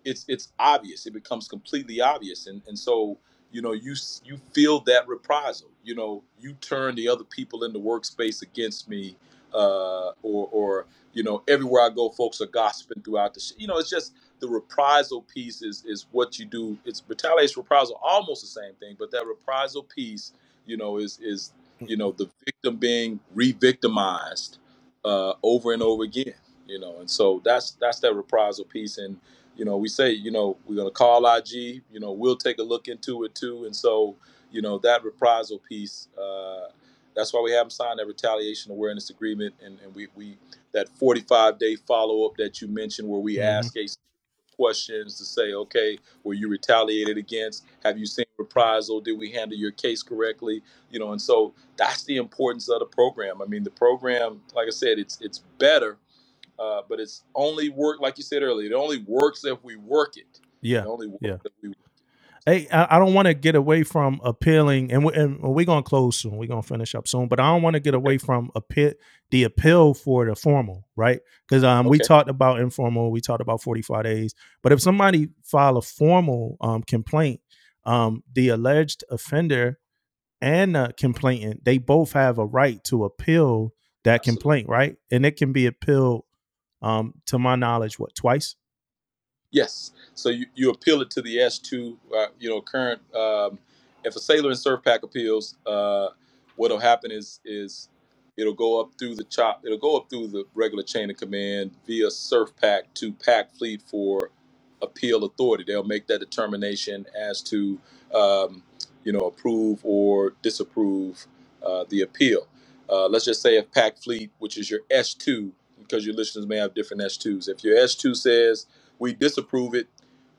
it's it's obvious. It becomes completely obvious. And and so you know you s- you feel that reprisal. You know you turn the other people in the workspace against me uh or or you know everywhere i go folks are gossiping throughout the sh- you know it's just the reprisal piece is is what you do. It's retaliation reprisal almost the same thing but that reprisal piece you know is is you know the victim being re-victimized uh over and over again you know and so that's that's that reprisal piece. And you know we say you know we're going to call ig you know we'll take a look into it too. And so you know that reprisal piece uh that's why we haven't signed that retaliation awareness agreement. And, and we, we that 45 day follow-up that you mentioned where we hmm ask a questions to say okay were you retaliated against have you seen reprisal did we handle your case correctly you know and so that's the importance of the program i mean the program like i said it's it's better uh, but it's only work like you said earlier. It only works if we work it. It Yeah, only works yeah. if we work. Hey, I, I don't want to get away from appealing, and, we, and we're gonna close soon. We're gonna finish up soon, but I don't want to get away from appeal, the appeal for the formal, right? Because um, we talked about informal, we talked about forty five days, but if somebody file a formal um, complaint, um, the alleged offender and the complainant, they both have a right to appeal that Absolutely. complaint, right? And it can be appealed, um, to my knowledge, what twice? Yes. So you, you appeal it to the S2, uh, you know, current. Um, if a sailor in SURFPAC appeals, uh, what'll happen is is it'll go up through the chop. It'll go up through the regular chain of command via Surf Pack to PACFLEET for appeal authority. They'll make that determination as to um, you know approve or disapprove uh, the appeal. Uh, let's just say if PACFLEET, which is your S2, because your listeners may have different S2s. If your S2 says we disapprove it,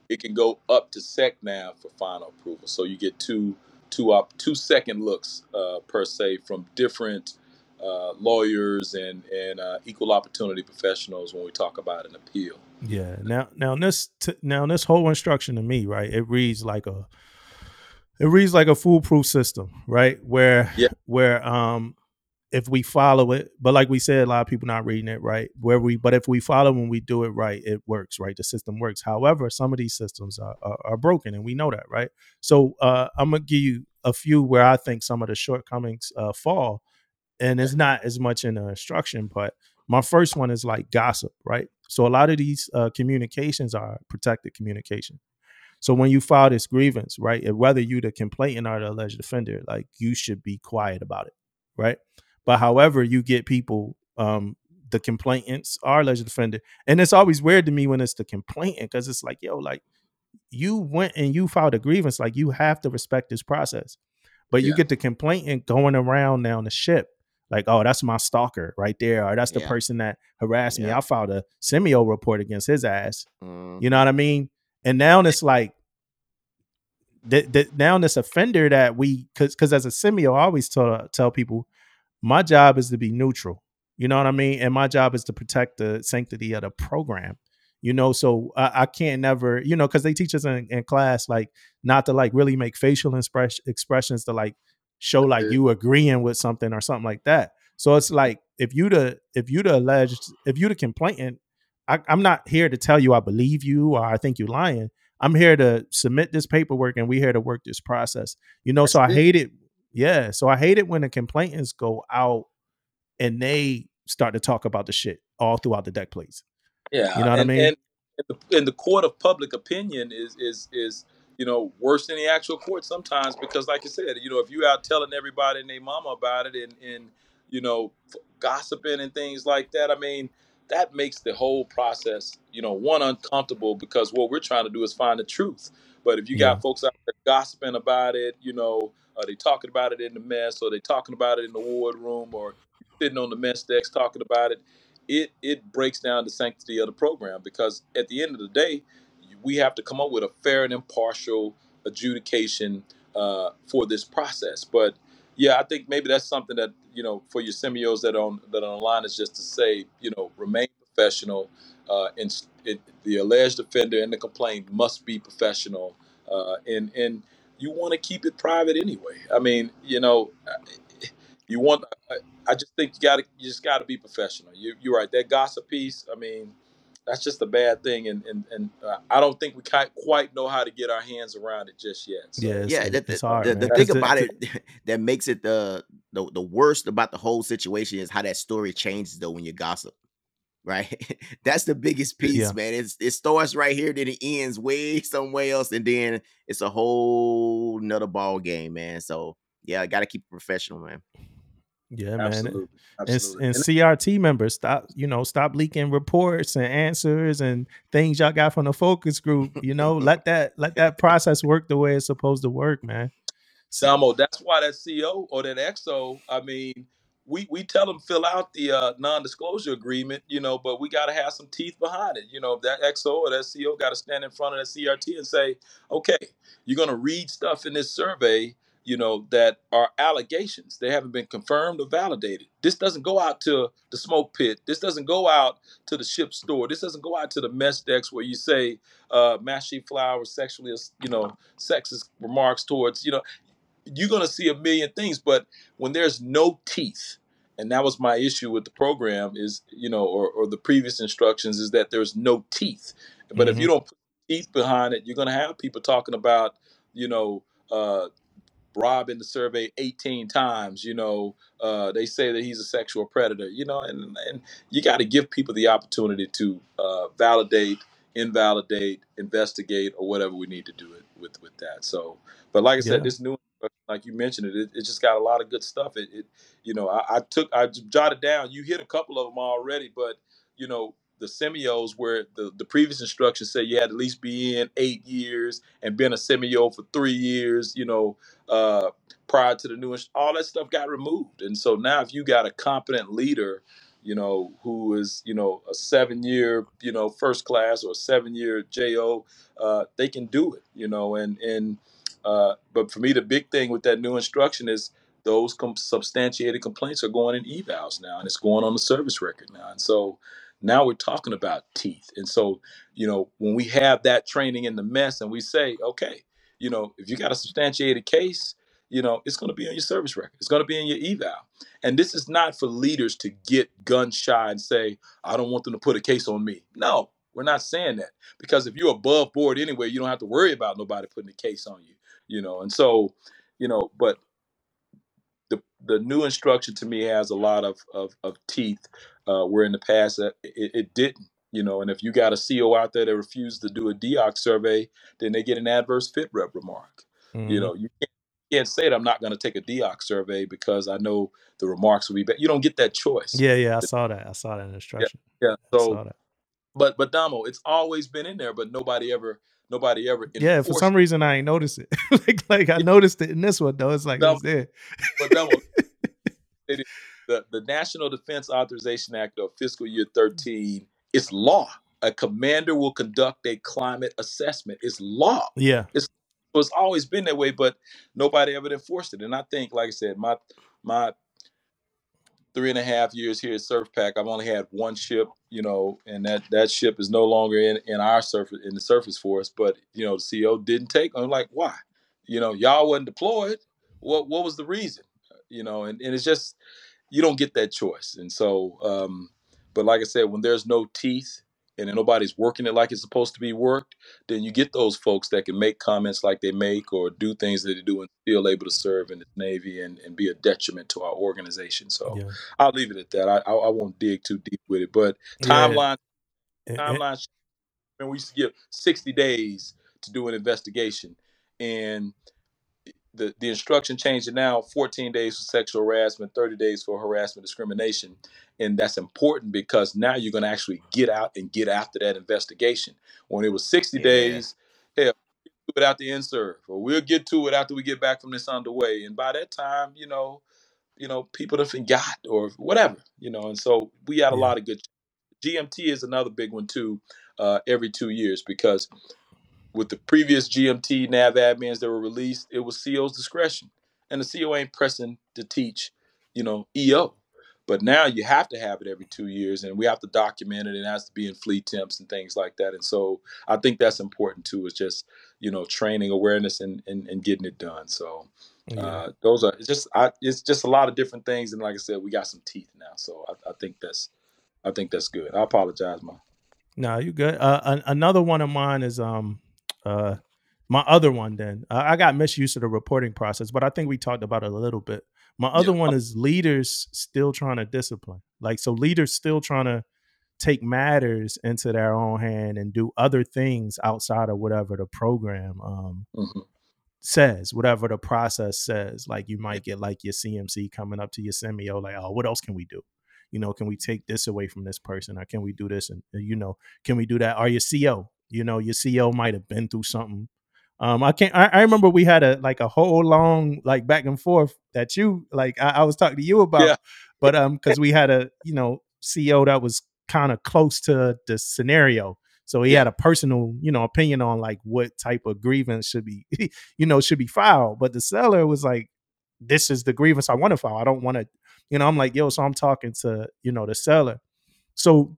it can go up to SecNav for final approval. So you get two two up two second looks uh, per se from different uh, lawyers and and uh, equal opportunity professionals when we talk about an appeal. Yeah. Now, now this t- now this whole instruction to me, right? It reads like a it reads like a foolproof system, right? Where Yeah. where um if we follow it, but like we said, a lot of people not reading it right. Where we but if we follow and we do it right, it works, right? The system works. However, some of these systems are are, are broken, and we know that, right? So uh, I'm gonna give you a few where I think some of the shortcomings uh, fall, and it's not as much in the instruction, but my first one is like gossip, right? So a lot of these uh, communications are protected communication. So when you file this grievance, right, whether you the complainant or the alleged offender, like you should be quiet about it, right? But however, you get people, um, the complainants are alleged offender, and it's always weird to me when it's the complainant because it's like, yo, like you went and you filed a grievance, like you have to respect this process. But you get the complainant going around now on the ship, like, oh, that's my stalker right there, or that's the Yeah. person that harassed me. I filed a CMEO report against his ass. Mm. You know what I mean? And now it's like that that now this offender that we cause cause as a CMEO, I always tell tell people my job is to be neutral. You know what I mean? And my job is to protect the sanctity of the program. You know, so I, I can't never, you know, because they teach us in, in class like not to like really make facial express, expressions to like show like you agreeing with something or something like that. So it's like if you the if you the alleged if you the complainant, I, I'm not here to tell you I believe you or I think you're lying. I'm here to submit this paperwork and we here to work this process. You know, so I it. hate it. Yeah. So I hate it when the complainants go out and they start to talk about the shit all throughout the deck plates. Yeah, You know what I mean? and in the, in the court of public opinion is is is you know worse than the actual court sometimes because, like you said, you know if you out telling everybody and their mama about it and and you know f- gossiping and things like that, I mean that makes the whole process you know one uncomfortable because what we're trying to do is find the truth. But if you Yeah. got folks out there gossiping about it, you know, are they talking about it in the mess, or they talking about it in the ward room, or sitting on the mess decks talking about it? it it breaks down the sanctity of the program because at the end of the day, we have to come up with a fair and impartial adjudication uh, for this process. But yeah, I think maybe that's something that you know for your CMEOs that are on that are online is just to say you know remain professional. Uh, and it, the alleged offender and the complaint must be professional, uh, and and you want to keep it private anyway. I mean, you know, you want. I, I just think you got to you just got to be professional. You you're right. That gossip piece. I mean, that's just a bad thing, and and and uh, I don't think we quite quite know how to get our hands around it just yet. So Yeah, it's, yeah, it- that, it's the, hard, the, man. the 'Cause thing the- about the- it that makes it the, the the worst about the whole situation is how that story changes though when you gossip. Right, that's the biggest piece, Yeah. man. It's it starts right here, then it ends way somewhere else, and then it's a whole nother ball game, man. So yeah, I gotta keep it professional, man. Yeah, man. absolutely, And, absolutely. and And- CRT members, stop, you know, stop leaking reports and answers and things y'all got from the focus group. You know, let that let that process work the way it's supposed to work, man. Samo, that's why that CO or that XO, I mean, we, we tell them fill out the uh, non-disclosure agreement, you know, but we got to have some teeth behind it. You know, that XO or that CO got to stand in front of that CRT and say, okay, you're going to read stuff in this survey, you know, that are allegations. They haven't been confirmed or validated. This doesn't go out to the smoke pit. This doesn't go out to the ship store. This doesn't go out to the mess decks where you say, uh, Master Chief Flowers sexually, you know, sexist remarks towards, you know, you're going to see a million things but when there's no teeth and that was my issue with the program is you know or, or the previous instructions is that there's no teeth but if you don't put teeth behind it you're going to have people talking about you know uh, Rob in the survey 18 times, you know, uh, they say that he's a sexual predator, you know, and, and you got to give people the opportunity to uh, validate, invalidate, investigate, or whatever we need to do it with with that. So, but like I said, Yeah. this new, like you mentioned it, it, it just got a lot of good stuff. It, it you know, I, I took, I jotted down. You hit a couple of them already, but you know, the CMEOs where the, the previous instructions said you had at least be in eight years and been a CMEO for three years, you know, uh, prior to the new, ins- all that stuff got removed. And so now if you got a competent leader, you know, who is, you know, a seven year, you know, first class or seven year JO, uh, they can do it, you know, and, and, uh, but for me, the big thing with that new instruction is those com- substantiated complaints are going in evals now, and it's going on the service record now. And so now we're talking about teeth. And so, you know, when we have that training in the mess and we say, okay, you know, if you got a substantiated case, you know, it's going to be on your service record. It's going to be in your eval. And this is not for leaders to get gun shy and say, I don't want them to put a case on me. No, we're not saying that because if you're above board anyway, you don't have to worry about nobody putting a case on you, you know. And so, you know, but the the new instruction to me has a lot of of, of teeth, uh, where in the past uh, it, it didn't. You know, and if you got a CO out there that refused to do a DEOCS survey, then they get an adverse fit rep remark. You Mhm. know, you can't, can't say that I'm not going to take a DEOCS survey because I know the remarks will be bad. You don't get that choice. Yeah, yeah, I saw that. I saw that in the instruction. Yeah. I So, saw that. but but Damo, it's always been in there, but nobody ever nobody ever Yeah, for some it. reason I ain't noticed it. like, like I Yeah. noticed it in this one though. It's like No. it's there. But it is, the the National Defense Authorization Act of fiscal year 13 is law. A commander will conduct a climate assessment. It's law. Yeah, It's it's always been that way, but nobody ever enforced it. And I think, like I said, my my three and a half years here at SURFPAC, I've only had one ship, you know, and that that ship is no longer in in our surface in the surface force. But you know, the CO didn't take. I'm like, why? You know, y'all wasn't deployed. What what was the reason? You know, and, and it's just you don't get that choice. And so, um, but like I said, when there's no teeth and then nobody's working it like it's supposed to be worked, then you get those folks that can make comments like they make or do things that they do and still able to serve in the Navy and, and be a detriment to our organization. So yeah. I'll leave it at that. I, I, I won't dig too deep with it. But Yeah. timeline, And- and- timeline, and we used to give 60 days to do an investigation. And the, the instruction changed now 14 days for sexual harassment, 30 days for harassment discrimination. And that's important because now you're going to actually get out and get after that investigation. When it was 60 Yeah. days, hell, do it after INSURV, or we'll get to it after we get back from this underway. And by that time, you know, you know, people have forgot or whatever, you know. And so we had a Yeah. lot of good. GMT is another big one too. Uh, every two years because with the previous GMT NAVADMINs that were released, it was CO's discretion, and the CO ain't pressing to teach, you know, EO. But now you have to have it every two years, and we have to document it. and It has to be in fleet temps and things like that. And so I think that's important too. Is just you know training awareness and and, and getting it done. So yeah. uh, those are it's just I, it's just a lot of different things. And like I said, we got some teeth now. So I, I think that's I think that's good. I apologize, man. No, you good. Uh, an- another one of mine is um, uh, my other one. Then uh, I got misuse of the reporting process, but I think we talked about it a little bit. My other Yeah. one is leaders still trying to discipline. Like so, leaders still trying to take matters into their own hand and do other things outside of whatever the program um hmm says, whatever the process says. Like you might get like your CMC coming up to your CMEO, like, oh, what else can we do? You know, can we take this away from this person, or can we do this? And uh, you know, can we do that? Or your CO, you know, your CO might have been through something. Um, I can't. I, I remember we had a like a whole long like back and forth that you like. I, I was talking to you about, Yeah. but um, because we had a you know CO that was kind of close to the scenario, so he Yeah. had a personal you know opinion on like what type of grievance should be you know should be filed. But the seller was like, "This is the grievance I want to file. I don't want to." You know, I'm like, "Yo," so I'm talking to you know the seller. So,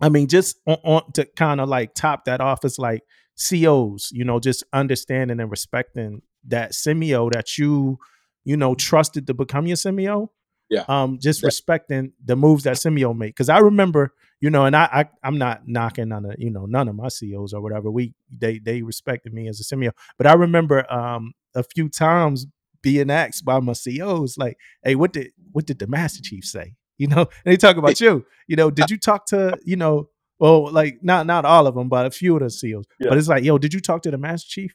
I mean, just on, on to kind of like top that off, it's like COs, you know, just understanding and respecting that CMEO that you, you know, trusted to become your CMEO. Yeah. Um, just Yeah. respecting the moves that CMEO made. Cause I remember, you know, and I, I I'm not knocking on the, you know, none of my COs or whatever. We they they respected me as a CMEO. But I remember um a few times being asked by my COs, like, hey, what did what did the Master Chief say? You know, and they talk about you. You know, did you talk to, you know, well, like not not all of them, but a few of the SEALs. Yeah. But it's like, yo, did you talk to the Master Chief?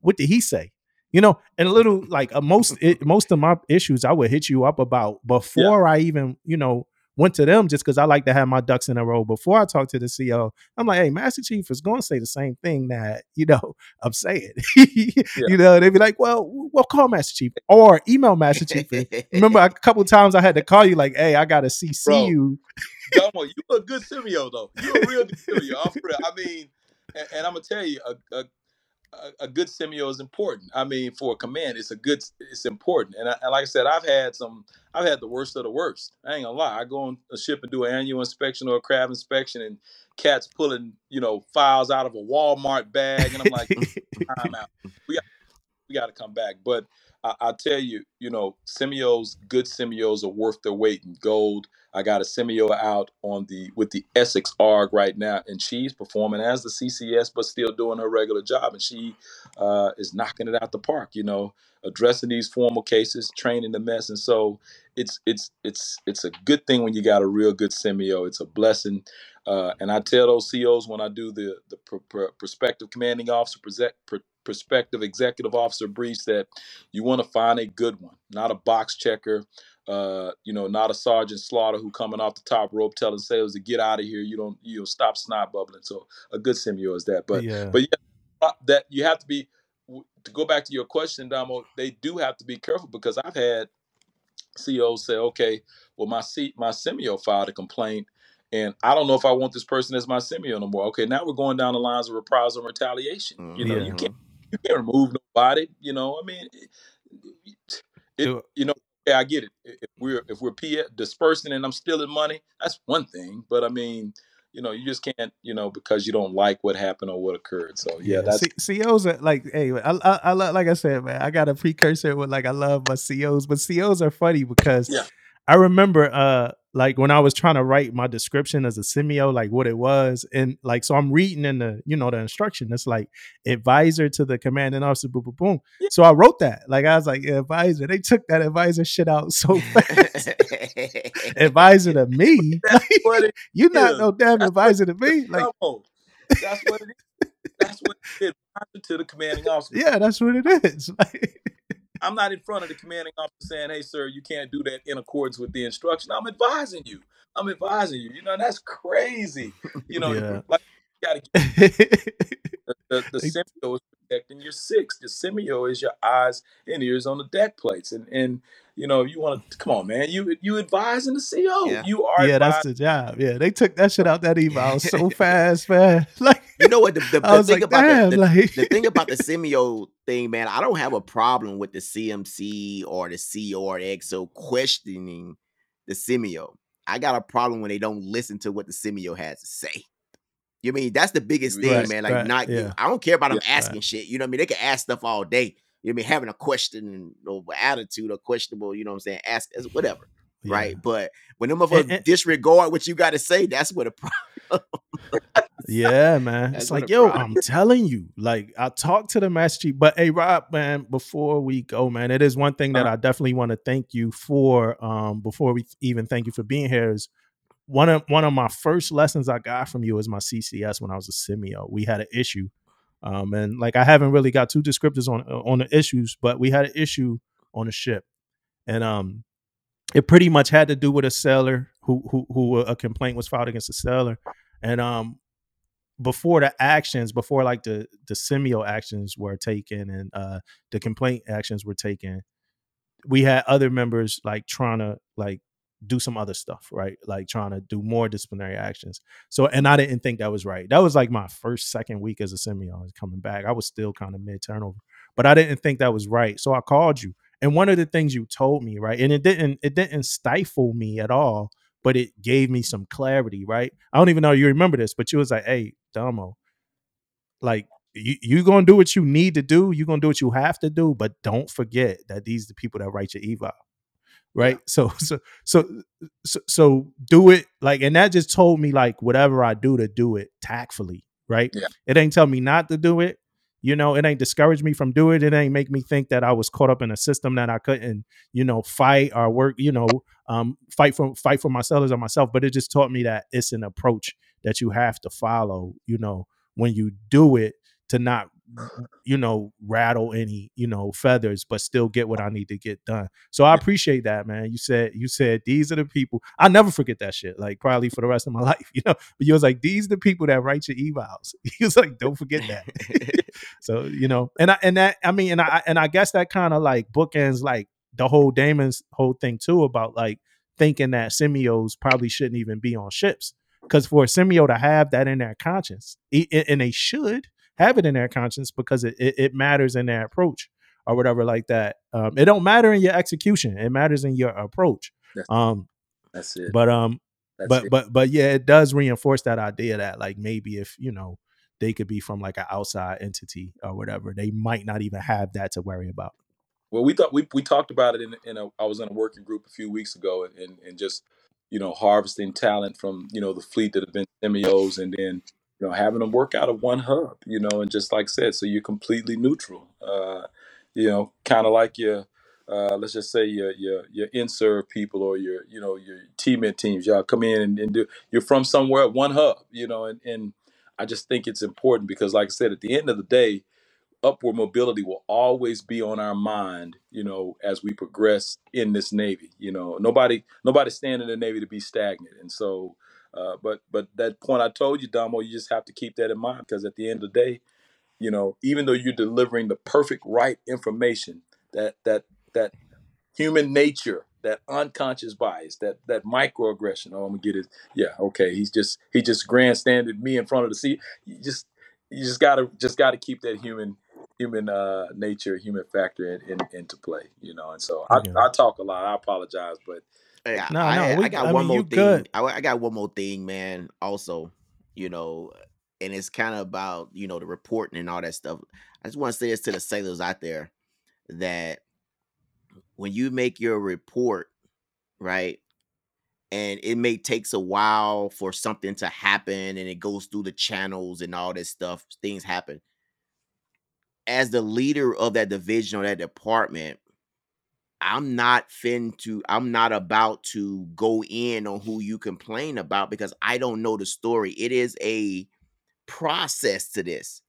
What did he say? You know, and a little like uh, most it, most of my issues I would hit you up about before I even you know went to them just because I like to have my ducks in a row before I talk to the CEO. I'm like, hey, Master Chief is going to say the same thing that you know I'm saying. You know, they'd be like, well, well, call Master Chief or email Master Chief. Remember, a couple times I had to call you like, hey, I got to CC Bro. you. Damo, you a good CMEO though. You a real good CMEO. I'm real. I mean, and, and I'm gonna tell you, a, a a, a good CMEO is important. I mean, for a command, it's a good, it's important. And, I, and like I said, I've had some, I've had the worst of the worst. I ain't gonna lie. I go on a ship and do an annual inspection or a crab inspection, and cats pulling, you know, files out of a Walmart bag, and I'm like, time out. We got, we got to come back. But I, I tell you, you know, CMEOs, good CMEOs are worth their weight in gold. I got a CMEO out on the with the Essex ARG right now, and she's performing as the CCS, but still doing her regular job, and she uh, is knocking it out the park. You know, addressing these formal cases, training the mess, and so it's it's it's it's a good thing when you got a real good CMEO. It's a blessing, uh, and I tell those COs when I do the the pr- pr- prospective commanding officer present. Pr- prospective executive officer briefs that you want to find a good one, not a box checker, uh, you know, not a Sergeant Slaughter who coming off the top rope telling sales to get out of here. You don't, you know, stop snot bubbling. So a good CMEO is that. But yeah. but yeah, uh, that you have to be to go back to your question, Damo. They do have to be careful because I've had CEOs say, okay, well my seat my CMEO filed a complaint. And I don't know if I want this person as my CMEO no more. Okay, now we're going down the lines of reprisal and retaliation. You know, you can't you can't remove nobody. You know, I mean, it, it you know, yeah, I get it. If we're if we're P- dispersing and I'm stealing money, that's one thing. But I mean, you know, you just can't, you know, because you don't like what happened or what occurred. So yeah, that's C- COs are like, hey, I, I, I love, like I said, man, I got a precursor with like I love my COs, but COs are funny because Yeah. I remember, uh, like when I was trying to write my description as a CMEO, like what it was, and like so I'm reading in the, you know, the instruction. It's like advisor to the commanding officer, boom, boom, boom. Yeah. So I wrote that, like I was like yeah, advisor. They took that advisor shit out so fast. advisor to me, that's what it you not is. no damn That's advisor to me, like. That's what it is. That's what it is. To the commanding officer. Yeah, that's what it is. Like, I'm not in front of the commanding officer saying, "Hey, sir, you can't do that in accordance with the instruction." I'm advising you. I'm advising you. You know, that's crazy. You know, Yeah. like got to the, the, the They- is protecting your six. The CMEO is your eyes and ears on the deck plates, and and you know you want to come on, man. You you advising the CO. Yeah. You are yeah, that's the job. Yeah, they took that shit out that email so fast, man. Like, You know what? The, the, the thing like, about damn, the, the, like, the thing about the CMEO thing, man, I don't have a problem with the CMC or the CO or the XO questioning the CMEO. I got a problem when they don't listen to what the CMEO has to say. You mean that's the biggest thing, Right, man? Like right, not yeah. I don't care about them Yeah, asking shit. You know what I mean? They can ask stuff all day. You know what I mean? Having a question and or attitude or questionable, you know what I'm saying? Ask whatever. yeah. Right. But when them motherfuckers And- and- disregard what you got to say, that's what a problem. Yeah, man. That's It's like, yo, problem. I'm telling you. Like, I talked to the master chief, but hey, Rob, man, before we go, man, it is one thing that Uh-huh. I definitely want to thank you for. Um, before we even thank you for being here is one of one of my first lessons I got from you is my CCS when I was a CMEO. We had an issue. Um, and like I haven't really got two descriptors on on the issues, but we had an issue on the ship. And um it pretty much had to do with a sailor who who who a complaint was filed against a sailor. And um before the actions, before like the the CMEO actions were taken and uh the complaint actions were taken, we had other members like trying to like do some other stuff, right? Like trying to do more disciplinary actions. So, and I didn't think that was right. That was like my first, second week as a was coming back. I was still kind of mid turnover, but I didn't think that was right. So I called you, and one of the things you told me, right, and it didn't, it didn't stifle me at all, but it gave me some clarity, right? I don't even know you remember this, but you was like, "Hey, Damo, like." You you gonna do what you need to do. you're gonna do what you have to do, but don't forget that these are the people that write your eval right? So so so so so do it like and that just told me like whatever i do to do it tactfully right? Yeah. it ain't tell me not to do it you know? It ain't discourage me from doing it. It ain't make me think that i was caught up in a system that i couldn't you know fight or work you know um fight for fight for my sellers or myself but it just taught me that it's an approach that you have to follow you know when you do it to not you know rattle any you know feathers but still get what i need to get done so I appreciate that, man. You said you said these are the people. I'll never forget that shit. Like probably for the rest of my life, you know. But you was like, these are the people that write your evals. He was like, don't forget that. so you know, and I and that I mean, and I and I guess that kind of like bookends like the whole Damon's whole thing too about like thinking that CMEOs probably shouldn't even be on ships because for a CMEO to have that in their conscience, and they should, have it in their conscience because it, it, it matters in their approach or whatever like that. Um, it don't matter in your execution; it matters in your approach. That's, Um, that's it. but um, That's but it. but but yeah, it does reinforce that idea that like maybe if you know they could be from like an outside entity or whatever, they might not even have that to worry about. Well, we thought we, we talked about it in in a I was in a working group a few weeks ago and, and, and just you know harvesting talent from you know the fleet that have been CMEOs and then you know having them work out of one hub you know and just like I said so you're completely neutral uh, you know kind of like your uh, let's just say your your your INSURV people or your you know your teammate teams y'all come in and, and do you're from somewhere at one hub you know and and I just think it's important because like I said at the end of the day upward mobility will always be on our mind you know as we progress in this navy you know nobody nobody's staying in the navy to be stagnant and so uh, but but that point i told you damo you just have to keep that in mind because at the end of the day you know even though you're delivering the perfect right information that that that human nature that unconscious bias that that microaggression oh i'm gonna get it yeah okay he's just he just grandstanded me in front of the seat you just you just gotta just gotta keep that human human uh nature human factor in, in, into play you know and so I, Yeah. I talk a lot i apologize but I, No, I, no, we- I got I one mean, more thing. good. I, I got one more thing, man. Also, you know, and it's kind of about you know the reporting and all that stuff. I just want to say this to the sailors out there that when you make your report, right, and it may takes a while for something to happen, and it goes through the channels and all this stuff, things happen. As the leader of that division or that department, I'm not fin to I'm not about to go in on who you complain about because I don't know the story. It is a process to this.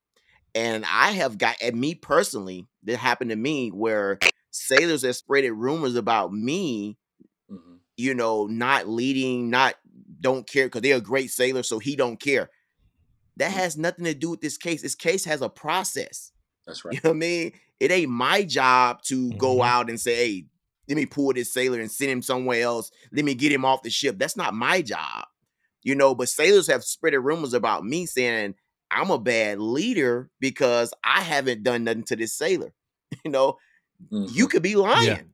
And I have got and me personally, that happened to me where sailors have spreaded rumors about me, mhm, you know, not leading, not don't care because they're a great sailor, so he don't care. That Mm. has nothing to do with this case. This case has a process. That's right. You know what I mean? It ain't my job to go Mhm. out and say, hey, let me pull this sailor and send him somewhere else. Let me get him off the ship. That's not my job. You know, but sailors have spread rumors about me saying I'm a bad leader because I haven't done nothing to this sailor. You know, you Mhm, could be lying.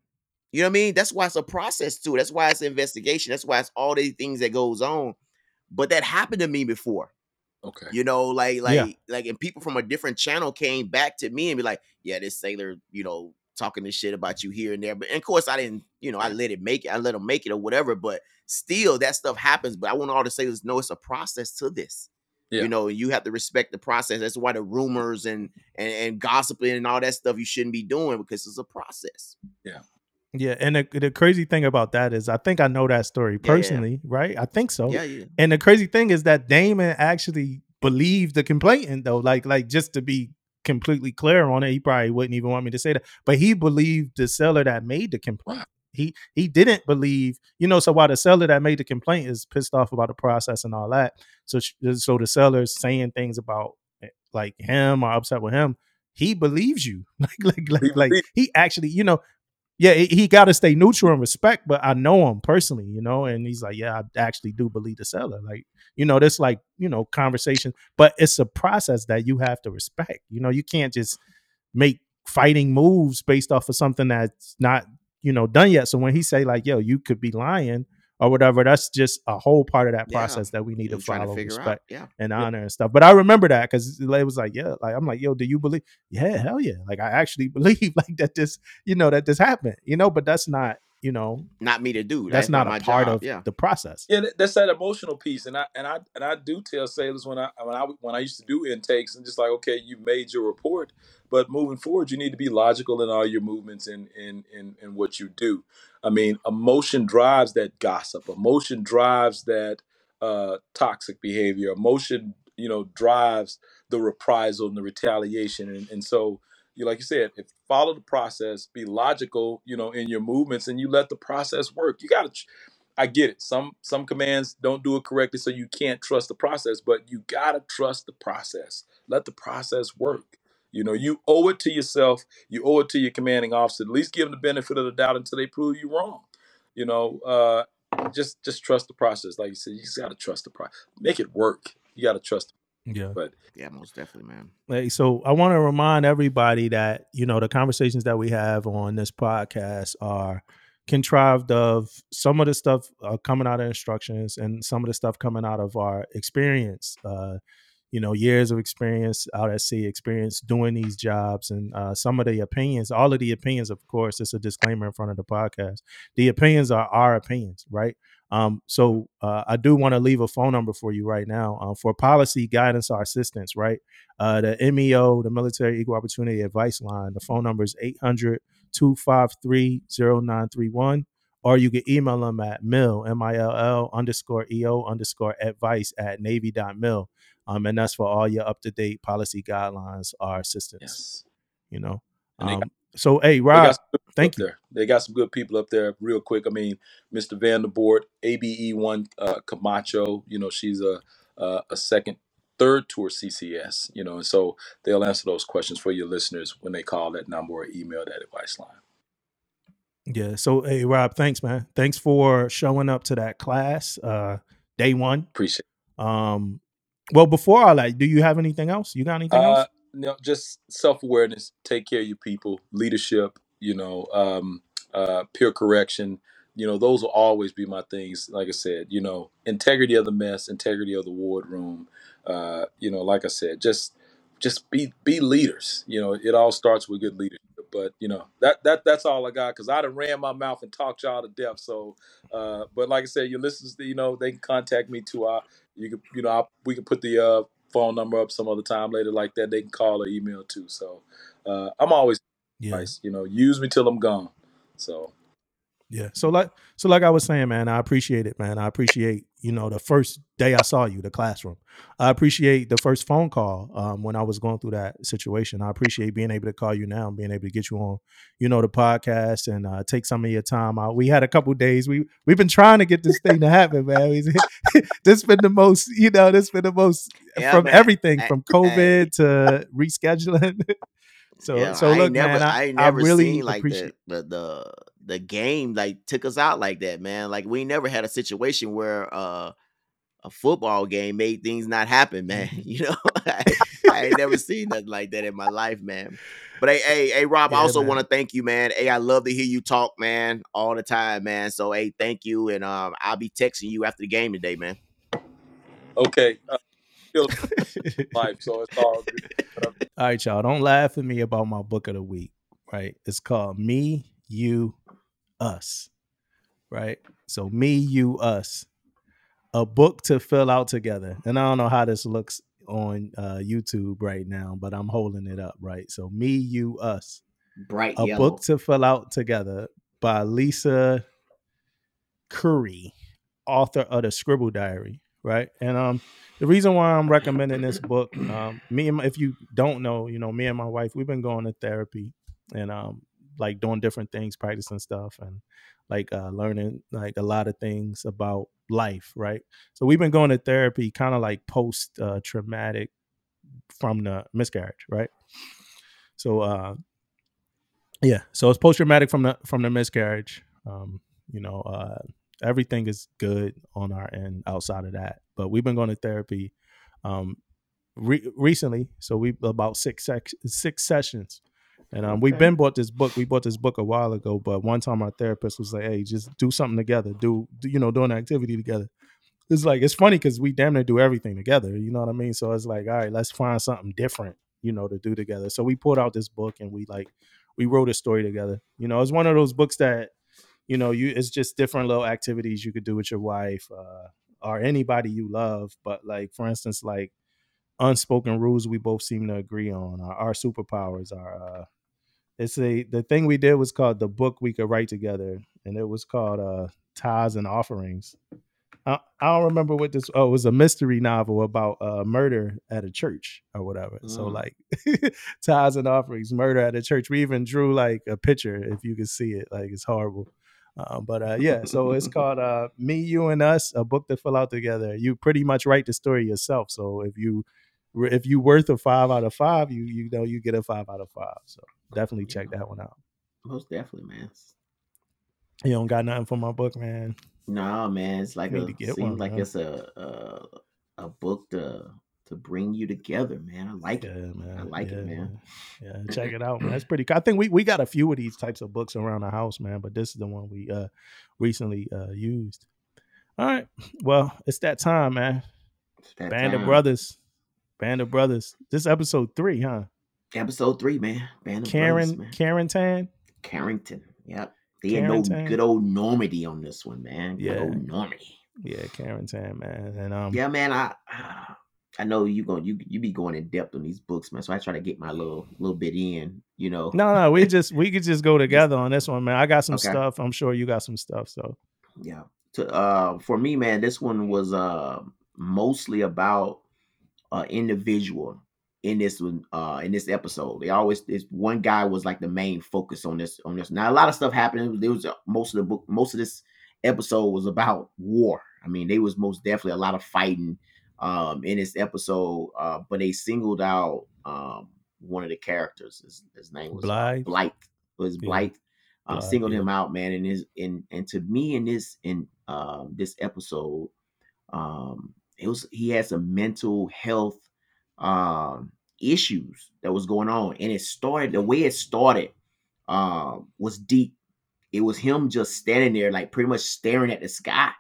You know what I mean? That's why it's a process to it. That's why it's an investigation. That's why it's all these things that goes on. But that happened to me before. Okay You know, like like Yeah. like and people from a different channel came back to me and be like, "Yeah, this sailor, you know, talking this shit about you here and there." But and of course, I didn't, you know, I let it make it. I let them make it or whatever. But still, that stuff happens. But I want all the sailors to know it's a process to this. Yeah. You know, you have to respect the process. That's why the rumors and and and gossiping and all that stuff you shouldn't be doing because it's a process. Yeah, and the, the crazy thing about that is, I think I know that story Yeah, yeah, yeah. personally, right? I think so. Yeah, yeah. And the crazy thing is that Damon actually believed the complainant, though. Like, like just to be completely clear on it, he probably wouldn't even want me to say that, but he believed the seller that made the complaint. He he didn't believe, you know. So while the seller that made the complaint is pissed off about the process and all that, so sh- so the seller's saying things about eh, like him or upset with him, he believes you. Like like like like he actually, you know, yeah, he, got to stay neutral and respect, but I know him personally, you know, and he's like, yeah, I actually do believe the seller. Like, you know, this like, you know, conversation, but it's a process that you have to respect. You know, you can't just make fighting moves based off of something that's not, you know, done yet. So when he say like, yo, you could be lying or whatever, that's just a whole part of that Yeah. process that we need to trying to follow, respect out. Yeah. and Yeah. honor and stuff. But I remember that because it was like, yeah, like I'm like, yo, do you believe? Yeah, hell yeah. Like I actually believe like that this, you know, that this happened, you know, but that's not, you know, Not me to do. that's, not, my a part job. of yeah. the process. Yeah, that's that emotional piece, and I and I and I do tell sailors when I when I when I used to do intakes, and just like, okay, you made your report, but moving forward, you need to be logical in all your movements and in in in what you do. I mean, emotion drives that gossip. Emotion drives that uh, toxic behavior. Emotion, you know, drives the reprisal and the retaliation, and, and so you like you said, if follow the process, be logical, you know, in your movements, and you let the process work. You got to. I get it. Some some commands don't do it correctly, so you can't trust the process. But you gotta trust the process. Let the process work. You know, you owe it to yourself. You owe it to your commanding officer. At least give them the benefit of the doubt until they prove you wrong. You know, uh, just just trust the process. Like you said, you just gotta trust the process. Make it work. You gotta trust. Yeah. But Yeah, most definitely, man. Hey, so I want to remind everybody that you know the conversations that we have on this podcast are contrived of some of the stuff uh, coming out of instructions and some of the stuff coming out of our experience. Uh, you know, years of experience out at sea, experience doing these jobs, and uh, some of the opinions. All of the opinions, of course, it's a disclaimer in front of the podcast. The opinions are our opinions, right? Um, so uh, I do want to leave a phone number for you right now uh, for policy guidance or assistance, right? Uh, the MEO, the Military Equal Opportunity Advice Line, the phone number is 800 253 0931. Or you can email them at mill, M-I-L-L underscore EO underscore advice at navy.mil. Um, and that's for all your up to date policy guidelines or assistance, yes, you know. Um, so, hey, Rob, got some good people thank you. there. They got some good people up there. Real quick, I mean, Mr. Vanderboort, ABE one uh, Camacho. You know, she's a uh, a second, third tour CCS. You know, and so they'll answer those questions for your listeners when they call that number or email that advice line. Yeah. So, hey, Rob, thanks, man. Thanks for showing up to that class, uh, day one. Appreciate. Um, well, before all that, do you have anything else? You got anything Uh, else? no, just self awareness. Take care of your people. Leadership. You know, um, uh, peer correction. You know, those will always be my things. Like I said, you know, integrity of the mess, integrity of the wardroom. Uh, you know, like I said, just just be be leaders. You know, it all starts with good leadership. But you know, that that that's all I got because I done ran my mouth and talked y'all to death. So, uh, but like I said, your listeners, you know, they can contact me too. I you can you know I, we can put the uh, phone number up some other time later like that. They can call or email too. So uh, I'm always Yeah. nice. You know, use me till I'm gone. So Yeah. So like so like I was saying, man, I appreciate it, man. I appreciate, you know, the first day I saw you, the classroom. I appreciate the first phone call um, when I was going through that situation. I appreciate being able to call you now and being able to get you on, you know, the podcast and uh, take some of your time out. We had a couple days. We we've been trying to get this thing to happen, man. We- this been the most, you know, this been the most Yeah, from man. everything I- from I- COVID to rescheduling. so Yeah, so I look, never, man, I, I, ain't I never really seen like appreciate. the, the the the game like took us out like that, man. Like we never had a situation where uh a football game made things not happen, man. You know, I, I ain't never seen nothing like that in my life, man. But hey, hey, hey, Rob, I also want to thank you, man. Hey, I love to hear you talk, man, all the time, man. So hey, thank you, and um, I'll be texting you after the game today, man. okay, uh, still life. So it's all good. All right, y'all. Don't laugh at me about my book of the week, right? It's called Me, You, Us, right? So, Me, You, Us, a book to fill out together. And I don't know how this looks on uh, YouTube right now, but I'm holding it up, right? So, Me, You, Us, Bright a yellow. book to fill out together by Lisa Currie, author of the Scribble Diary, right? And um, the reason why I'm recommending this book, um, me and my, if you don't know, you know, me and my wife, we've been going to therapy and um, like doing different things, practicing stuff, and like uh, learning like a lot of things about life, right? So we've been going to therapy, kind of like post uh, traumatic from the miscarriage, right? So uh, yeah, so it's post traumatic from the from the miscarriage. Um, you know, uh, everything is good on our end outside of that, but we've been going to therapy um, re- recently. So we about six sex- six sessions, and um, we've been bought this book. We bought this book a while ago, but one time our therapist was like, "Hey, just do something together. Do, do you know, do an activity together." It's like it's funny because we damn near do everything together. You know what I mean? So it's like, all right, let's find something different, you know, to do together. So we pulled out this book and we like we wrote a story together. You know, it's one of those books that, you know, you it's just different little activities you could do with your wife uh, or anybody you love. But like for instance, like unspoken rules we both seem to agree on. Our, our superpowers are. Uh, it's a the thing we did was called the book we could write together, and it was called uh, Ties and Offerings. I, I don't remember what this. Oh, it was a mystery novel about uh, murder at a church or whatever. So Mm. like ties and offerings, murder at a church. We even drew like a picture if you could see it. Like it's horrible. Uh, but uh, yeah, so it's called uh, "Me, You, and Us," a book to fill out together. You pretty much write the story yourself. So if you if you worth a five out of five, you you know you get a five out of five. So definitely check that one out. Most definitely, man. You don't got nothing for my book, man. No, man, it's like a seems one, like man. it's a, a a book to to bring you together, man. I like Yeah, it. man. I like yeah, it, man. Yeah, check it out, man. That's pretty cool. I think we, we got a few of these types of books around the house, man, but this is the one we uh recently uh used. All right. Well, it's that time, man. It's that Band of. Brothers. Band of Brothers. This episode three, huh? Episode three, man. Band of Karen Brothers, man. Carentan. Carrington. Yep. They had no good old Normandy on this one, man. Good Yeah. old Normandy. Yeah, Carentan, man. And um Yeah, man. I I know you going you you be going in depth on these books, man. So I try to get my little little bit in, you know. no, no, we just we could just go together on this one, man. I got some Okay. stuff. I'm sure you got some stuff. So Yeah. To uh for me, man, this one was uh mostly about uh individual in this one uh in this episode. They always this one guy was like the main focus on this on this. Now a lot of stuff happened. There was uh, most of the book most of this episode was about war. I mean, they was most definitely a lot of fighting um in this episode, uh but they singled out um one of the characters. His, his name was uh, Blithe? Blight. Was Yeah. Blight. Uh, Blithe, singled yeah. him out, man, and his in and to me in this in um this episode, um it was he had some mental health um issues that was going on, and it started the way it started um was deep. It was him just standing there, like pretty much staring at the sky,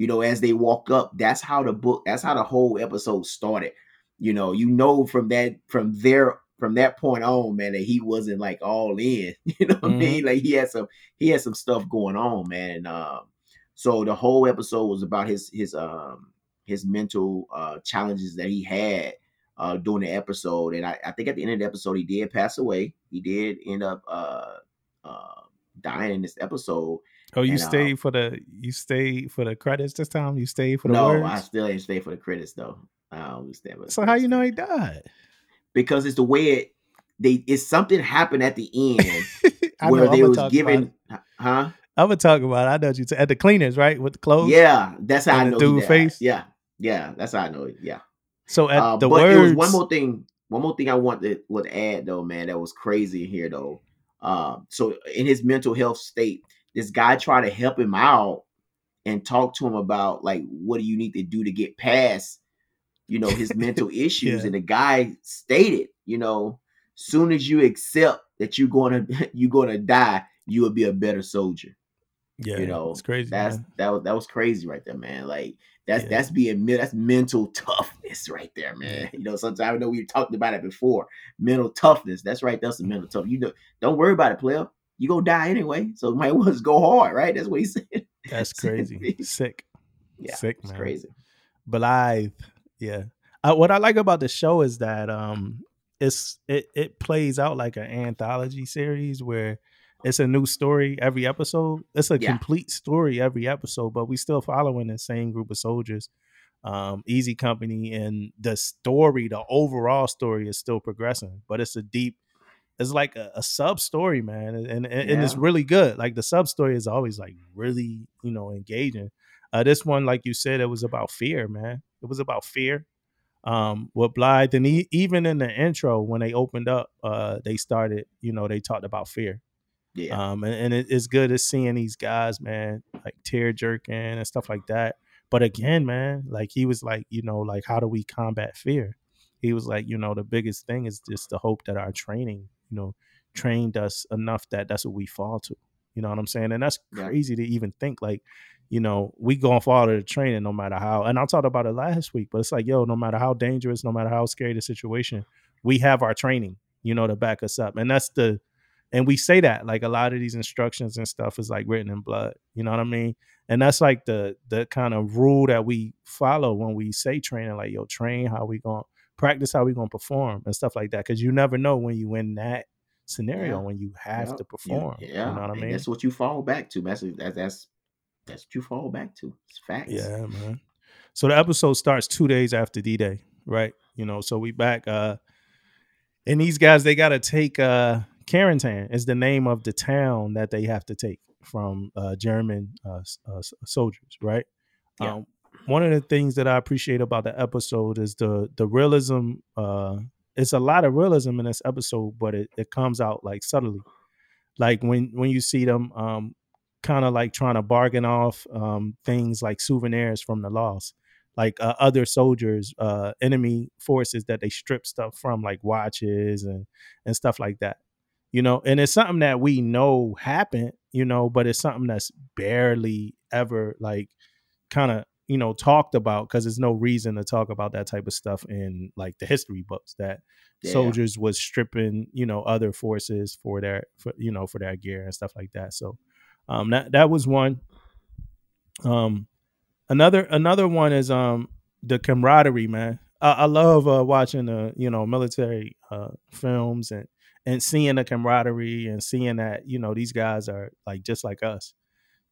you know, as they walk up. That's how the book, that's how the whole episode started. You know, you know from that from there from that point on, man, that he wasn't like all in. You know what I mean? Like he had some he had some stuff going on, man. And um, so the whole episode was about his his um his mental uh challenges that he had uh during the episode. And I, I think at the end of the episode he did pass away. He did end up uh uh dying in this episode. Oh, you And, uh, stayed for the you stayed for the credits this time? You stayed for the no, words? I still ain't stay for the credits though. I always stay for the so how you know he died? because it's the way it they it's something happened at the end I know, where I'ma they was about given huh I'm gonna talk about it. I know you said at the cleaners, right? With the clothes. yeah that's how I know dude face? yeah yeah that's how I know it yeah So at uh, the but words, it was one more thing one more thing I want to would add though man that was crazy here though um so in his mental health state this guy tried to help him out and talk to him about like what do you need to do to get past you know his mental issues Yeah. and the guy stated you know soon as you accept that you're gonna you're gonna die you will be a better soldier yeah, you know it's crazy. that's man. that was that was crazy right there man like that's Yeah. that's being that's mental toughness right there man you know sometimes i know we talked about it before mental toughness that's right that's the mental tough you know don't worry about it player you gonna die anyway so might well just go hard right that's what he said That's crazy. Sick. yeah Sick, it's man. crazy Blithe. Yeah. Uh, what I like about the show is that um it's it it plays out like an anthology series where it's a new story every episode. It's a Yeah. complete story every episode, but we still following the same group of soldiers. Um, Easy Company and the story, the overall story is still progressing, but it's a deep, it's like a, a sub story, man, and and, and it's really good. Like the sub story is always like really, you know, engaging. Uh, this one, like you said, it was about fear, man. It was about fear. Um, with Blithe, and he, even in the intro when they opened up, uh, they started, you know, they talked about fear. yeah Um, and, and it, it's good to seeing these guys, man, like tear jerking and stuff like that. But again, man, like he was like, you know, like how do we combat fear? He was like, you know, the biggest thing is just the hope that our training, you know, trained us enough that that's what we fall to. You know what I'm saying? And that's Yeah. crazy to even think like, you know, we gonna fall to the training no matter how. And I talked about it last week, but it's like, yo, no matter how dangerous, no matter how scary the situation, we have our training, you know, to back us up. And that's the and we say that like a lot of these instructions and stuff is like written in blood. You know what I mean? And that's like the the kind of rule that we follow when we say training, like yo, train how we gonna practice how we gonna perform and stuff like that. Cause you never know when you in that scenario Yeah. when you have Yep. to perform. yeah You know what I and mean? that's what you fall back to that's that's that's that's what you fall back to it's facts Yeah, man. So the episode starts two days after D Day, right? You know, so we back. uh And these guys, they got to take uh Carentan is the name of the town that they have to take from uh German uh, uh soldiers, right? Yeah. Um, one of the things that I appreciate about the episode is the the realism. Uh, it's a lot of realism in this episode, but it, it comes out like subtly, like when when you see them um kind of like trying to bargain off um things like souvenirs from the loss like uh, other soldiers, uh, enemy forces that they strip stuff from, like watches and and stuff like that. You know, and it's something that we know happened. You know, but it's something that's barely ever like kind of you know talked about because there's no reason to talk about that type of stuff in like the history books that Yeah. soldiers was stripping you know other forces for their for you know for their gear and stuff like that so um that that was one. Um another another one is um the camaraderie man. I, I love uh, watching the you know military uh films and and seeing the camaraderie and seeing that you know these guys are like just like us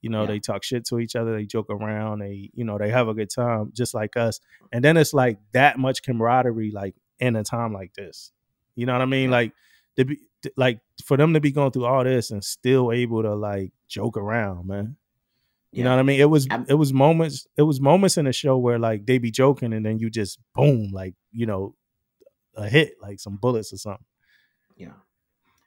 you know Yeah. they talk shit to each other they joke around they you know they have a good time just like us and then it's like that much camaraderie like in a time like this you know what i mean Yeah. like to be like for them to be going through all this and still able to like joke around man you know what i mean it was I'm- it was moments it was moments in the show where like they be joking and then you just boom like you know a hit like some bullets or something Yeah.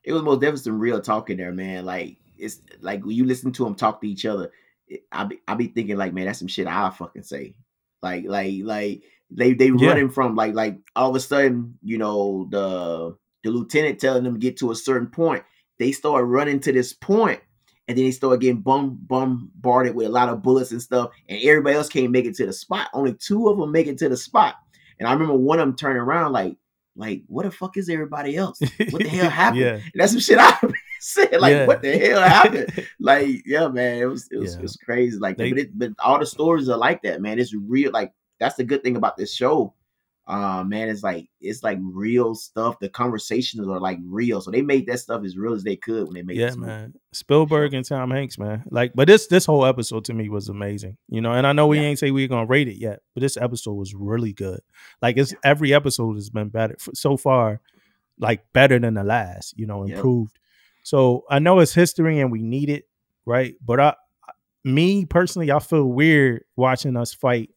It was most definitely some real talk in there, man. Like it's like when you listen to them talk to each other, it, I be I be thinking like, man, that's some shit I fucking say. Like like like they they Yeah. running from like like all of a sudden, you know, the the lieutenant telling them to get to a certain point. They start running to this point, and then they start getting bum bombarded with a lot of bullets and stuff. And everybody else can't make it to the spot. Only two of them make it to the spot. And I remember one of them turning around like, like, what the fuck is everybody else? What the hell happened? yeah that's some shit I said. Like, Yeah. what the hell happened? like, yeah, man, it was it was Yeah. it was crazy. Like, They- but, it, but all the stories are like that, man. It's real. Like, that's the good thing about this show. Uh, man, it's like it's like real stuff. The conversations are like real, so they made that stuff as real as they could when they made it. yeah, man. Spielberg and Tom Hanks, man. Like, but this this whole episode to me was amazing. You know, and I know we Yeah. ain't say we are gonna rate it yet, but this episode was really good. Like, it's every episode has been better so far, like better than the last. You know, improved. So I know it's history and we need it, right? But I, me personally, I feel weird watching us fight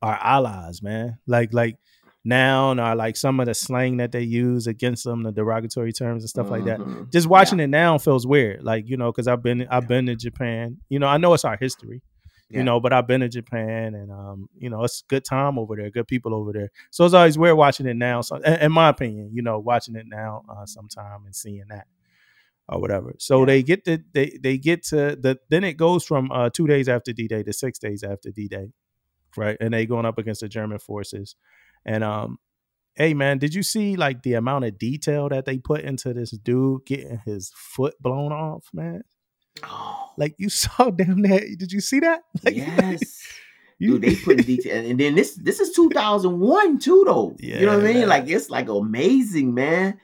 our allies, man. Like, like now, or like some of the slang that they use against them, the derogatory terms and stuff like that Mhm. just watching it now feels weird like you know because i've been i've been to japan you know i know it's our history Yeah. you know but i've been to japan and um you know it's good time over there good people over there so it's always weird watching it now so in, in my opinion you know watching it now uh sometime and seeing that or whatever so Yeah. they get to they they get to the then it goes from uh two days after d-day to six days after d-day right and they going up against the german forces and um hey man did you see like the amount of detail that they put into this dude getting his foot blown off man Oh, like you saw damn that did you see that like, yes. you, Dude, they put in detail, and then this this is 2001 too, though. Yeah, you know what I mean? Like it's like amazing, man.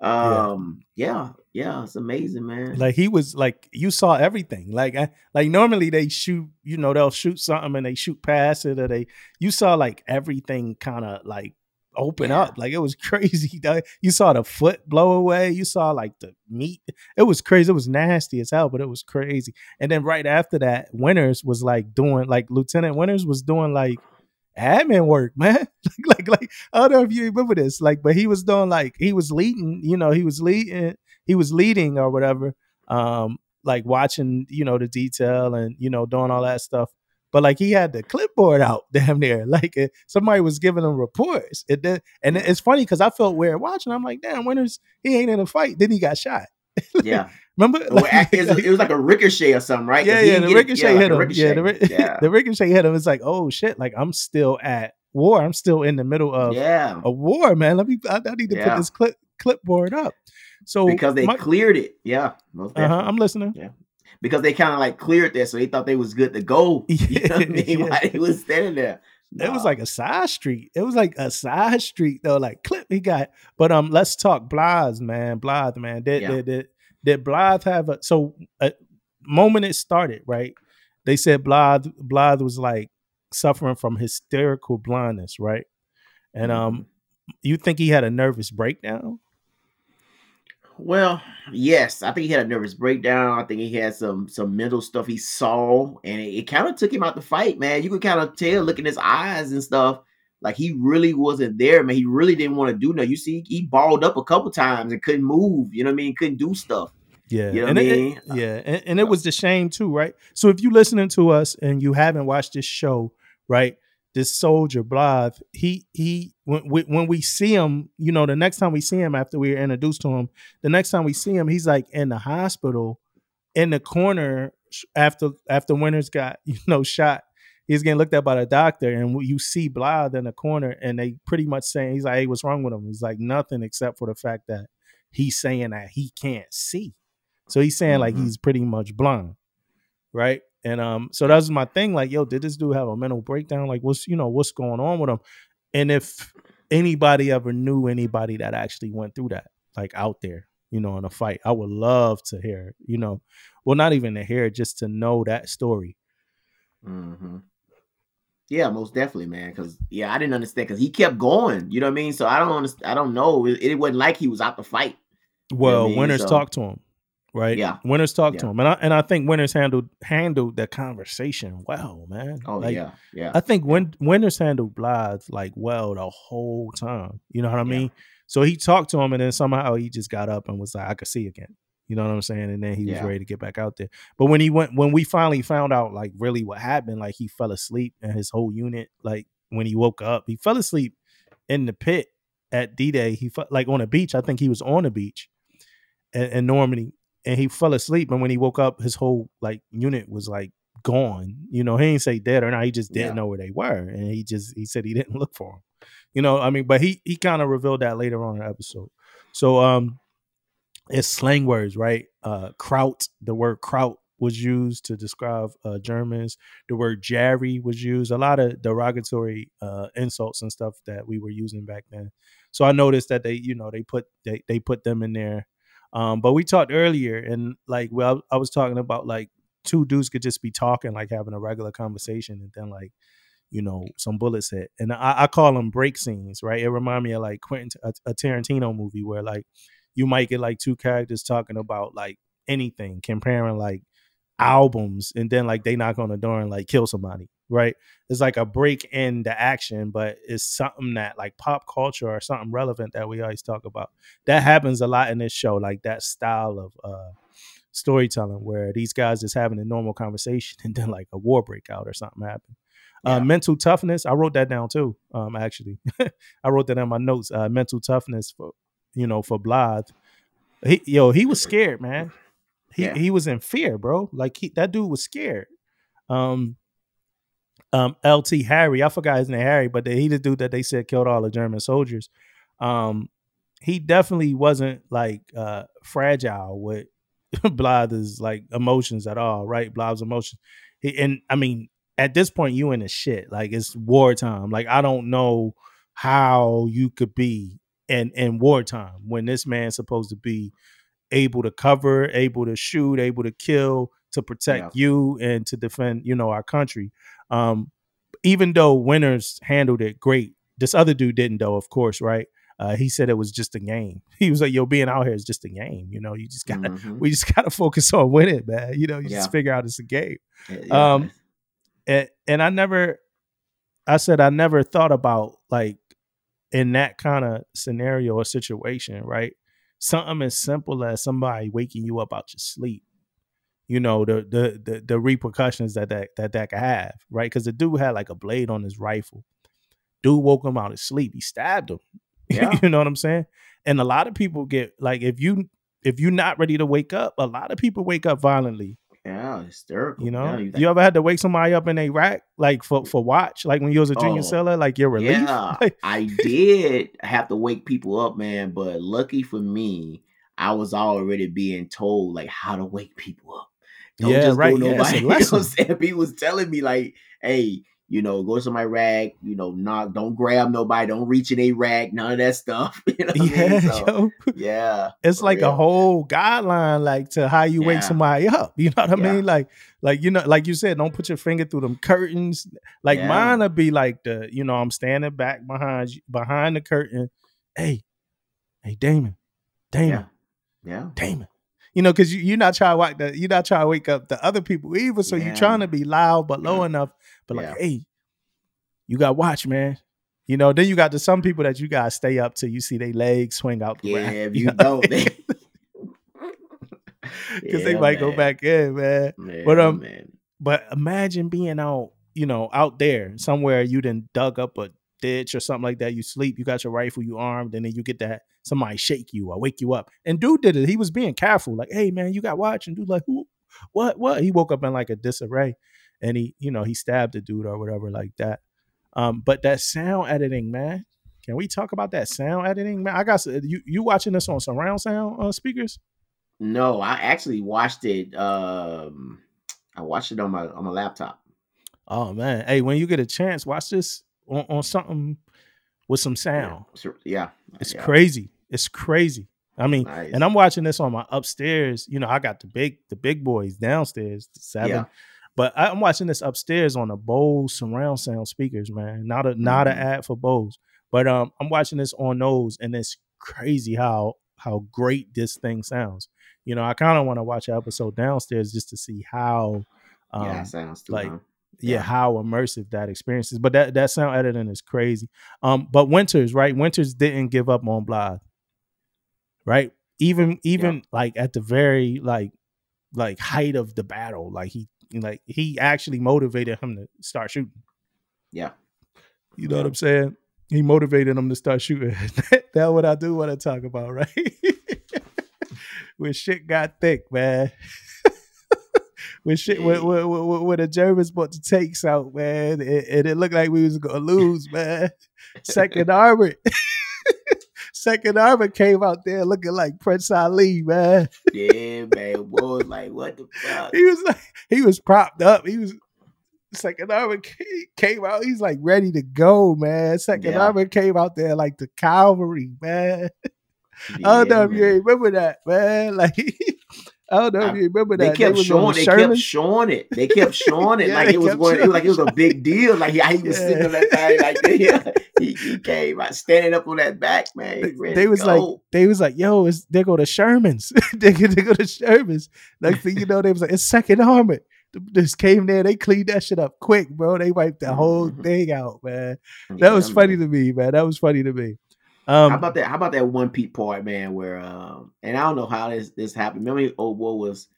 Um, yeah, yeah, it's amazing, man. like he was like you saw everything. Like I, like normally they shoot you know they'll shoot something and they shoot past it or they you saw like everything kind of like open Yeah. up. Like it was crazy you saw the foot blow away. You saw like the meat. It was crazy. It was nasty as hell but it was crazy. And then right after that winters was like doing like lieutenant winters was doing like admin work man. Like like i don't know if you remember this. Like but he was doing like he was leading you know he was leading he was leading or whatever um like watching you know the detail and you know doing all that stuff but like he had the clipboard out damn near like uh, somebody was giving him reports it did, and it's funny because i felt weird watching i'm like damn winters he ain't in a fight then he got shot yeah, remember act- it, was, it was like a ricochet or something, right? yeah, yeah, the get it- ricochet like hit. Yeah, the, ricochet. ri- yeah, the ricochet hit him. It's like, oh shit, like I'm still at war. I'm still in the middle of yeah. a war, man. Let me. I, I need to put this clip clipboard up. So because they my- cleared it. Yeah, uh-huh. I'm listening. because they kind of like cleared that, so they thought they was good to go. You know what I mean? Yeah. Was standing there. It was like a side street. It was like a side street though. Like clip he got. But um, let's talk Blithe, man. Blithe, man. Did Yeah. did, did did Blithe have a so a moment it started right? They said Blithe Blithe was like suffering from hysterical blindness, right? And Mm-hmm. um, you think he had a nervous breakdown? Well, yes, I think he had a nervous breakdown. I think he had some some mental stuff he saw, and it, it kind of took him out the fight, man. You could kind of tell, look in his eyes and stuff, like he really wasn't there, man. He really didn't want to do nothing. You see, he balled up a couple times and couldn't move. You know what I mean? Couldn't do stuff. Yeah, You know and what I mean? it- yeah, and, and it uh was the shame too, right? So if you're listening to us and you haven't watched this show, right, this soldier Blithe, he he when we, when we see him, you know, the next time we see him after we are introduced to him, the next time we see him, he's like in the hospital, in the corner after after Winters got you know shot. He's getting looked at by the doctor, and you see Blithe in the corner, and they pretty much saying he's like, "Hey, what's wrong with him?" He's like, "Nothing except for the fact that he's saying that he can't see." So he's saying like Mhm. he's pretty much blind, right? And um, so that was my thing. Like, yo, did this dude have a mental breakdown? Like, what's you know what's going on with him? And if anybody ever knew anybody that actually went through that, like out there, you know, in a fight, I would love to hear. You know, well, not even to hear, just to know that story. hmm Yeah, most definitely, man. Because yeah, I didn't understand because he kept going. You know what I mean? So I don't understand. I don't know. It, it wasn't like he was out to fight. Well, mean? Winters So- talked to him, right? Yeah. Winters talked to him, and I and I think Winters handled handled the conversation well, man. Oh Like, yeah, yeah. I think Win- Winters handled Blithe like well the whole time. You know what I Yeah. mean? So he talked to him, and then somehow he just got up and was like, "I could see again." You know what I'm saying? And then he was Yeah. ready to get back out there. But when he went, when we finally found out like really what happened, like he fell asleep and his whole unit, like when he woke up, he fell asleep in the pit at D Day. He like on a beach. I think he was on the beach in, in Normandy, and he fell asleep. And when he woke up, his whole like unit was like gone. You know, he didn't say dead or not. He just didn't Yeah. know where they were, and he just he said he didn't look for them. You know, I mean, but he he kind of revealed that later on in the episode. So um, it's slang words, right? Uh, kraut. The word kraut was used to describe uh, Germans. The word Jerry was used. A lot of derogatory uh, insults and stuff that we were using back then. So I noticed that they, you know, they put they they put them in there. Um, but we talked earlier, and like, well, I was talking about like two dudes could just be talking, like having a regular conversation, and then like, you know, some bullets hit, and I, I call them break scenes, right? It remind me of like Quentin, a, a Tarantino movie where like you might get like two characters talking about like anything, comparing like albums, and then like they knock on the door and like kill somebody, right? It's like a break in the action, but it's something that like pop culture or something relevant that we always talk about. That happens a lot in this show, like that style of uh storytelling where these guys just having a normal conversation and then like a war break out or something happen. Uh, mental toughness. I wrote that down too. Um, actually, I wrote that in my notes. Uh, mental toughness for you know for Blithe. He, yo, he was scared, man. He Yeah. he was in fear, bro. Like he, that dude was scared. Um, um, LT Harry, I forgot his name, Harry, but he the dude that they said killed all the German soldiers. Um, he definitely wasn't like uh fragile with Blithe's like emotions at all, right? Blithe's emotions. He, and I mean, at this point, you in the shit. Like it's wartime. Like I don't know how you could be in in wartime when this man's supposed to be able to cover, able to shoot, able to kill, to protect you and to defend, you know, our country. Um, even though Winters handled it great, this other dude didn't, though, of course, right? Uh, he said it was just a game. He was like, "Yo, being out here is just a game. You know, you just gotta, Mhm. we just gotta focus on winning, man. You know, you Yeah. just figure out it's a game." Yeah. um, and, and I never, I said I never thought about like in that kind of scenario or situation, right? Something as simple as somebody waking you up out your sleep. You know the the the, the repercussions that that that that could have, right? Because the dude had like a blade on his rifle. Dude woke him out of sleep. He stabbed him. Yeah. you know what I'm saying? And a lot of people get like if you if you're not ready to wake up, a lot of people wake up violently. yeah, hysterical. You know, Yeah, you, think- ever had to wake somebody up in a rack like for mm. for watch, like when you was a junior Oh, sailor, like your relief? Yeah, Like, I did have to wake people up, man. But lucky for me, I was already being told like how to wake people up. Yeah, right, go yeah, nobody. you know what I'm lesson. saying? Was telling me like, hey, you know, go to my rack, you know, not don't grab nobody, don't reach in a rack, none of that stuff. You know what I mean? yeah, So, yo, yeah. it's like a whole guideline, like to how you wake somebody up. You know what I Yeah. mean? Like, like you know, like you said, don't put your finger through them curtains. Like Yeah. mine would be like the, you know, I'm standing back behind you, behind the curtain. Hey, hey, Damon, Damon, Yeah. Yeah. Damon. You know, because you, you're not trying to wake the, you're not trying to wake up the other people either. So you're trying to be loud but low Yeah. enough. But Yeah. like, hey, you got watch, man. You know, then you got to some people that you gotta stay up till you see their legs swing out the Yeah, rack, if you you know? don't, because they Yeah, might go back in, man. Yeah, But, um, man. But imagine being out you know, out there somewhere you didn't dug up a ditch or something like that. You sleep, you got your rifle, you armed, and then you get that somebody shake you or wake you up. And dude did it. He was being careful, like, hey man, you got watch. And dude like, who what what? He woke up in like a disarray and he, you know, he stabbed the dude or whatever like that. Um, but that sound editing, man. Can we talk about that sound editing, man? I got you. You watching this on surround sound uh, speakers? No, I actually watched it. Um, I watched it on my on my laptop. Oh man, hey, when you get a chance, watch this on, on something with some sound. Yeah, yeah. it's yeah. crazy. It's crazy. I mean, Nice. and I'm watching this on my upstairs. You know, I got the big the big boys downstairs, seven. Yeah. But I- I'm watching this upstairs on the Bose surround sound speakers, man. Not a not an ad for Bose, but um, I'm watching this on those, and it's crazy how how great this thing sounds. You know, I kind of want to watch an episode downstairs just to see how, um, yeah, sounds too. like, huh? Yeah, Yeah. how immersive that experience is. But that that sound editing is crazy. Um, but Winters, right? Winters didn't give up on Blithe, right? Even even like at the very like like height of the battle, like he like he actually motivated him to start shooting. yeah. You know what I'm saying? He motivated him to start shooting. That's what I do want to talk about, right? when shit got thick, man. When shit when, when, when, when the Germans brought the tanks out, man, and, and it looked like we was gonna lose, man. Second Armored. Second Armored came out there looking like Prince Ali, man. Yeah, man. Boy, like what the fuck? He was like he was propped up. He was Second Armored ca- came out. He's like ready to go, man. Second Yeah. Armored came out there like the cavalry, man. I don't know Yeah, if you remember that, man. Like I don't know if you remember that. They kept on showing. the They kept showing it. They kept showing it Yeah, like they it was going. It was like it was a big deal. Like how he was Yeah. sitting on that thing. Like yeah, he, he came out standing up on that back, man. They, they was like, they was like, yo, it's, they go to Sherman's. they, go- they go to Sherman's. Like you know, they was like, it's second armored. Just came there, they cleaned that shit up quick, bro. They wiped the whole Mhm. thing out, man. That Yeah, was funny to me, man. That was funny to me. Um, how about that? How about that one peak part, man? Where um, and I don't know how this this happened. Remember, old boy was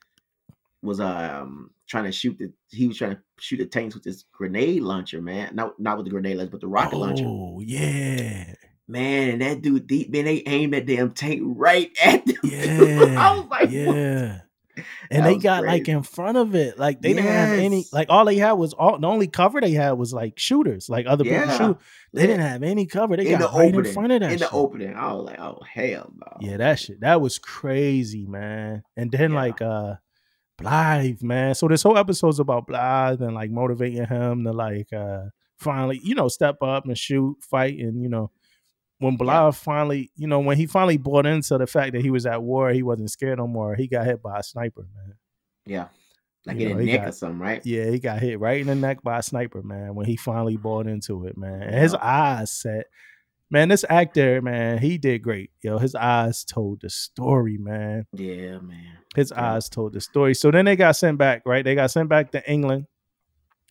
was um trying to shoot the he was trying to shoot the tanks with this grenade launcher, man. Not not with the grenade launcher, but the rocket launcher, Oh yeah, man. And that dude, deep man, they aimed that damn tank right at them. yeah, I was like, what? Yeah. That And they got like in front of it, like they didn't have any. Like all they had was all the only cover they had was like shooters, like other people shoot. They didn't have any cover. They in got the right opening. in front of that. in the shit. opening. I was like, oh hell no. Yeah, that shit. That was crazy, man. And then Yeah. like uh Blithe, man. So this whole episode's about Blithe and like motivating him to like uh finally, you know, step up and shoot, fight, and you know, when Blithe Yeah. finally, you know, when he finally bought into the fact that he was at war, he wasn't scared no more. He got hit by a sniper, man. Yeah. Like You in know, the he neck got- or something, right? Yeah, he got hit right in the neck by a sniper, man, when he finally bought into it, man. And his Yeah. eyes set. Man, this actor, man, he did great. Yo, his eyes told the story, man. Yeah, man. His Yeah. eyes told the story. So then they got sent back, right? They got sent back to England,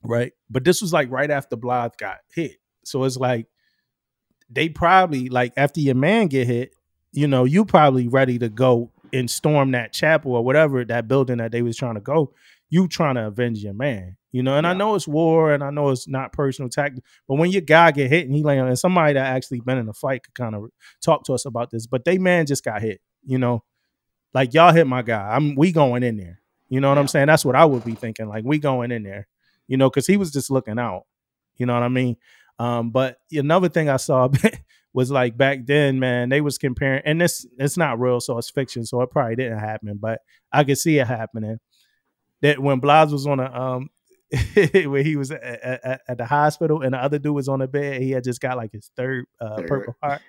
right? But this was like right after Blithe got hit. So it's like they probably like after your man get hit, you know, you probably ready to go and storm that chapel or whatever that building that they was trying to go. You trying to avenge your man, you know. And I know it's war, and I know it's not personal tactic, but when your guy get hit and he land, and somebody that actually been in a fight could kind of talk to us about this. But they man just got hit, you know. Like y'all hit my guy. I'm we going in there. You know what I'm saying? That's what I would be thinking. Like we going in there, you know, because he was just looking out. You know what I mean? Um, but another thing I saw was like back then, man, they was comparing, and this it's not real, so it's fiction, so it probably didn't happen, but I could see it happening. That when Blas was on a um where he was at, at, at the hospital and the other dude was on the bed, he had just got like his third uh Third. purple heart.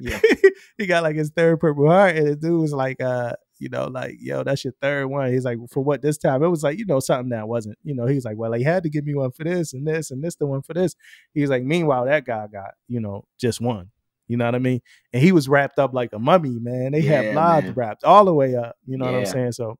Yeah. he got like his third purple heart, and the dude was like, uh, you know, like, yo, that's your third one. He's like, for what this time? It was like, you know, something that wasn't, you know, he was like, well, he had to give me one for this and this and this the one for this. He's like, meanwhile, that guy got, you know, just one. You know what I mean? And he was wrapped up like a mummy, man. They had Yeah, lives man. wrapped all the way up. You know what I'm saying? So,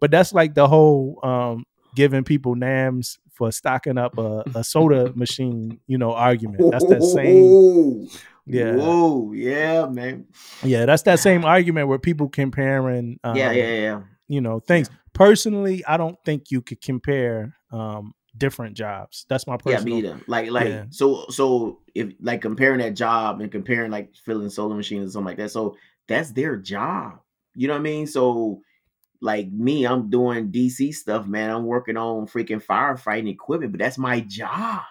but that's like the whole um giving people NAMs for stocking up a, a soda machine, you know, argument. That's that same. yeah. Whoa. Yeah, man. Yeah, that's that same argument where people comparing, um, yeah, yeah, yeah. you know, things. Personally, I don't think you could compare um, different jobs. That's my Yeah, personal. me either. Like, like, Yeah. so, so if like comparing that job and comparing like filling solar machines or something like that, so that's their job. You know what I mean? So, like me, I'm doing DC stuff, man. I'm working on freaking firefighting equipment, but that's my job.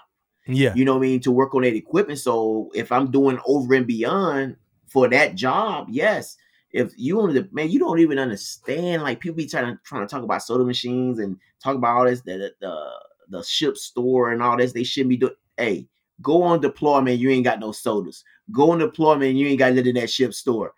Yeah, You know what I mean? To work on that equipment. So if I'm doing over and beyond for that job, yes. If you only man, you don't even understand. Like people be trying to trying to talk about soda machines and talk about all this, the the the, the ship store and all this. They shouldn't be doing. Hey, go on deployment. You ain't got no sodas. Go on deployment. You ain't got nothing in that ship store.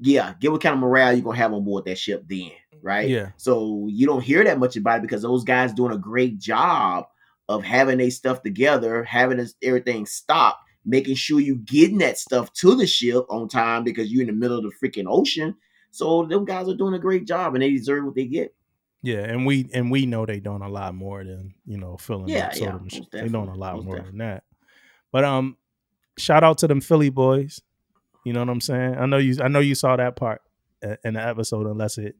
Yeah, get what kind of morale you gonna have on board that ship then, right? yeah, So you don't hear that much about it because those guys doing a great job of having their stuff together, having everything stopped, making sure you getting that stuff to the ship on time because you're in the middle of the freaking ocean. So them guys are doing a great job and they deserve what they get. yeah. And we and we know they doing a lot more than you know filling Yeah, up soda yeah, They doing a lot more definitely. than that. But um, shout out to them Philly boys. You know what I'm saying? I know you. I know you saw that part uh, in the episode, unless it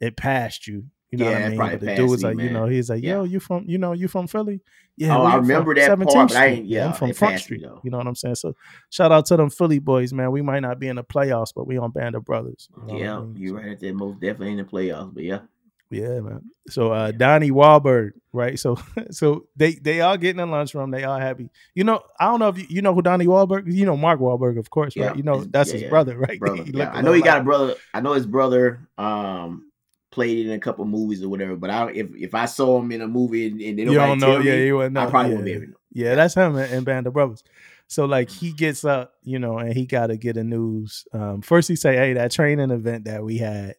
it passed you. You know Yeah, what I mean? But the dude was me, like, you know, he's like, yo, Yeah. you from, you know, you from Philly? Yeah, Oh, I remember that 17th part, but I Street. ain't- yeah, I'm from Front me, Street. though. You know what I'm saying? So shout out to them Philly boys, man. We might not be in the playoffs, but we on Band of Brothers. You know what I Yeah, mean? you're right at that. Most definitely in the playoffs, but yeah. Yeah, man. So uh Donnie Wahlberg, right? So so they they all getting in the lunchroom, they all happy. You know, I don't know if you, you know who Donnie Wahlberg. You know Mark Wahlberg, of course, Yeah, right? You know that's yeah, his yeah, brother, right? brother. Yeah. I know he got like- a brother. I know his brother um played in a couple movies or whatever. But I if if I saw him in a movie and, and You don't know, yeah, me, you wouldn't know. I probably yeah. won't be able to. Yeah, that's him and, in Band of Brothers. So like he gets up, you know, and he got to get a news. Um, first he say, "Hey, that training event that we had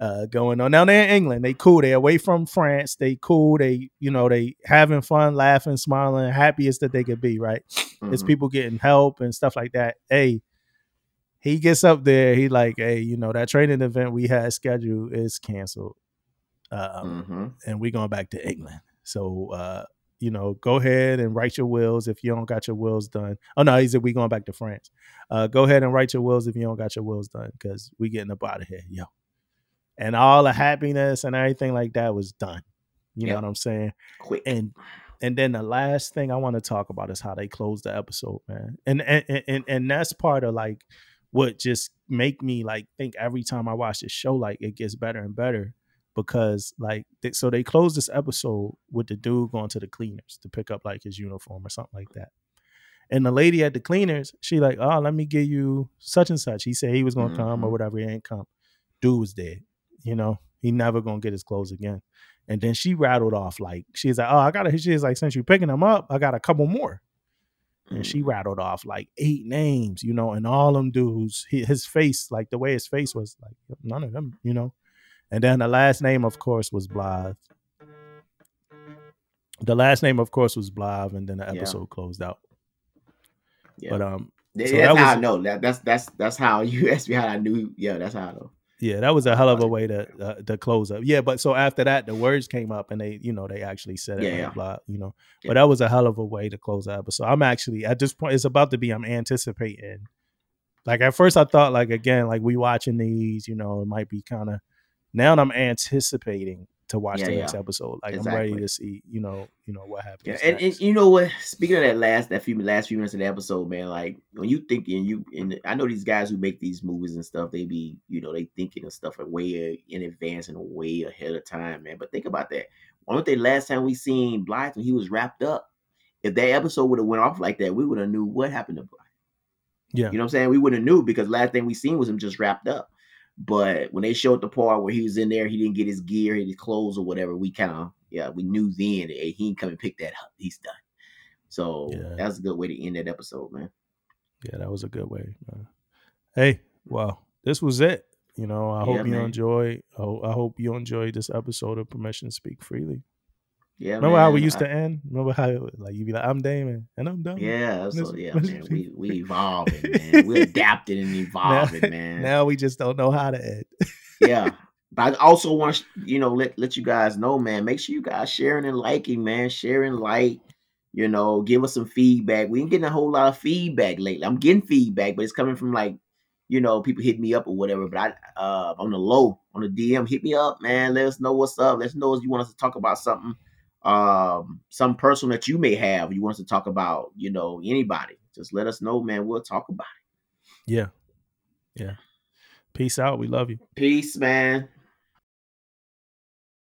uh, going on. Now they're in England. They cool. They away from France. They cool. They you know they having fun, laughing, smiling, happiest that they could be. Right? It's Mhm. people getting help and stuff like that. Hey, he gets up there. He like, hey, you know that training event we had scheduled is canceled. Um, Mhm. and we going back to England. So uh, you know, go ahead and write your wills if you don't got your wills done. Oh no, he said we going back to France. Uh, go ahead and write your wills if you don't got your wills done because we getting up out of here, yo. And all the happiness and everything like that was done. You know what I'm saying? Quick. And and then the last thing I want to talk about is how they closed the episode, man. And and and, and that's part of like what just make me like think every time I watch this show, like it gets better and better because like they, so they closed this episode with the dude going to the cleaners to pick up like his uniform or something like that. And the lady at the cleaners, she like, oh, let me give you such and such. He said he was gonna come or Mhm. whatever. He ain't come. Dude was dead. You know, he never gonna get his clothes again. And then she rattled off like she's like, oh, I got to She's like, since you're picking them up, I got a couple more. And she Mhm. rattled off like eight names, you know, and all them dudes, his face, like the way his face was, like none of them, you know. And then the last name, of course, was Blithe. The last name, of course, was Blithe, and then the Yeah. episode closed out. Yeah. But um, so that's that how I know. That that's that's that's how you asked me how I knew. Yeah, that's how I know. Yeah, that was a hell of a way to uh, to close up. Yeah, but so after that, the words came up, and they, you know, they actually said it, Yeah, blah, you know. Yeah. But that was a hell of a way to close the episode. I'm actually at this point, it's about to be. I'm anticipating. Like at first, I thought like again, like we watching these, you know, it might be kind of. Now I'm anticipating to watch Yeah, the next yeah. episode. Like I'm ready to see, you know, you know what happens. Yeah, and, and you know what? Speaking of that last that few last few minutes of the episode, man, like when you thinking you and I know these guys who make these movies and stuff, they be you know they thinking of stuff way in advance and way ahead of time, man. But think about that. Don't they last time we seen Blithe when he was wrapped up? If that episode would have went off like that, we would have knew what happened to Blithe. yeah, You know what I'm saying? We would have knew because last thing we seen was him just wrapped up. But when they showed the part where he was in there, he didn't get his gear, his clothes or whatever. We kind of yeah, we knew then that hey, he ain't come and pick that up. He's done. So Yeah. that's a good way to end that episode, man. yeah, that was a good way. Man. Hey, well, this was it. You know, I Yeah, hope you man. enjoy. I, ho- I hope you enjoyed this episode of Permission to Speak Freely. Yeah, Remember how we used I- to end? Remember how like you'd be like, "I'm Damon," and I'm done. Yeah, so yeah, man. We we evolving, man. We adapting and evolving, man. Now we just don't know how to end. yeah. But I also want you know, let let you guys know, man. Make sure you guys sharing and liking, man. Sharing, like, you know, give us some feedback. We ain't getting a whole lot of feedback lately. I'm getting feedback, but it's coming from like, you know, people hit me up or whatever. But I, uh, on the low, on the DM, hit me up, man. Let us know what's up. Let us know if you want us to talk about something. Um, some person that you may have, you want us to talk about, you know, anybody, just let us know, man. We'll talk about it. Yeah. Yeah. Peace out. We love you. Peace, man.